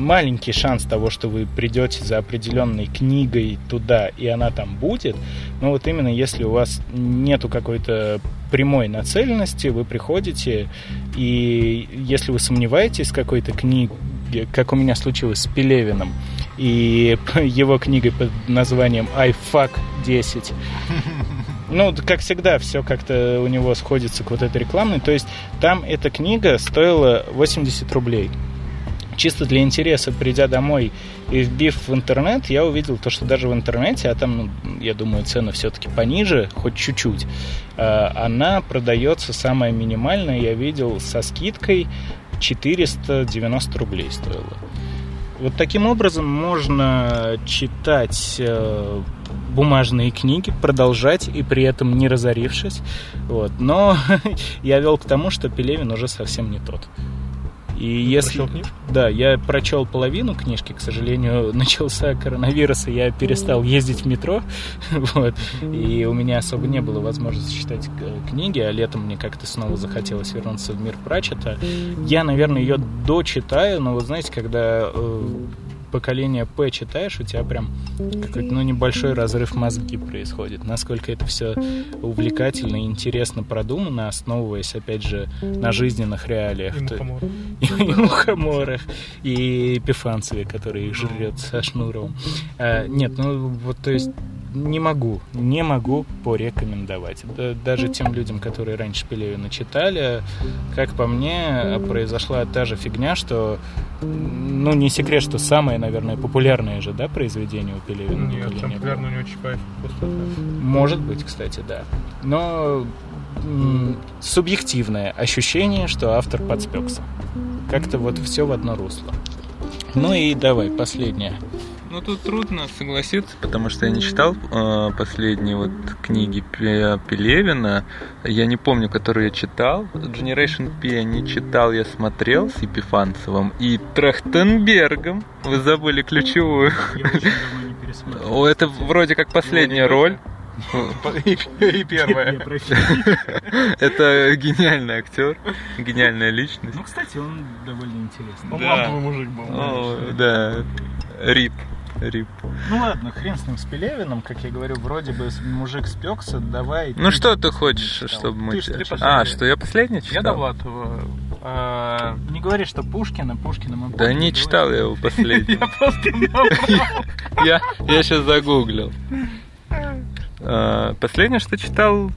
маленький шанс того, что вы придете за определенной книгой туда, и она там будет. Но вот именно если у вас нету какой-то прямой нацеленности, вы приходите, и если вы сомневаетесь в какой-то книге, как у меня случилось с Пелевиным, и его книгой под названием I fuck 10, ну, как всегда, все как-то у него сходится к вот этой рекламной. То есть там эта книга стоила 80 рублей чисто для интереса, придя домой и вбив в интернет, я увидел то, что даже в интернете, а там, ну, я думаю, цены все-таки пониже, хоть чуть-чуть, она продается самая минимальная, я видел, со скидкой 490 рублей стоила. Вот таким образом можно читать э, бумажные книги, продолжать и при этом не разорившись. Вот. Но я вел к тому, что Пелевин уже совсем не тот. И Ты если... Да, я прочел половину книжки, к сожалению, начался коронавирус, и я перестал ездить в метро, вот, и у меня особо не было возможности читать э, книги, а летом мне как-то снова захотелось вернуться в мир Пратчета. Я, наверное, ее дочитаю, но вот знаете, когда э, поколение П читаешь, у тебя прям какой-то ну, небольшой разрыв мозги происходит. Насколько это все увлекательно и интересно продумано, основываясь, опять же, на жизненных реалиях. И мухоморах. И, и мухоморах, и Пифанцеве, который их жрет со Шнуровым. А, нет, ну вот, то есть не могу, не могу порекомендовать. Да- даже тем людям, которые раньше Пелевина читали, как по мне, произошла та же фигня, что, ну, не секрет, что самое, наверное, популярное же, да, произведение у Пелевина. Нет, «Поколение там П». популярно у него Чапаев пустота. Может быть, кстати, да. Но субъективное ощущение, что автор подспекся. Как-то вот все в одно русло. Ну и давай, последнее. Ну тут трудно согласиться, потому что я не читал э, последние вот книги Пе- Пелевина. Я не помню, которую я читал. Generation P я не читал, я смотрел с Епифанцевым и Трахтенбергом. Вы забыли ключевую. О, это вроде как последняя роль. И, первое. Это гениальный актер, гениальная личность. Ну, кстати, он довольно интересный. Он ламповый мужик был. Да. Рип. Рип. Ну ладно, хрен с ним с Пелевиным, как я говорю, вроде бы мужик спекся, давай. Ну что ты хочешь, чтобы мы... Ты ж- ты. А, что я последний читал? Я Довлатова. А, Не говори, что Пушкина, Пушкина мы Да не читал я его последний. Я просто я сейчас загуглил. А, Последнее, что читал,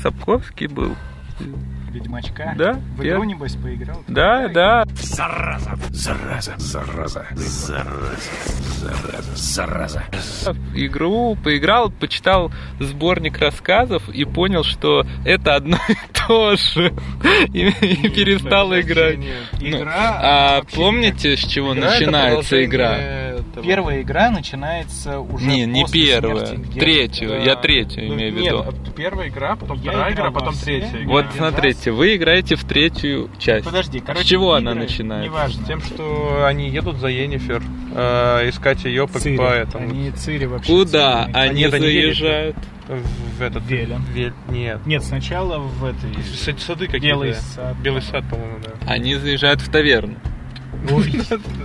Сапковский был. Ведьмачка. Да, В я- игру, небось, поиграл? Да, да. Зараза, зараза, зараза, зараза, зараза, зараза. Игру поиграл, почитал сборник рассказов и понял, что это одно и то же. И, и перестал подожди, играть. Ну, Игра а вообще помните, с чего Игра начинается игра? Этого. Первая игра начинается уже Не, не после первая. смерти. Третью. Я третью Ну, имею в нет, виду. а первая игра, потом Я вторая игра, потом третья игра. Вот смотрите, вы играете в третью часть. Подожди, короче, С чего она начинается? Неважно. Тем, что они едут за Енифер, э, искать ее по, Цири. по этому. Они Цири вообще. Куда Цири. они Нет, они заезжают? В этот... Велен. Вель- Нет. Нет, сначала в этой... С- Сады какие-то. Белый сад. Белый сад, по-моему, да. Они заезжают в таверну.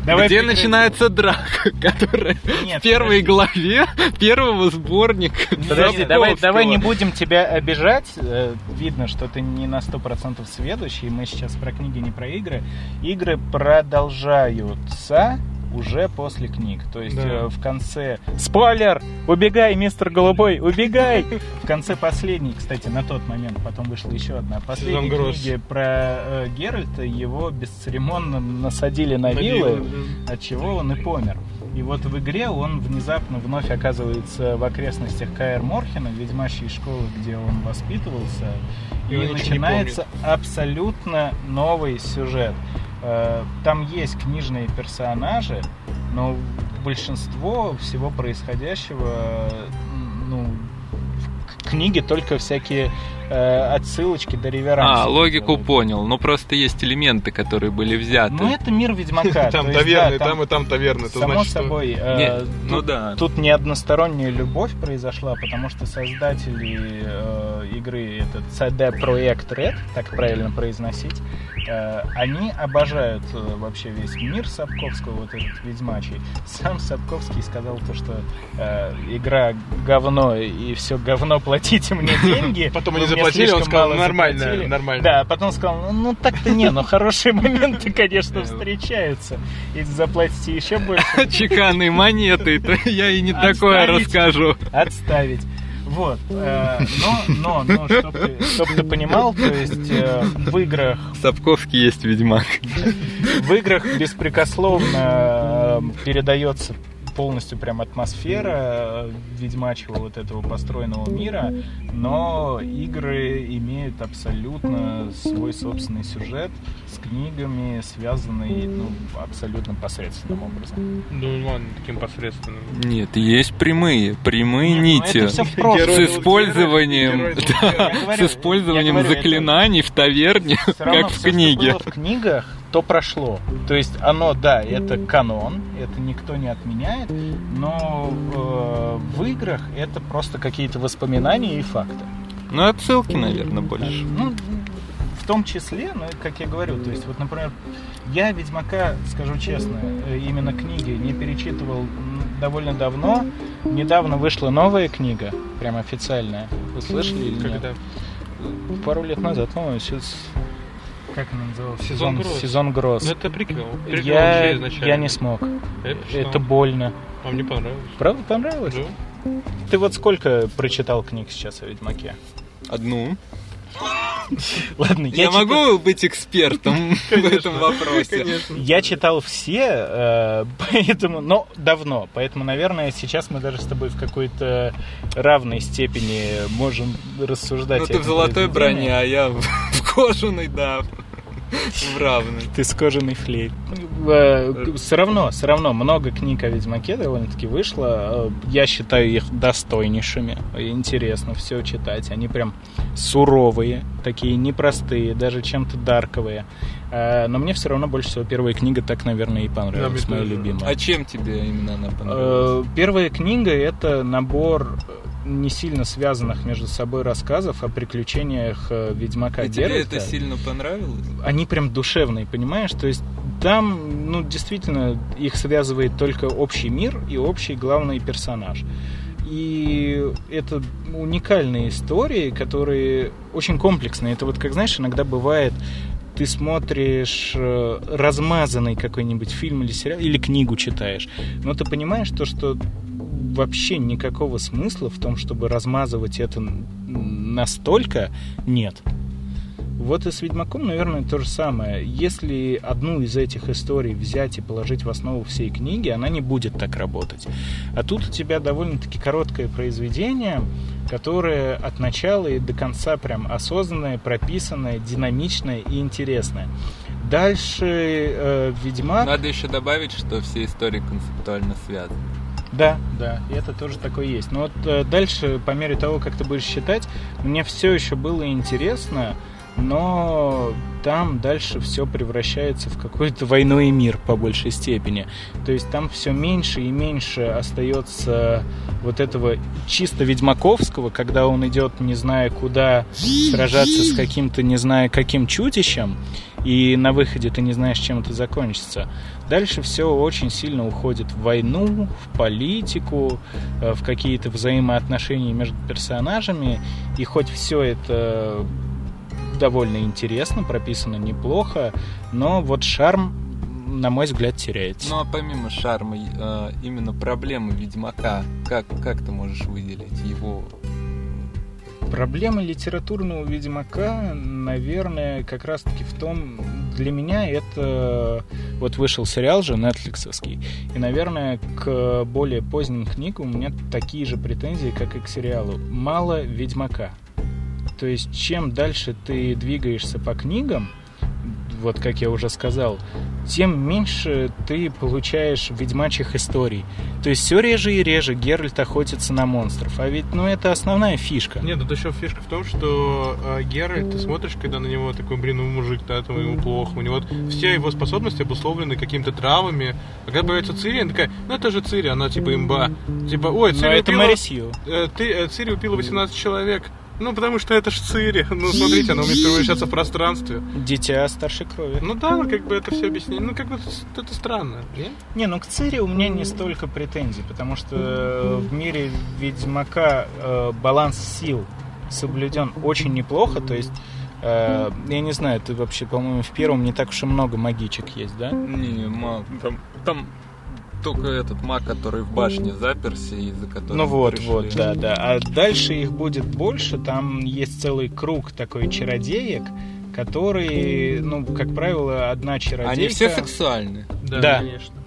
Давай где начинается драка, которая Нет, в первой подожди. главе первого сборника. Подожди, давай, давай не будем тебя обижать. Э, Видно, что ты не на 100% сведущий. Мы сейчас про книги, не про игры. Игры продолжаются уже после книг. То есть Да. э, в конце... Спойлер! Убегай, мистер Голубой, убегай! В конце последней, кстати, на тот момент, потом вышла еще одна, Гросс. книги про э, Геральта, его бесцеремонно насадили на вилы, от чего он и помер. И вот в игре он внезапно вновь оказывается в окрестностях Каэр Морхена, ведьмачьей школы, где он воспитывался. И И, он начинается абсолютно новый сюжет. Э, Там есть книжные персонажи, но большинство всего происходящего, ну, в книге только всякие э, отсылочки до реверанса. А, логику понял. Ну просто есть элементы, которые были взяты. Ну, это мир Ведьмака. Там таверны, там и там таверны. Само собой, э, ну тут, да. тут не односторонняя любовь произошла, потому что создатели игры, этот CD Projekt Red, так правильно произносить, они обожают э, вообще весь мир Сапковского, вот этот ведьмачий. Сам Сапковский сказал то, что э, игра говно и все говно, платите мне деньги. Потом они заплатили, он сказал, нормально, заплатили. нормально. Да, потом сказал, ну, так-то не, но хорошие моменты, конечно, встречаются. И заплатите еще больше. Чеканные монеты, я и не такое расскажу. Отставить. Вот. э, но, но, но, чтобы ты, чтоб ты понимал, то есть э, в играх, Сапковский есть ведьмак. в играх беспрекословно э, передается полностью прям атмосфера ведьмачьего вот этого построенного мира, но игры имеют абсолютно свой собственный сюжет с книгами, связанный ну, абсолютно посредственным образом. Ну ладно, таким посредственным. Нет, есть прямые, прямые Нет, ну нити. это всё в прошлом. С Герой использованием, Герой да, Я говорю, с использованием говорю, это- заклинаний в таверне, Все как в книге. в книгах, то прошло. То есть оно, да, это канон, это никто не отменяет, но э, в играх это просто какие-то воспоминания и факты. Ну, отсылки, наверное, больше. Ну, в том числе, ну, как я говорю, то есть, вот, например, я Ведьмака, скажу честно, э, именно книги не перечитывал довольно давно. Недавно вышла новая книга, прям официальная. Вы слышали или нет? Когда? Пару лет назад, по-моему, сез- как она называлась? Сезон Гроз. Сезон Гроз. Ну, это приквел. Приквел Я, я не смог. Это? Это больно. А мне понравилось. Правда понравилось? Да. Ты вот сколько прочитал книг сейчас о Ведьмаке? Одну. Ладно, Я, читал- могу быть экспертом в этом вопросе. Я читал все, э, поэтому, но давно, поэтому, наверное, сейчас мы даже с тобой в какой-то равной степени можем рассуждать. Ну, ты в золотой броне, а я в в кожаной, да. В равной. Ты с кожаной флейт. Все равно, все равно много книг о Ведьмаке довольно-таки вышло. Э, Я считаю их достойнейшими. Интересно все читать. Они прям суровые, такие непростые, даже чем-то дарковые. Э, Но мне все равно больше всего первая книга так, наверное, и понравилась, Да, моя любимая. А чем тебе именно она понравилась? Э, Первая книга это набор не сильно связанных между собой рассказов о приключениях э, Ведьмака И тебе Геральта. это сильно понравилось? Они прям душевные, понимаешь? То есть там, ну, действительно, их связывает только общий мир и общий главный персонаж. И это уникальные истории, которые очень комплексные. Это вот, как знаешь, иногда бывает, ты смотришь э, размазанный какой-нибудь фильм или сериал, или книгу читаешь, но ты понимаешь то, что вообще никакого смысла в том, чтобы размазывать это настолько, нет. Вот и с Ведьмаком, наверное, то же самое. Если одну из этих историй взять и положить в основу всей книги, она не будет так работать. А тут у тебя довольно-таки короткое произведение, которое от начала и до конца прям осознанное, прописанное, динамичное и интересное. Дальше э, Ведьмак... Надо еще добавить, что все истории концептуально связаны. Да, да, и это тоже такое есть. Но вот э, дальше, по мере того, как ты будешь считать, мне все еще было интересно, но там дальше все превращается в какой-то войной мир по большей степени. То есть там все меньше и меньше остается вот этого чисто ведьмаковского, когда он идет, не зная куда, сражаться с каким-то, не зная каким чудищем, и на выходе ты не знаешь, чем это закончится. Дальше все очень сильно уходит в войну, в политику, э, в какие-то взаимоотношения между персонажами. И хоть все это довольно интересно, прописано неплохо, но вот шарм, на мой взгляд, теряется. Ну а помимо шарма, э, именно проблемы Ведьмака, как, как ты можешь выделить его? Проблема литературного Ведьмака, наверное, как раз-таки в том, для меня это... Вот вышел сериал же, нетфликсовский, и, наверное, к более поздним книгам у меня такие же претензии, как и к сериалу. Мало Ведьмака. То есть, чем дальше ты двигаешься по книгам, вот как я уже сказал, тем меньше ты получаешь ведьмачьих историй. То есть все реже и реже Геральт охотится на монстров. А ведь, ну, это основная фишка. Нет, тут еще фишка в том, что э, Геральт, ты смотришь, когда на него такой, блин, ну мужик, да, там ему плохо, у него вот все его способности обусловлены какими-то травами. А когда появится Цири, она такая, ну это же Цири, она типа имба. Типа, ой, Цири Но это убила- Мэри Сью. э, ты, э, Цири убила 18 человек. Ну, потому что это ж Цири. Ну, смотрите, она умеет перемещаться в пространстве. Дитя старшей крови. Ну да, ну как бы это все объяснение. Ну, как бы это, это странно, нет? Не, ну к Цири у меня не столько претензий, потому что э, в мире Ведьмака э, баланс сил соблюден очень неплохо, то есть э, я не знаю, ты вообще, по-моему, в первом не так уж и много магичек есть, да? Не, ма- там, там только этот маг, который в башне заперся, из-за которого Ну вот, пришли. вот, да, да. А дальше их будет больше, там есть целый круг такой чародеек, которые, ну, как правило, одна чародейка... Они все сексуальны? Да.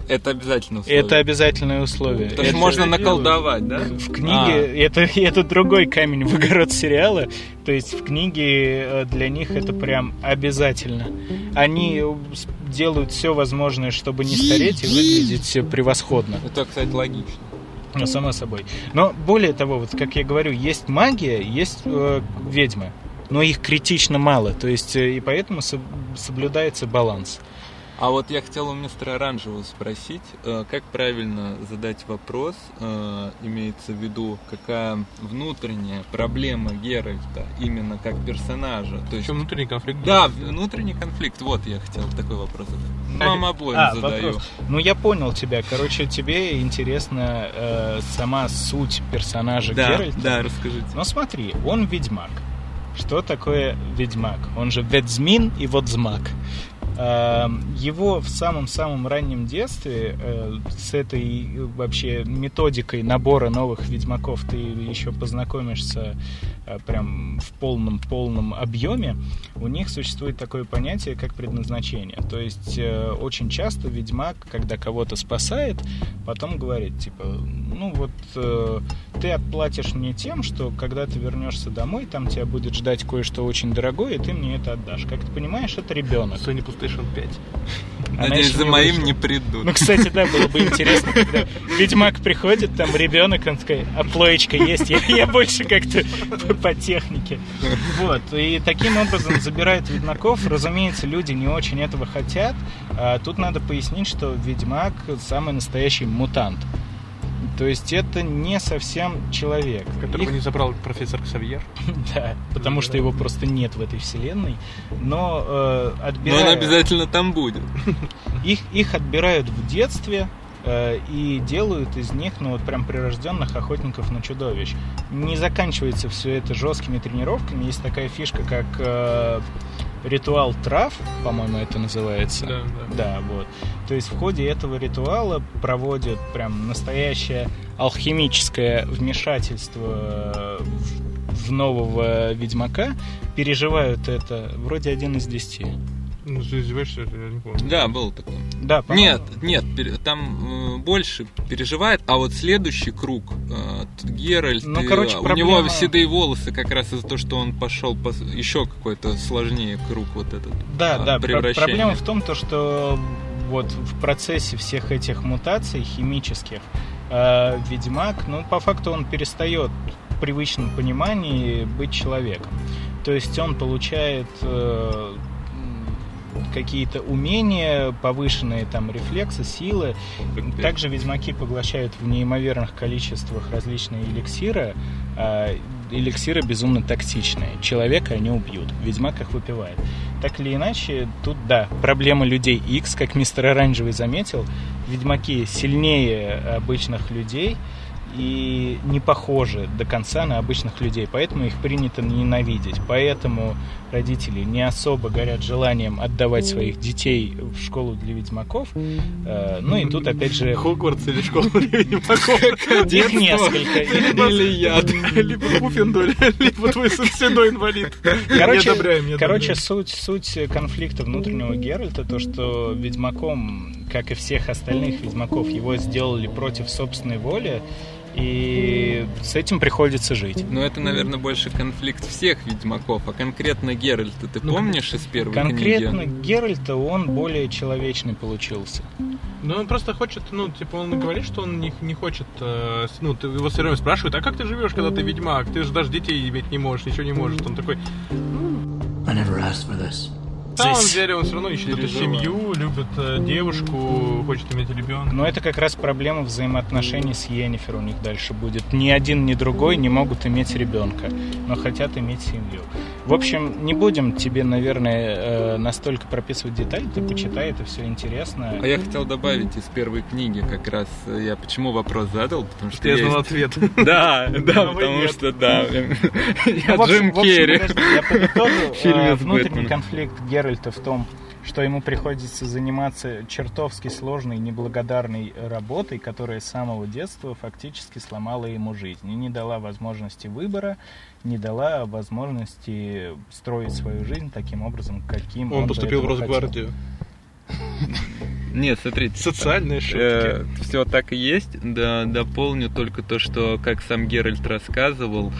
Это обязательно условие. Это обязательное условие. Потому что Это- можно наколдовать, да? В книге это, это другой камень в огород сериала. То есть в книге э, для них это прям обязательно. Они делают все возможное, чтобы не стареть и выглядеть превосходно. Это, кстати, логично. Ну, само собой. Но более того, вот как я говорю, есть магия, есть э, ведьмы. Но их критично мало. То есть э, и поэтому соб- соблюдается баланс. А вот я хотел у мистера Оранжевого спросить, э, как правильно задать вопрос, э, имеется в виду, какая внутренняя проблема Геральта именно как персонажа. То есть... внутренний конфликт? Да, внутренний конфликт. Вот я хотел такой вопрос задать. Так, Вам обоим а, задаю. вопрос. Ну, я понял тебя. Короче, тебе интересна э, сама суть персонажа Да, Геральта. да, расскажите. Ну, смотри, он ведьмак. Что такое ведьмак? Он же ведьмин и водзмак. Э, Его в самом-самом раннем детстве э, с этой э, вообще методикой набора новых ведьмаков ты еще познакомишься прям в полном-полном объеме. У них существует такое понятие, как предназначение. То есть э, очень часто ведьмак, когда кого-то спасает, потом говорит, типа, ну вот э, ты отплатишь мне тем, что когда ты вернешься домой, там тебя будет ждать кое-что очень дорогое, и ты мне это отдашь. Как ты понимаешь, это ребенок. Sony PlayStation 5. Она Надеюсь, за не моим вышла. не придут. Ну, кстати, да, было бы интересно, когда Ведьмак приходит, там ребенок, он такой, а плоечка есть, я, я больше как-то по, технике. Вот, и таким образом забирает Ведьмаков. Разумеется, люди не очень этого хотят. А тут надо пояснить, что Ведьмак самый настоящий мутант. То есть это не совсем человек. Которого не забрал профессор Ксавьер. Да, потому что его просто нет в этой вселенной. Но э, Но он обязательно там будет. Их, их отбирают в детстве и делают из них, ну вот прям прирожденных охотников на чудовищ. Не заканчивается все это жесткими тренировками. Есть такая фишка, как э, ритуал трав, по-моему, это называется. Да, да. вот. То есть в ходе этого ритуала проводят прям настоящее алхимическое вмешательство в, в нового ведьмака. Переживают это вроде один из десяти. Ну, ты издеваешься, я не помню. Да, был такой. Да, Нет, нет, там э, больше переживает, а вот следующий круг, э, тут Геральт, Ну, и, короче, у проблема- него седые волосы как раз из-за того, что он пошел по еще какой-то сложнее круг вот этот. Да, а, да. про-. Проблема в том, то, что вот в процессе всех этих мутаций химических э, Ведьмак, ну, по факту он перестает в привычном понимании быть человеком. То есть он получает э, какие-то умения, повышенные там рефлексы, силы. Также ведьмаки поглощают в неимоверных количествах различные эликсиры. а эликсиры безумно токсичные. Человека они убьют. Ведьмак их выпивает. Так или иначе, тут, да, проблема людей X, как мистер Оранжевый заметил, ведьмаки сильнее обычных людей и не похожи до конца на обычных людей, поэтому их принято ненавидеть. Поэтому родители не особо горят желанием отдавать своих детей в школу для ведьмаков. Э, Ну и тут опять же... Хогвартс или школа для ведьмаков? Их несколько. Или яд. Либо Пуффендуй, либо твой сын седой инвалид. Короче, суть конфликта внутреннего Геральта, то, что ведьмаком, как и всех остальных ведьмаков, его сделали против собственной воли, и с этим приходится жить. Но это, наверное, больше конфликт всех ведьмаков, а конкретно Геральта ты Ну, помнишь из первой Конкретно книги? Геральта он более человечный получился. Ну, он просто хочет, ну, типа, он говорит, что он не, не хочет, э, ну, ты, его все время спрашивают, а как ты живешь, когда ты ведьмак? Ты же даже детей иметь не можешь, ничего не можешь. Он такой, I never asked for this. Самом деле, он все равно ищет эту семью, любит э, девушку, хочет иметь ребенка. Но это как раз проблема взаимоотношений с Йеннифер у них дальше будет. Ни один, ни другой не могут иметь ребенка, но хотят иметь семью. В общем, не будем тебе, наверное, э, настолько прописывать детали, ты почитай, это все интересно. А я хотел добавить из первой книги как раз, э, я почему вопрос задал, потому что Я знал есть- ответ. Да, да, потому что да, Ну, я Джим Керри. я подытожу. Внутренний конфликт Геральта в том, что ему приходится заниматься чертовски сложной, неблагодарной работой, которая с самого детства фактически сломала ему жизнь и не дала возможности выбора, не дала возможности строить свою жизнь таким образом, каким он, Он поступил в. Росгвардию. Нет, смотрите. Социальные шутки. все так и есть. Да, дополню только то, что, как сам Геральт рассказывал,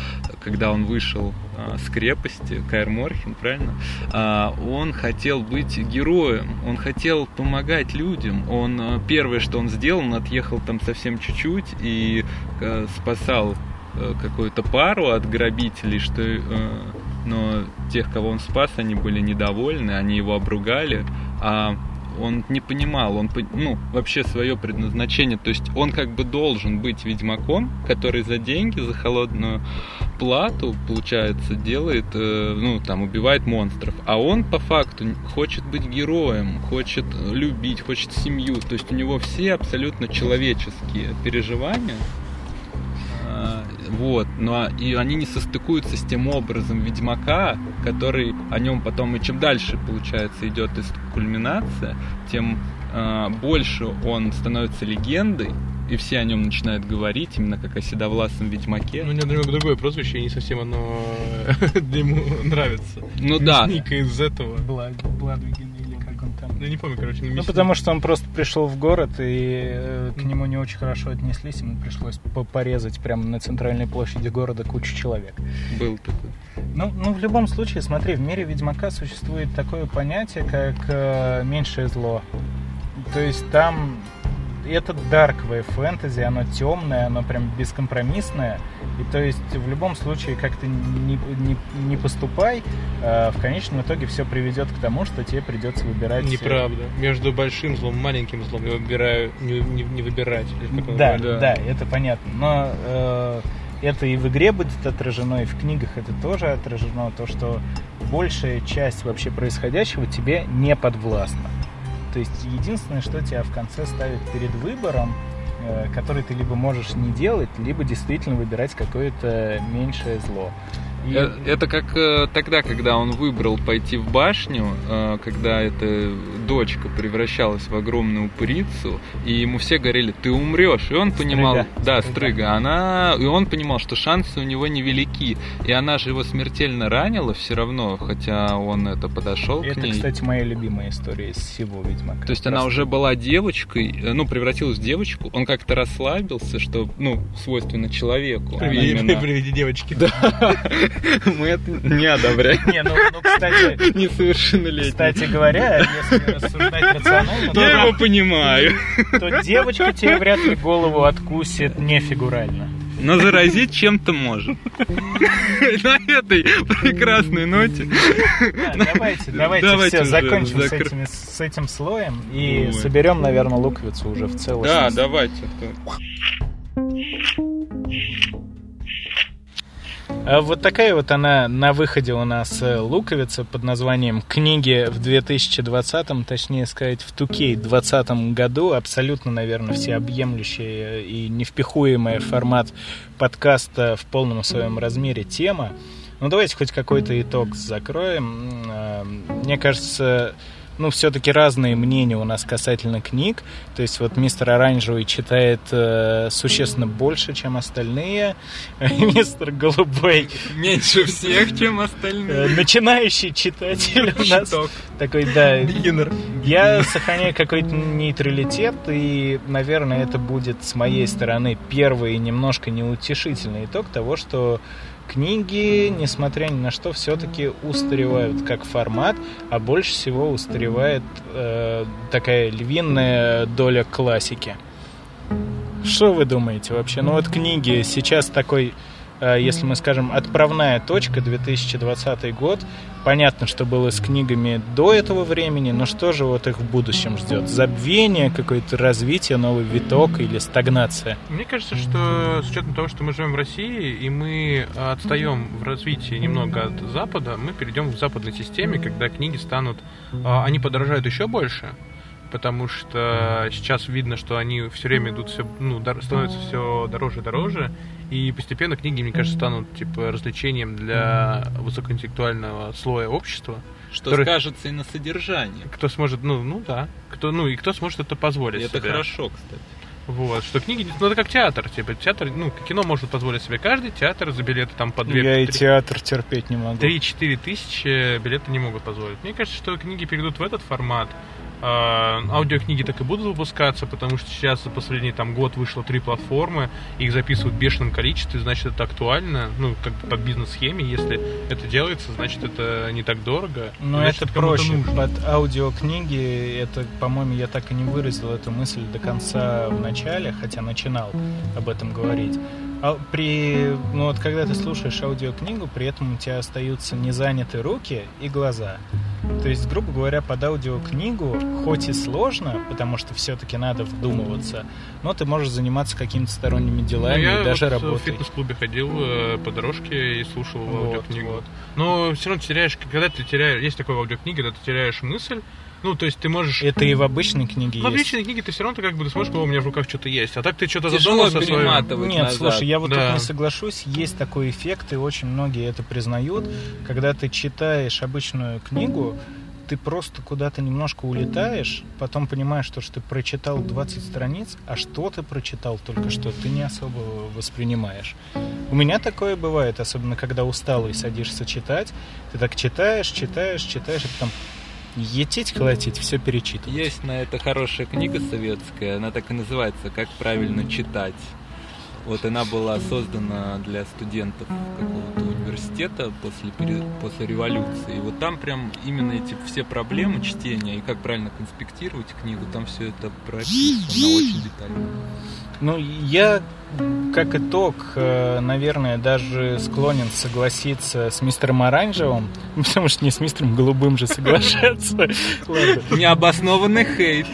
когда он вышел с крепости, Каэр Морхен, правильно? А, он хотел быть героем, он хотел помогать людям. Он а, первое, что он сделал, он отъехал там совсем чуть-чуть и а, спасал какую-то пару от грабителей, что э, но тех, кого он спас, они были недовольны, они его обругали, а он не понимал, он ну вообще свое предназначение, то есть он как бы должен быть ведьмаком, который за деньги, за холодную плату, получается, делает, э, ну там убивает монстров, а он по факту хочет быть героем, хочет любить, хочет семью, то есть у него все абсолютно человеческие переживания. А, Вот, но и они не состыкуются с тем образом Ведьмака, который о нем потом и чем дальше, получается, идет из кульминация, тем а, больше он становится легендой, и все о нем начинают говорить, именно как о седовласом Ведьмаке. Ну, у него немного другое прозвище, и не совсем оно ему нравится. Ну да. Ник из этого. Бладвиген Я не помню, короче. Ну, потому что он просто пришел в город, и э, к нему не очень хорошо отнеслись, ему пришлось по- порезать прямо на центральной площади города кучу человек. Был такой. Ну, ну, в любом случае, смотри, в мире Ведьмака существует такое понятие, как э, меньшее зло. То есть там это дарковое фэнтези, оно темное, оно прям бескомпромиссное. И то есть в любом случае, как ты не, не, не поступай, э, в конечном итоге все приведет к тому, что тебе придется выбирать... э, Неправда. Между большим злом и маленьким злом я выбираю не, не- не выбирать. Да, говорит. да, это понятно. Но э, это и в игре будет отражено, и в книгах это тоже отражено, то, что большая часть вообще происходящего тебе не подвластна. То есть единственное, что тебя в конце ставит перед выбором, который ты либо можешь не делать, либо действительно выбирать какое-то меньшее зло. И- Э, Это как э, тогда, когда он выбрал пойти в башню, э, когда эта дочка превращалась в огромную упырицу, и ему все говорили, ты умрешь. И он понимал, да, Стрыга, она, и он понимал, что шансы у него невелики. И она же его смертельно ранила все равно, хотя он это подошел к это, ней. кстати, моя любимая история из всего Ведьмака. То есть она уже была девочкой, ну, превратилась в девочку, он как-то расслабился, что, ну, свойственно человеку. Приведи, именно- приведи девочки. Да. Мы это не одобряем. Не, ну, ну, кстати, Несовершеннолетний. Кстати говоря, если рассуждать рационально, то, Я его понимаю. то девочка тебе вряд ли голову откусит не фигурально. Но заразить чем-то может. На этой прекрасной ноте. Да, давайте, давайте, все, закончим с, этим слоем и соберем, наверное, луковицу уже в целом. Да, давайте. А Вот такая вот она на выходе у нас э, луковица под названием «Книги в 2020-м», точнее сказать, в Тукей 2020 году. Абсолютно, наверное, всеобъемлющая и невпихуемая формат подкаста в полном своем размере тема. Ну, давайте хоть какой-то итог закроем. А, Мне кажется, ну, все-таки разные мнения у нас касательно книг. То есть вот мистер Оранжевый читает э, существенно больше, чем остальные. Мистер Голубой Меньше всех, чем э, остальные. начинающий читатель у нас такой, да. Я сохраняю какой-то нейтралитет, и, наверное, это будет с моей стороны первый немножко неутешительный итог того, что книги, несмотря ни на что, все-таки устаревают как формат, а больше всего устаревает э, такая львиная доля классики. Что вы думаете вообще? Ну вот книги сейчас такой, если мы скажем, отправная точка 2020 год. Понятно, что было с книгами до этого времени, но что же вот их в будущем ждет? Забвение, какое-то развитие, новый виток или стагнация? Мне кажется, что с учетом того, что мы живем в России, и мы отстаем в развитии немного от Запада, мы перейдем к западной системе, когда книги станут... а, Они подорожают еще больше, потому что сейчас видно, что они все время идут все, ну, дор- становятся все дороже и дороже, и постепенно книги, мне кажется, станут типа развлечением для высокоинтеллектуального слоя общества. Что который- скажется и на содержании. кто сможет, ну, ну да, кто, ну и кто сможет это позволить. И это себе. хорошо, кстати. Вот, что книги, ну это как театр, типа театр, ну кино может позволить себе каждый, театр за билеты там по две, Я и три- театр терпеть не могу. 3-4 тысячи билеты не могут позволить. Мне кажется, что книги перейдут в этот формат. А, Аудиокниги так и будут выпускаться, потому что сейчас за последний там год вышло три платформы, их записывают в бешеном количестве, значит это актуально, ну как по бизнес-схеме, если это делается, значит это не так дорого. Но значит, это проще. нужно. Под аудиокниги, это, по-моему, я так и не выразил эту мысль до конца в начале, хотя начинал об этом говорить. А при, ну вот когда ты слушаешь аудиокнигу, при этом у тебя остаются не заняты руки и глаза. То есть, грубо говоря, под аудиокнигу, хоть и сложно, потому что все-таки надо вдумываться, но ты можешь заниматься какими-то сторонними Ну, делами я и даже вот в работать. фитнес-клубе ходил э, по дорожке и слушал Вот, аудиокнигу. вот. Но все равно теряешь, когда ты теряешь, есть такое в аудиокниге, когда ты теряешь мысль, ну, то есть ты можешь... Это и в обычной книге в есть. личной книге ты все равно ты как бы ты смотришь, «О, у меня в руках что-то есть. А так ты что-то Тяжело задумался о своем. перематывать Нет, назад. слушай, я вот Да. тут не соглашусь. Есть такой эффект, и очень многие это признают. Когда ты читаешь обычную книгу, ты просто куда-то немножко улетаешь, потом понимаешь, что, что ты прочитал 20 страниц, а что ты прочитал только что, ты не особо воспринимаешь. У меня такое бывает, особенно когда устал и садишься читать. Ты так читаешь, читаешь, читаешь, и потом етить, колотить, все перечитывать. Есть на это хорошая книга советская, она так и называется «Как правильно читать». Вот она была создана для студентов какого-то университета после, пере- после революции. И вот там прям именно эти все проблемы чтения и как правильно конспектировать книгу, там все это прописано очень детально. Ну, я, как итог, э, наверное, даже склонен согласиться с мистером Оранжевым, потому что не с мистером Голубым же соглашаться. Необоснованный хейт.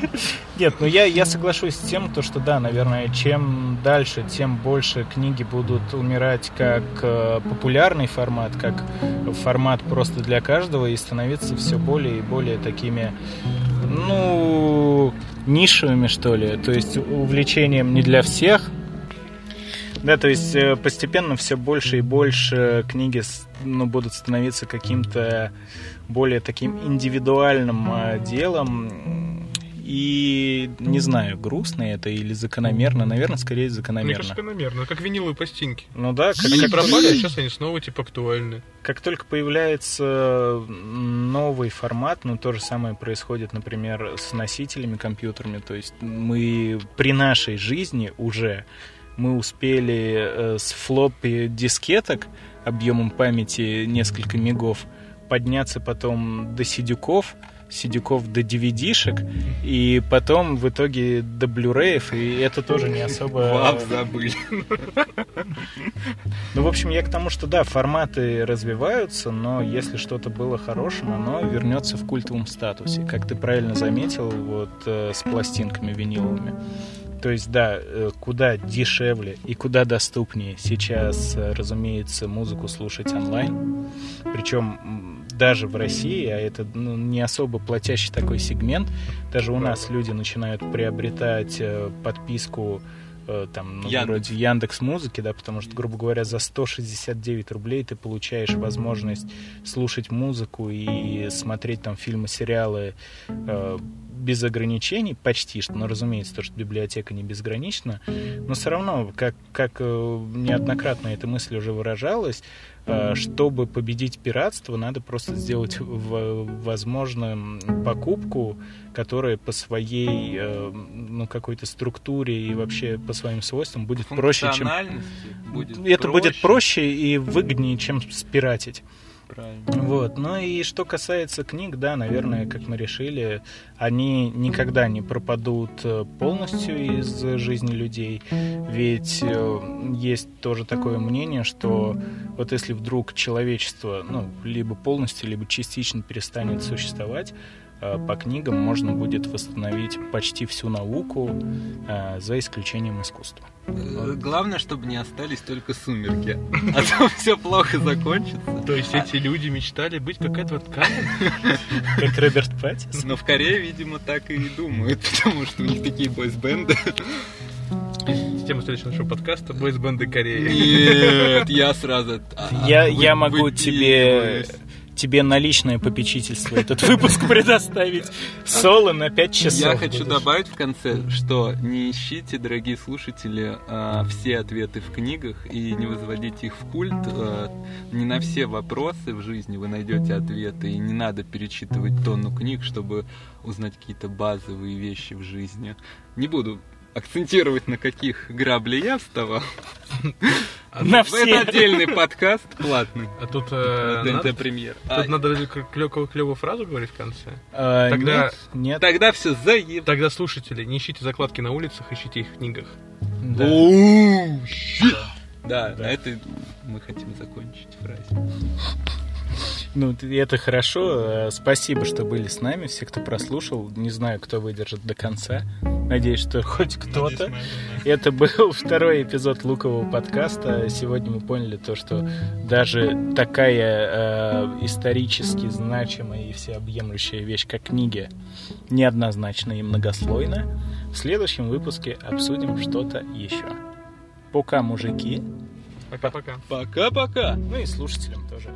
Нет, ну я, я соглашусь с тем, то, что да, наверное, чем дальше, тем больше книги будут умирать как э, популярный формат, как формат просто для каждого и становиться все более и более такими, ну, нишевыми, что ли, то есть увлечением не для всех. Да, то есть э, постепенно все больше и больше книги ну, будут становиться каким-то более таким индивидуальным э, делом. И не знаю, грустно это или закономерно. Наверное, скорее Мне закономерно. кажется, закономерно. Как виниловые пластинки. Ну да, как, Они пропали, а сейчас они снова типа актуальны. как только появляется новый формат, ну то же самое происходит, например, с носителями компьютерами. То есть мы при нашей жизни уже мы успели э, с флоппи дискеток объемом памяти несколько мегов подняться потом до сидюков, сидюков до DVD-шек, и потом в итоге до блюреев, и это тоже не особо... Вап забыли. Ну, в общем, я к тому, что да, форматы развиваются, но если что-то было хорошим, оно вернется в культовом статусе. Как ты правильно заметил, вот э, с пластинками виниловыми. То есть, да, э, куда дешевле и куда доступнее сейчас, э, разумеется, музыку слушать онлайн. Причем даже в России, а это ну, не особо платящий такой сегмент, даже у нас люди начинают приобретать э, подписку э, там, ну, Яндекс. вроде Яндекс Музыки, да, потому что, грубо говоря, за 169 рублей ты получаешь возможность слушать музыку и смотреть там фильмы, сериалы э, без ограничений, почти что, но разумеется, то, что библиотека не безгранична, но все равно, как, как э, неоднократно эта мысль уже выражалась, чтобы победить пиратство, надо просто сделать в- возможным покупку, которая по своей э, ну, какой-то структуре и вообще по своим свойствам будет проще, чем... Будет Это будет проще. проще и выгоднее, чем спиратить. Правильно. Вот. Ну и что касается книг, да, наверное, как мы решили, они никогда не пропадут э, полностью из жизни людей. Ведь э, есть тоже такое мнение, что вот если вдруг человечество, ну, либо полностью, либо частично перестанет существовать, э, по книгам можно будет восстановить почти всю науку, за исключением искусства. Э, Главное, чтобы не остались только сумерки. А то все плохо закончится. То есть эти люди мечтали быть как Эдвард Каллен? Как Роберт Паттинсон? Но в Корее, видимо, так и думают, потому что у них такие бойсбенды. Тема следующего нашего подкаста «Бойсбенды Кореи». Нет, я сразу... а, Я, я могу тебе. Тебе на личное попечительство этот выпуск предоставить. Соло на 5 часов. Я хочу добавить в конце, что не ищите, дорогие слушатели, а, все ответы в книгах и не возводите их в культ. А, Не на все вопросы в жизни вы найдете ответы, и не надо перечитывать тонну книг, чтобы узнать какие-то базовые вещи в жизни. Не буду акцентировать, на каких грабли я вставал. На Это отдельный подкаст платный. А тут э, ТНТ надо- премьер. Тут А, надо клевую, клевую фразу говорить в конце. А, Тогда, нет, нет. Тогда все заеб. тогда слушатели, не ищите закладки на улицах, ищите их в книгах. Да. Да, на этой мы хотим закончить фразе. Ну, это хорошо. Э, Спасибо, что были с нами, все, кто прослушал. Не знаю, кто выдержит до конца. Надеюсь, что хоть кто-то. Это был второй эпизод Лукового подкаста. Сегодня мы поняли то, что даже такая э, исторически значимая и всеобъемлющая вещь, как книги, неоднозначна и многослойна. В следующем выпуске обсудим что-то еще. Пока, мужики. Пока-пока. Пока-пока. Ну и слушателям тоже.